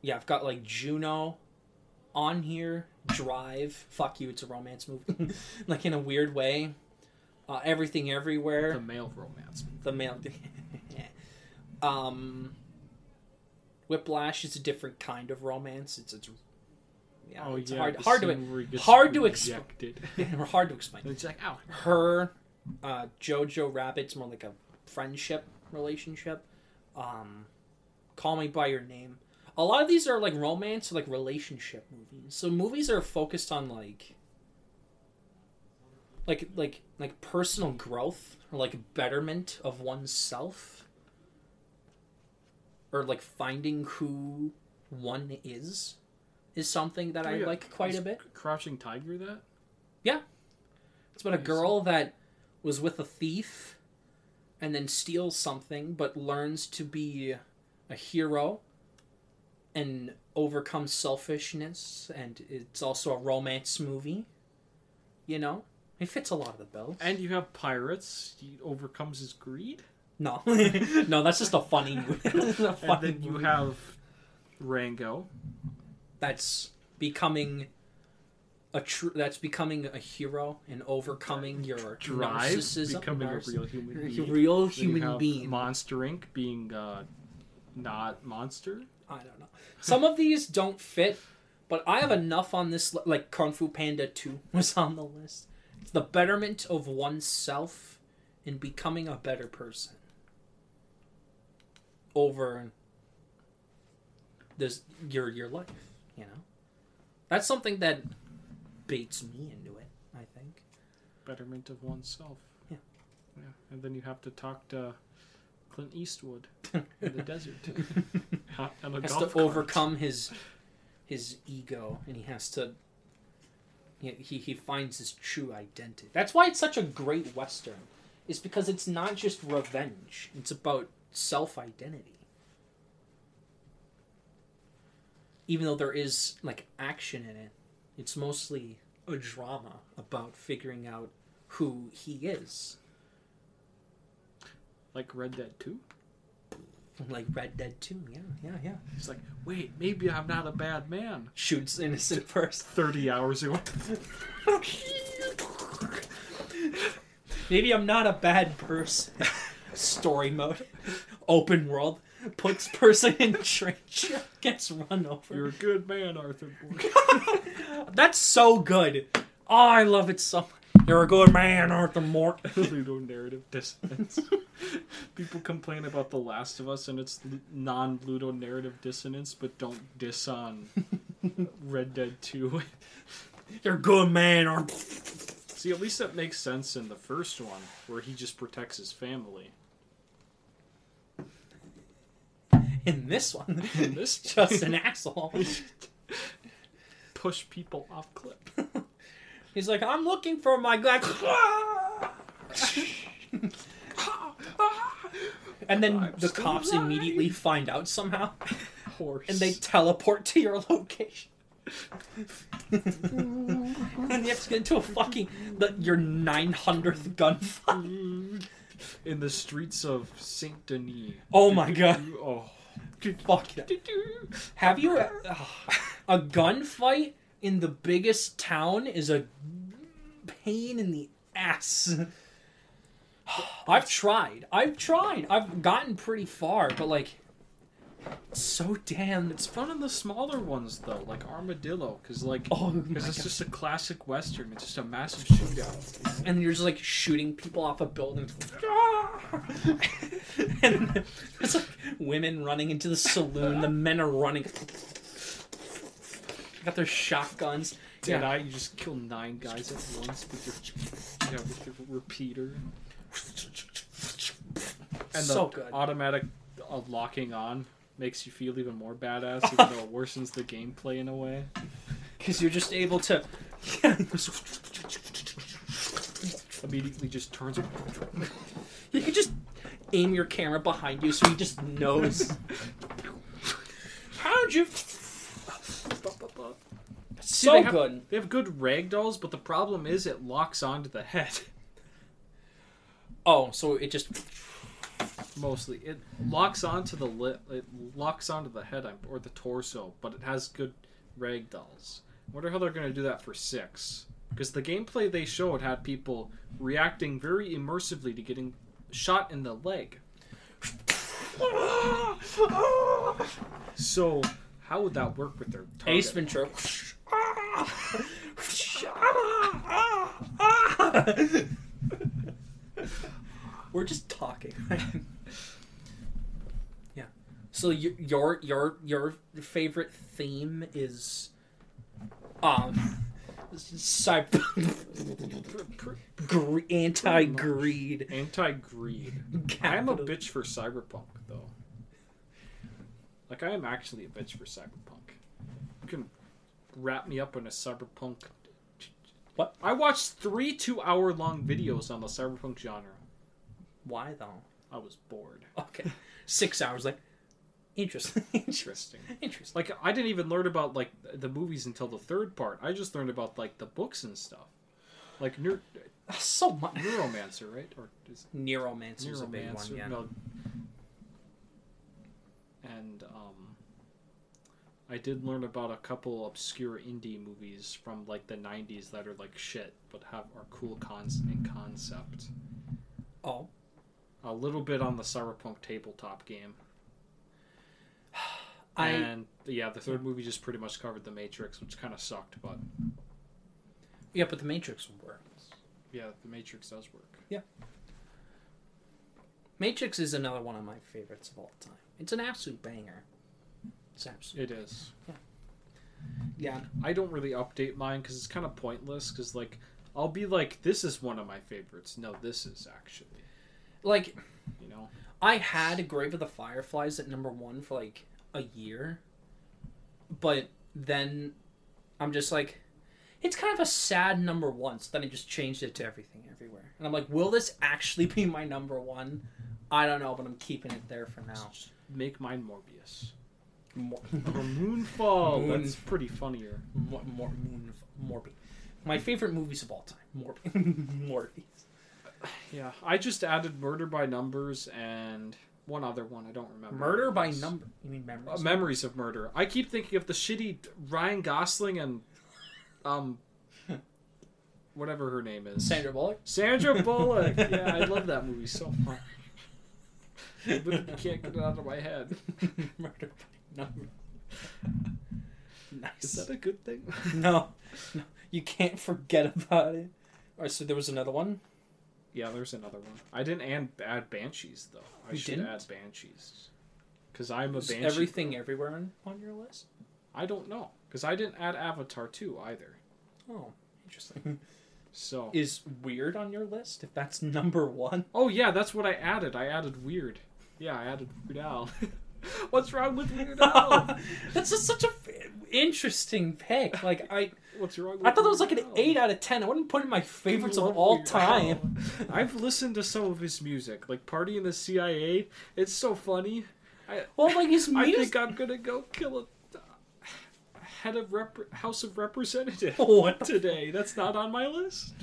Yeah, I've got like Juno on here, Drive. Fuck you, it's a romance movie. [LAUGHS] like in a weird way. Uh, Everything Everywhere. the male romance. the male [LAUGHS] um whiplash is a different kind of romance it's it's yeah, oh it's yeah, hard hard to scene where he hard to exp- rejected. [LAUGHS] hard to explain it's like, ow. her uh jojo rabbit's more like a friendship relationship um call me by your name a lot of these are like romance or like relationship movies so movies are focused on like like like like personal growth or like betterment of oneself or like finding who one is is something that Oh, I yeah. like quite Is a bit. Crouching Tiger, that Yeah. It's about a girl that was with a thief and then steals something but learns to be a hero and overcome selfishness and it's also a romance movie. You know? It fits a lot of the bills. and you have pirates. He overcomes his greed, No. [LAUGHS] no, that's just a funny. [LAUGHS] That's a and then you movie. have Rango. that's becoming a true that's becoming a hero and overcoming your Drive, narcissism becoming a real human a being. real human being Monster Inc. being uh, not monster. I don't know. Some of these don't fit, but I have enough on this. Like Kung Fu Panda 2 was [LAUGHS] on the list. It's the betterment of oneself in becoming a better person over this your your life. You know, that's something that baits me into it. I think. Betterment of oneself. Yeah. Yeah, and then you have to talk to Clint Eastwood [LAUGHS] in the desert. [LAUGHS] Hot on a has golf to cart. overcome his his ego and he has to he, he he finds his true identity that's why it's such a great western is because it's not just revenge it's about self-identity even though there is like action in it it's mostly a drama about figuring out who he is like Red Dead 2. like red dead 2 yeah yeah yeah He's like, wait, maybe I'm not a bad man. shoots innocent person 30 hours ago. [LAUGHS] Maybe I'm not a bad person. Story mode. Open world. Puts person in trench. Gets run over. You're a good man, Arthur [LAUGHS] That's so good. Oh, I love it so much. You're a good man, Arthur Mort. Ludo [LAUGHS] narrative dissonance. [LAUGHS] People complain about The Last of Us and its non Ludonarrative dissonance, but don't diss on [LAUGHS] Red Dead 2. You're a good man, Arthur. See, at least that makes sense in the first one, where he just protects his family. In this one, In this just an asshole. push people off cliff. He's like, I'm looking for my glass. and then I'm the cops alive. immediately find out somehow, Horse. and they teleport to your location. and you have to get into a fucking the, your 900th gunfight. In the streets of Saint Denis. Oh my god. Oh. Fuck that. Have you [LAUGHS] uh, a gunfight in the biggest town is a pain in the ass. I've tried. I've tried. I've gotten pretty far, but like so damn It's fun in the smaller ones though, like Armadillo, because like, Oh because it's God. just a classic western. It's just a massive shootout. and you're just like shooting people off of buildings. Ah! [LAUGHS] and it's like women running into the saloon. The men are running. Got their shotguns. Dead Eye, you just kill nine guys at once with your yeah with your repeater. And so the good. automatic uh, locking on makes you feel even more badass, even though it [LAUGHS] worsens the gameplay in a way. Because you're just able to. [LAUGHS] Immediately just turns. you can just aim your camera behind you so he just knows. [LAUGHS] How'd you. See, So they have, good. They have good rag dolls, but the problem is it locks onto the head. [LAUGHS] Oh, so it just. Mostly, it locks onto the lip. It locks onto the head or the torso, but it has good ragdolls. Wonder how they're going to do that for six. Because the gameplay they showed had people reacting very immersively to getting shot in the leg. [LAUGHS] So, how would that work with their target? Ace Ventura. [LAUGHS] We're just talking. [LAUGHS] yeah. So y- your your your favorite theme is um cyber anti-greed. Anti-greed. I am a bitch for cyberpunk, though. Like, I am actually a bitch for cyberpunk. You can wrap me up in a cyberpunk. What? I watched three two-hour-long videos on the cyberpunk genre. Why though? I was bored. Okay. Six hours like interesting. [LAUGHS] Interesting. Interesting. Like, I didn't even learn about like the movies until the third part. I just learned about like the books and stuff. Like Neur- [SIGHS] So much. Neuromancer, right? Or is Neuromancer's a big one, yeah. No. And um, I did learn about a couple obscure indie movies from like the '90s that are like shit, but have are cool cons in concept. Oh. A little bit on the cyberpunk tabletop game, I and yeah, the third movie just pretty much covered the Matrix, which kind of sucked, but yeah, but the Matrix works. yeah, the Matrix does work. Yeah, Matrix is another one of my favorites of all time. It's an absolute banger. It's absolute. It is. Yeah. Yeah. I don't really update mine because it's kind of pointless. Because like, I'll be like, this is one of my favorites. No, this is actually, Like you know. I had Grave of the Fireflies at number one for like a year, but then I'm just like, it's kind of a sad number one. So then I just changed it to everything everywhere, and I'm like, will this actually be my number one? I don't know, but I'm keeping it there for now. Just make mine Morbius. More, [LAUGHS] Or Moonfall. Moon- That's pretty funnier. more, more, moon, Morbi. My favorite movies of all time, Morbi. [LAUGHS] Morbi. Yeah, I just added Murder by Numbers and one other one. I don't remember. Murder by number. You mean Uh, memories? Memories of Murder. I keep thinking of the shitty Ryan Gosling and um, [LAUGHS] whatever her name is. Sandra Bullock. Sandra Bullock. yeah, I love that movie so much. [LAUGHS] Literally can't get it out of my head. [LAUGHS] Murder by number. Nice. Is that a good thing? [LAUGHS] no, no, you can't forget about it. All right, so there was another one. Yeah, there's another one. I didn't add, add Banshees though. I You should didn't? add Banshees. Because I'm a Is Banshee. everything everywhere on, on your list? I don't know. Because I didn't add Avatar 2 either. Oh, interesting. So. Is weird on your list? If that's number one, Oh yeah, that's what I added. I added Weird. Yeah, I added Weird Al. [LAUGHS] What's wrong with Weird [LAUGHS] Al? that's just such a f- interesting pick. Like I, What's wrong with I thought that was like Weird an Al? eight out of ten. I wouldn't put it in my favorites of Love all Weird time. [LAUGHS] I've listened to some of his music, like Party in the CIA. It's so funny. I, Well, like his I music. think I'm gonna go kill a head of Rep- House of Representatives What the today. That's not on my list.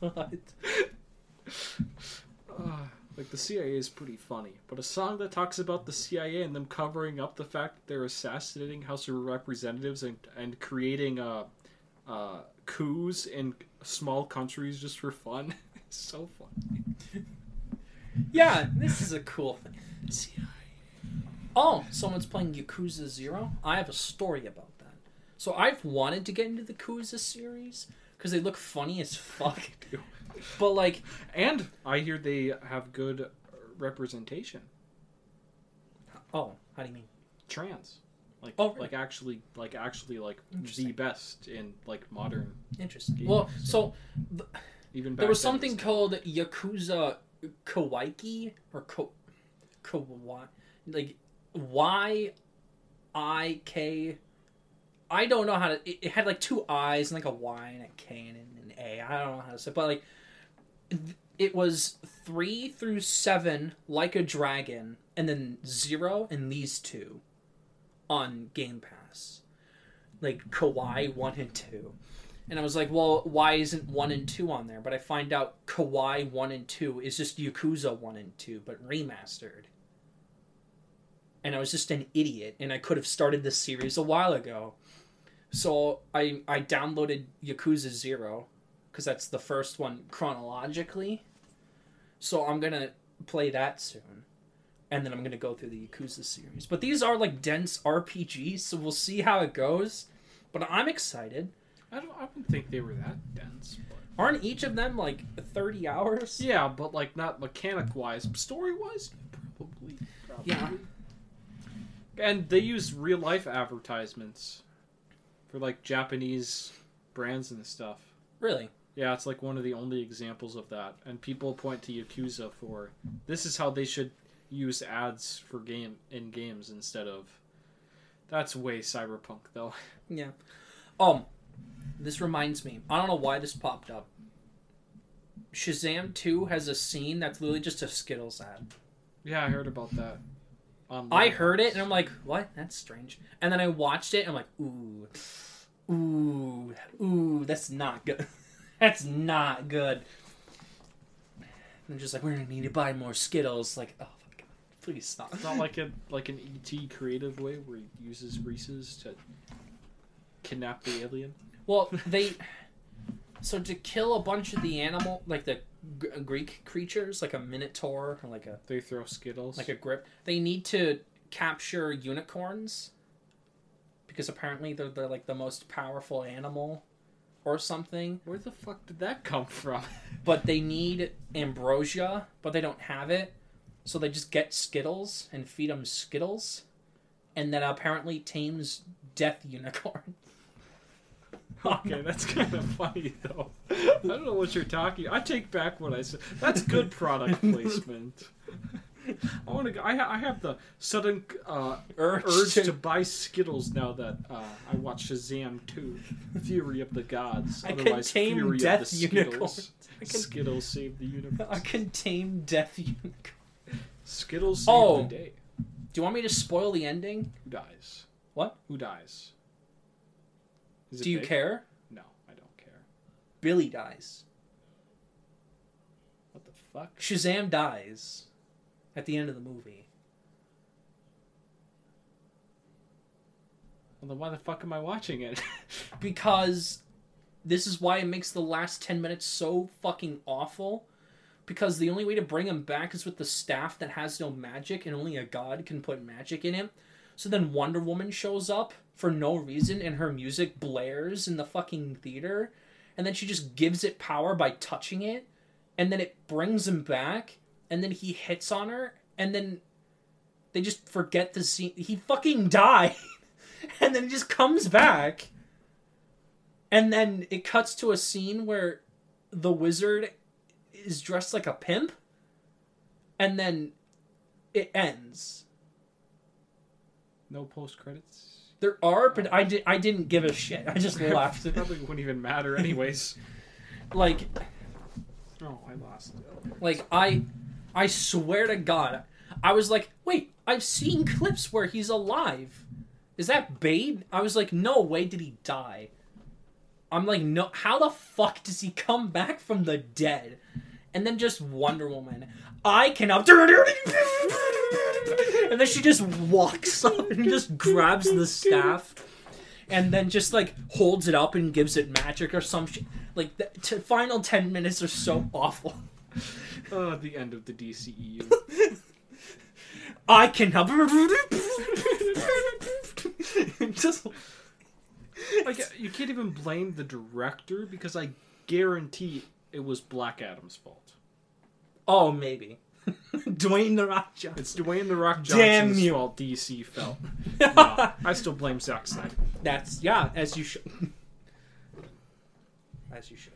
What? Uh, like the CIA is pretty funny, but a song that talks about the CIA and them covering up the fact that they're assassinating House of Representatives and and creating uh, uh, coups in small countries just for fun. [LAUGHS] it's so fun. [LAUGHS] Yeah, this is a cool thing. CIA. Oh, someone's playing Yakuza Zero. I have a story about that. So I've wanted to get into the Yakuza series because they look funny as fuck. [LAUGHS] But like, And I hear they have good representation. oh, how do you mean? Trans. Like, Oh, really? like actually, like actually, like the best in like modern. Interesting. Game, Well, so- so Even there was then, something called Yakuza Kawaii or Ko Kawaii, like Y I K. I don't know how to. It, it had like two I's and like a Y and a K and an A. I don't know how to say, but like th- it was three through seven, like a dragon, and then zero and these two on Game Pass, like Kawaii one and two. And I was like, well, why isn't one and two on there? But I find out Kawaii one and two is just Yakuza one and two, but remastered. And I was just an idiot, and I could have started this series a while ago. So I I downloaded Yakuza Zero, because that's the first one chronologically. So I'm gonna play that soon, and then I'm gonna go through the Yakuza series. But these are like dense RPGs, so we'll see how it goes. But I'm excited. I don't. I don't think they were that dense. But... Aren't each of them like 30 hours? Yeah, but like not mechanic wise, story wise, probably, probably. Yeah. And they use real life advertisements for like Japanese brands and stuff. Really? Yeah, it's like one of the only examples of that. And people point to Yakuza for this is how they should use ads for game in games instead of. That's way cyberpunk though. [LAUGHS] Yeah. Um, this reminds me. I don't know why this popped up. Shazam 2 has a scene that's literally just a Skittles ad. Yeah, I heard about that. I heard it and I'm like, what? That's strange. And then I watched it and I'm like, ooh, ooh, ooh, that's not good. [LAUGHS] that's not good. I'm just like, we're gonna need to buy more Skittles. Like, oh my god, please stop. It's not like a like an ET creative way where he uses Reese's to kidnap the alien. Well, they so to kill a bunch of the animal, like the G- Greek creatures, like a minotaur or like a They throw Skittles. like a grip, they need to capture unicorns because apparently they're, they're like the most powerful animal or something. Where the fuck did that come from? [LAUGHS] But they need ambrosia, but they don't have it, so they just get Skittles and feed them Skittles, and that apparently tames death [LAUGHS] unicorn. okay, that's kind of funny though. I don't know what you're talking. I take back what I said. That's good product [LAUGHS] placement. [LAUGHS] I want to. I, ha- I have the sudden uh, Urge, urge to to buy Skittles now that uh, I watch Shazam 2, Fury of the Gods. I Otherwise, can tame Fury death of the unicorns. Skittles. Can- Skittles save the universe. I can tame death unicorn. Skittles save Oh. the day. Do you want me to spoil the ending? Who dies? What? Who dies? Do you big? care? No, I don't care. Billy dies. What the fuck? Shazam dies at the end of the movie. Well, then why the fuck am I watching it? [LAUGHS] Because this is why it makes the last 10 minutes so fucking awful. Because the only way to bring him back is with the staff that has no magic, and only a god can put magic in it. So then Wonder Woman shows up for no reason, and her music blares in the fucking theater. And then she just gives it power by touching it. And then it brings him back. And then he hits on her. And then they just forget the scene. He fucking died. [LAUGHS] and then he just comes back. And then it cuts to a scene where the wizard is dressed like a pimp. And then it ends. no post credits. There are, but I, did, I didn't give a shit. I just [LAUGHS] laughed. It probably wouldn't even matter anyways. [LAUGHS] like, oh, I lost it. like I, I swear to God, I was like, wait, I've seen [LAUGHS] clips where he's alive. Is that Babe? I was like, no way did he die. I'm like, no, how the fuck does he come back from the dead? And then just Wonder Woman, I cannot. [LAUGHS] And then she just walks up and just grabs the staff, and then just like holds it up and gives it magic or some shit. Like the t- final ten minutes are so [LAUGHS] awful. Uh, [LAUGHS] the end of the DCEU. I cannot. [LAUGHS] just like you can't even blame the director because I guarantee it was Black Adam's fault. oh maybe [LAUGHS] Dwayne the Rock Johnson. It's Dwayne the Rock Damn you. fault. DC fell. No, I still blame Zack Snyder. That's yeah, as you should. As you should.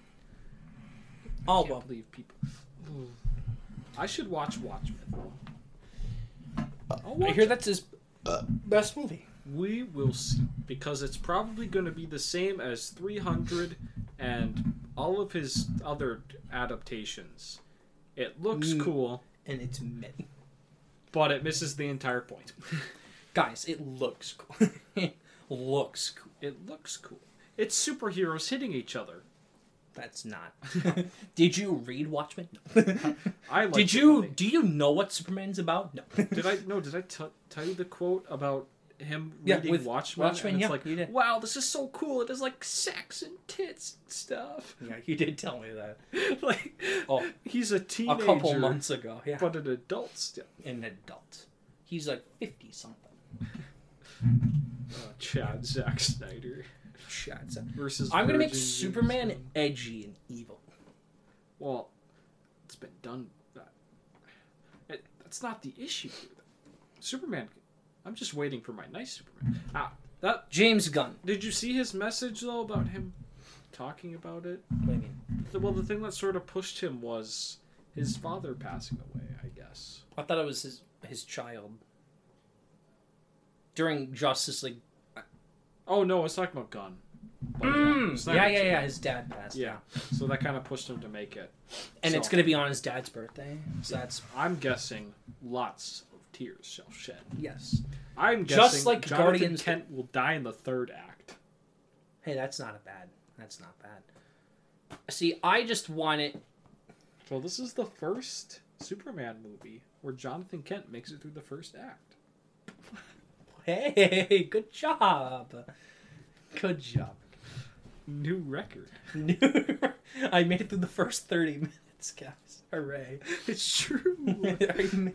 Oh Can't well. believe people. I should watch Watchmen. I'll I hear it. that's his best movie. We will see because it's probably going to be the same as 300 and all of his other adaptations. It looks Mm. cool, And it's mid. but it misses the entire point. [LAUGHS] Guys, it looks cool. [LAUGHS] it looks cool. It looks cool. It's superheroes hitting each other. That's not. [LAUGHS] Did you read Watchmen? [LAUGHS] I like Did it you? Do you know what Superman's about? No. [LAUGHS] Did I no? Did I t- tell you the quote about him Yeah, reading with Watchmen? Watchmen, and it's yeah, like, you did. wow, this is so cool. It is like sex and tits and stuff. Yeah, you did tell me that like, Oh, he's a teenager. a teenager, couple months ago. Yeah, but an adult still. an adult. He's like fifty something. Uh, Chad Zack Snyder Shots. versus. I'm gonna make Virgin Superman edgy and evil. Well, it's been done. That it, that's not the issue. Here. Superman. I'm just waiting for my nice Superman. Ah, that. James Gunn. Did you see his message though about him talking about it? What do you mean? The- well, the thing that sort of pushed him was his father passing away. I guess. I thought it was his his child. During Justice League. Oh no, I was talking about Gunn. But Mm, it's yeah, yeah, yeah. His dad passed. Yeah, so that kind of pushed him to make it. And So- it's gonna be on his dad's birthday. So that's I'm guessing lots of tears shall shed. yes. I'm guessing Just like Jonathan Guardians- Kent will die in the third act. Hey, that's not a bad. That's not bad. See, I just want it. Well, this is the first Superman movie where Jonathan Kent makes it through the first act. Hey, [LAUGHS] good job. Good job. New record. [LAUGHS] New. I made it through the first thirty minutes, guys. Hooray! It's true. [LAUGHS]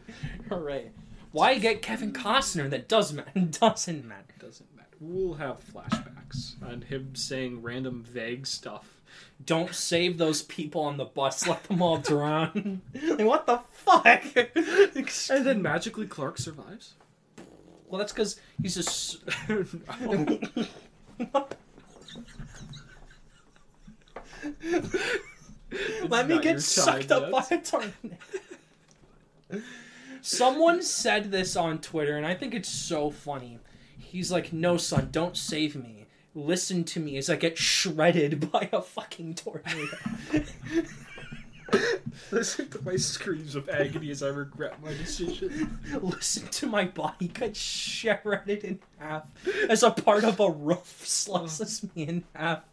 Hooray! Why get Kevin Costner that does matter? Doesn't matter. Doesn't matter. We'll have flashbacks and him saying random vague stuff. Don't save those people on the bus. Let them all drown. like, what the fuck? And then magically Clark survives. Well, that's because he's a. s- [LAUGHS] Let me get sucked up by a tornado. Someone said this on Twitter, and I think it's so funny. He's like, "No, son, don't save me. Listen to me as I get shredded [LAUGHS] by a fucking tornado." [LAUGHS] [LAUGHS] Listen to my screams of agony as I regret my decision. Listen to my body get shredded in half as a part of a roof slices me in half.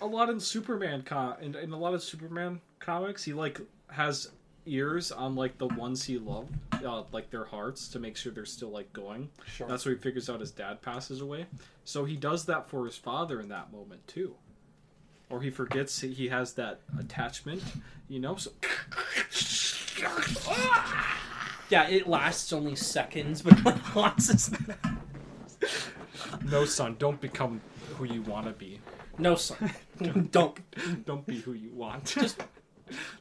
A lot in Superman com- in, in a lot of Superman comics, he like has ears on like the ones he loved, uh, like their hearts, to make sure they're still like going. Sure. That's where he figures out his dad passes away. So he does that for his father in that moment too. Or he forgets he- has that attachment, you know. So Yeah, it lasts only seconds, but [LAUGHS] like lasts. no, son, don't become who you want to be. No, son, [LAUGHS] don't. Don't be who you want. Just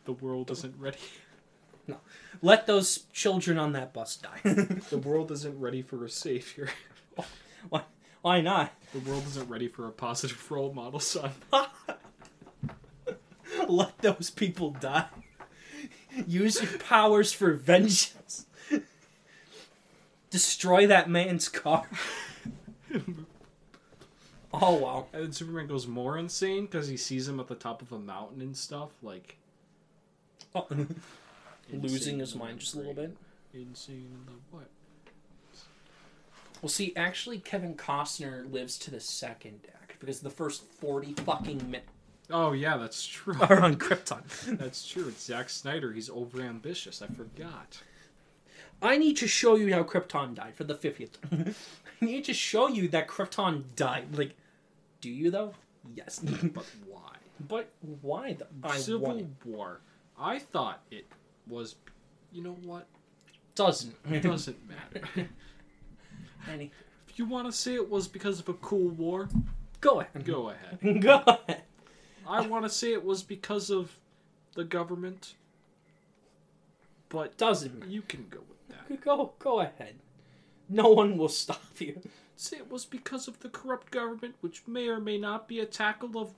the world isn't ready. No, let those children on that bus die. The world isn't ready for a savior. [LAUGHS] why? Why not? The world isn't ready for a positive [LAUGHS] role model, son. [LAUGHS] Let those people die. Use your powers for vengeance. Destroy that man's car. [LAUGHS] Oh wow. And then Superman goes more insane because he sees him at the top of a mountain and stuff. Like Oh. Losing his mind just a little bit. Insane in the what? Well, see, actually, Kevin Costner lives to the second act because the first forty fucking minutes Oh yeah, that's true. are on Krypton. [LAUGHS] That's true. It's Zack Snyder. He's overambitious. I forgot. I need to show you how Krypton died for the fiftieth. [LAUGHS] I need to show you that Krypton died. Like, do you though? Yes. But [LAUGHS] why? but why? The, I Civil. War. I thought it was. You know what? Doesn't. It doesn't matter. Any. if you want to say it was because of a cool war, Go ahead. go ahead. [LAUGHS] Go ahead. I want to say it was because of the government, but Doesn't matter. you can go with that. Go. Go ahead. No one will stop you. Say it was because of the corrupt government, which may or may not be a tackle of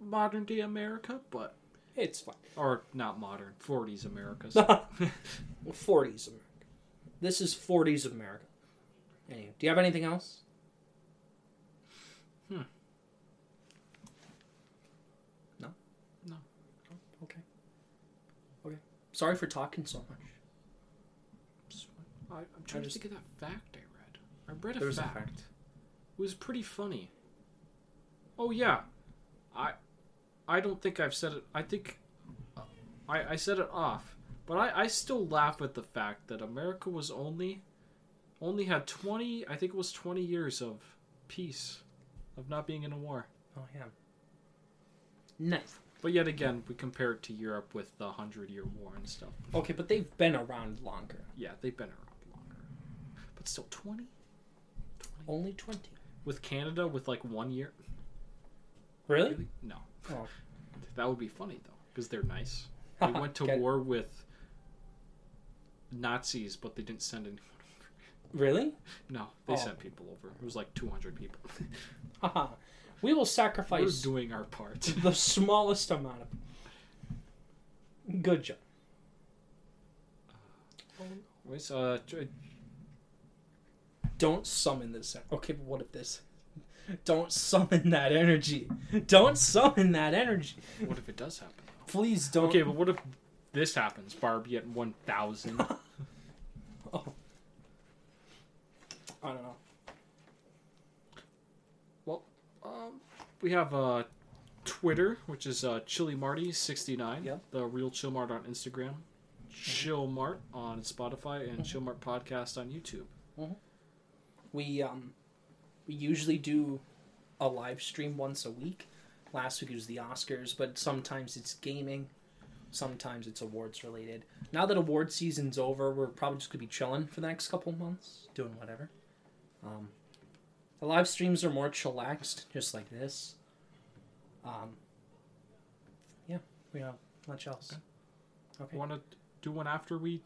modern day America, but It's fine. or not modern, 40s America's. 40s America. This is 40s America. Anyway, do you have anything else? Hmm. No? No. Oh, okay. Okay. Sorry for talking so much. I, I'm trying just- to think of that fact I read. I read a There was a fact. fact. It was pretty funny. Oh yeah, I I don't think I've said it. I think I I said it off, but I I still laugh at the fact that America was only only had 20. I think it was 20 years of peace, of not being in a war. Oh, yeah. Nice. But yet again, we compare it to Europe with the Hundred Year War and stuff. Okay, but they've been around longer. Yeah, they've been around longer, but still 20. 20 Only 20. with Canada with like one year. Really? Really? No. Oh. That would be funny though, because they're nice. [LAUGHS] They went to war with Nazis, but they didn't send anyone. Really? No, they Oh. sent people over. It was like 200 people. [LAUGHS] Haha. we will We're sacrifice doing our part. the smallest amount of. Good job. Wait, uh, tr- Don't summon this. Okay, but what if this? Don't summon that energy. Don't summon that energy. what if it does happen? Please don't. Okay, but what if this happens? Barbie at 1,000. [LAUGHS] Oh. I don't know. um, we have uh, Twitter, which is uh, Chili Marty 69. Yep. The real Chill Mart on Instagram. Chill Mart on Spotify and Chill Mart podcast on YouTube. We um, we usually do a live stream once a week. Last week it was the Oscars, but sometimes it's gaming. Sometimes it's awards related. Now that award season's over, we're probably just gonna be chilling for the next couple months, doing whatever. Um, the live streams are more chillaxed, just like this. Um, yeah, we have much else. Okay, Want to do one after we?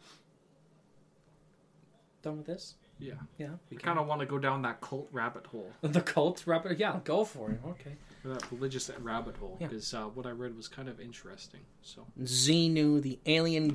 done with this? Yeah. Yeah, we kind of want to go down that cult rabbit hole, [LAUGHS] the cult rabbit. Yeah, go for it. Okay. or that religious rabbit hole, Yeah. because uh, what I read was kind of interesting. So. Xenu, the alien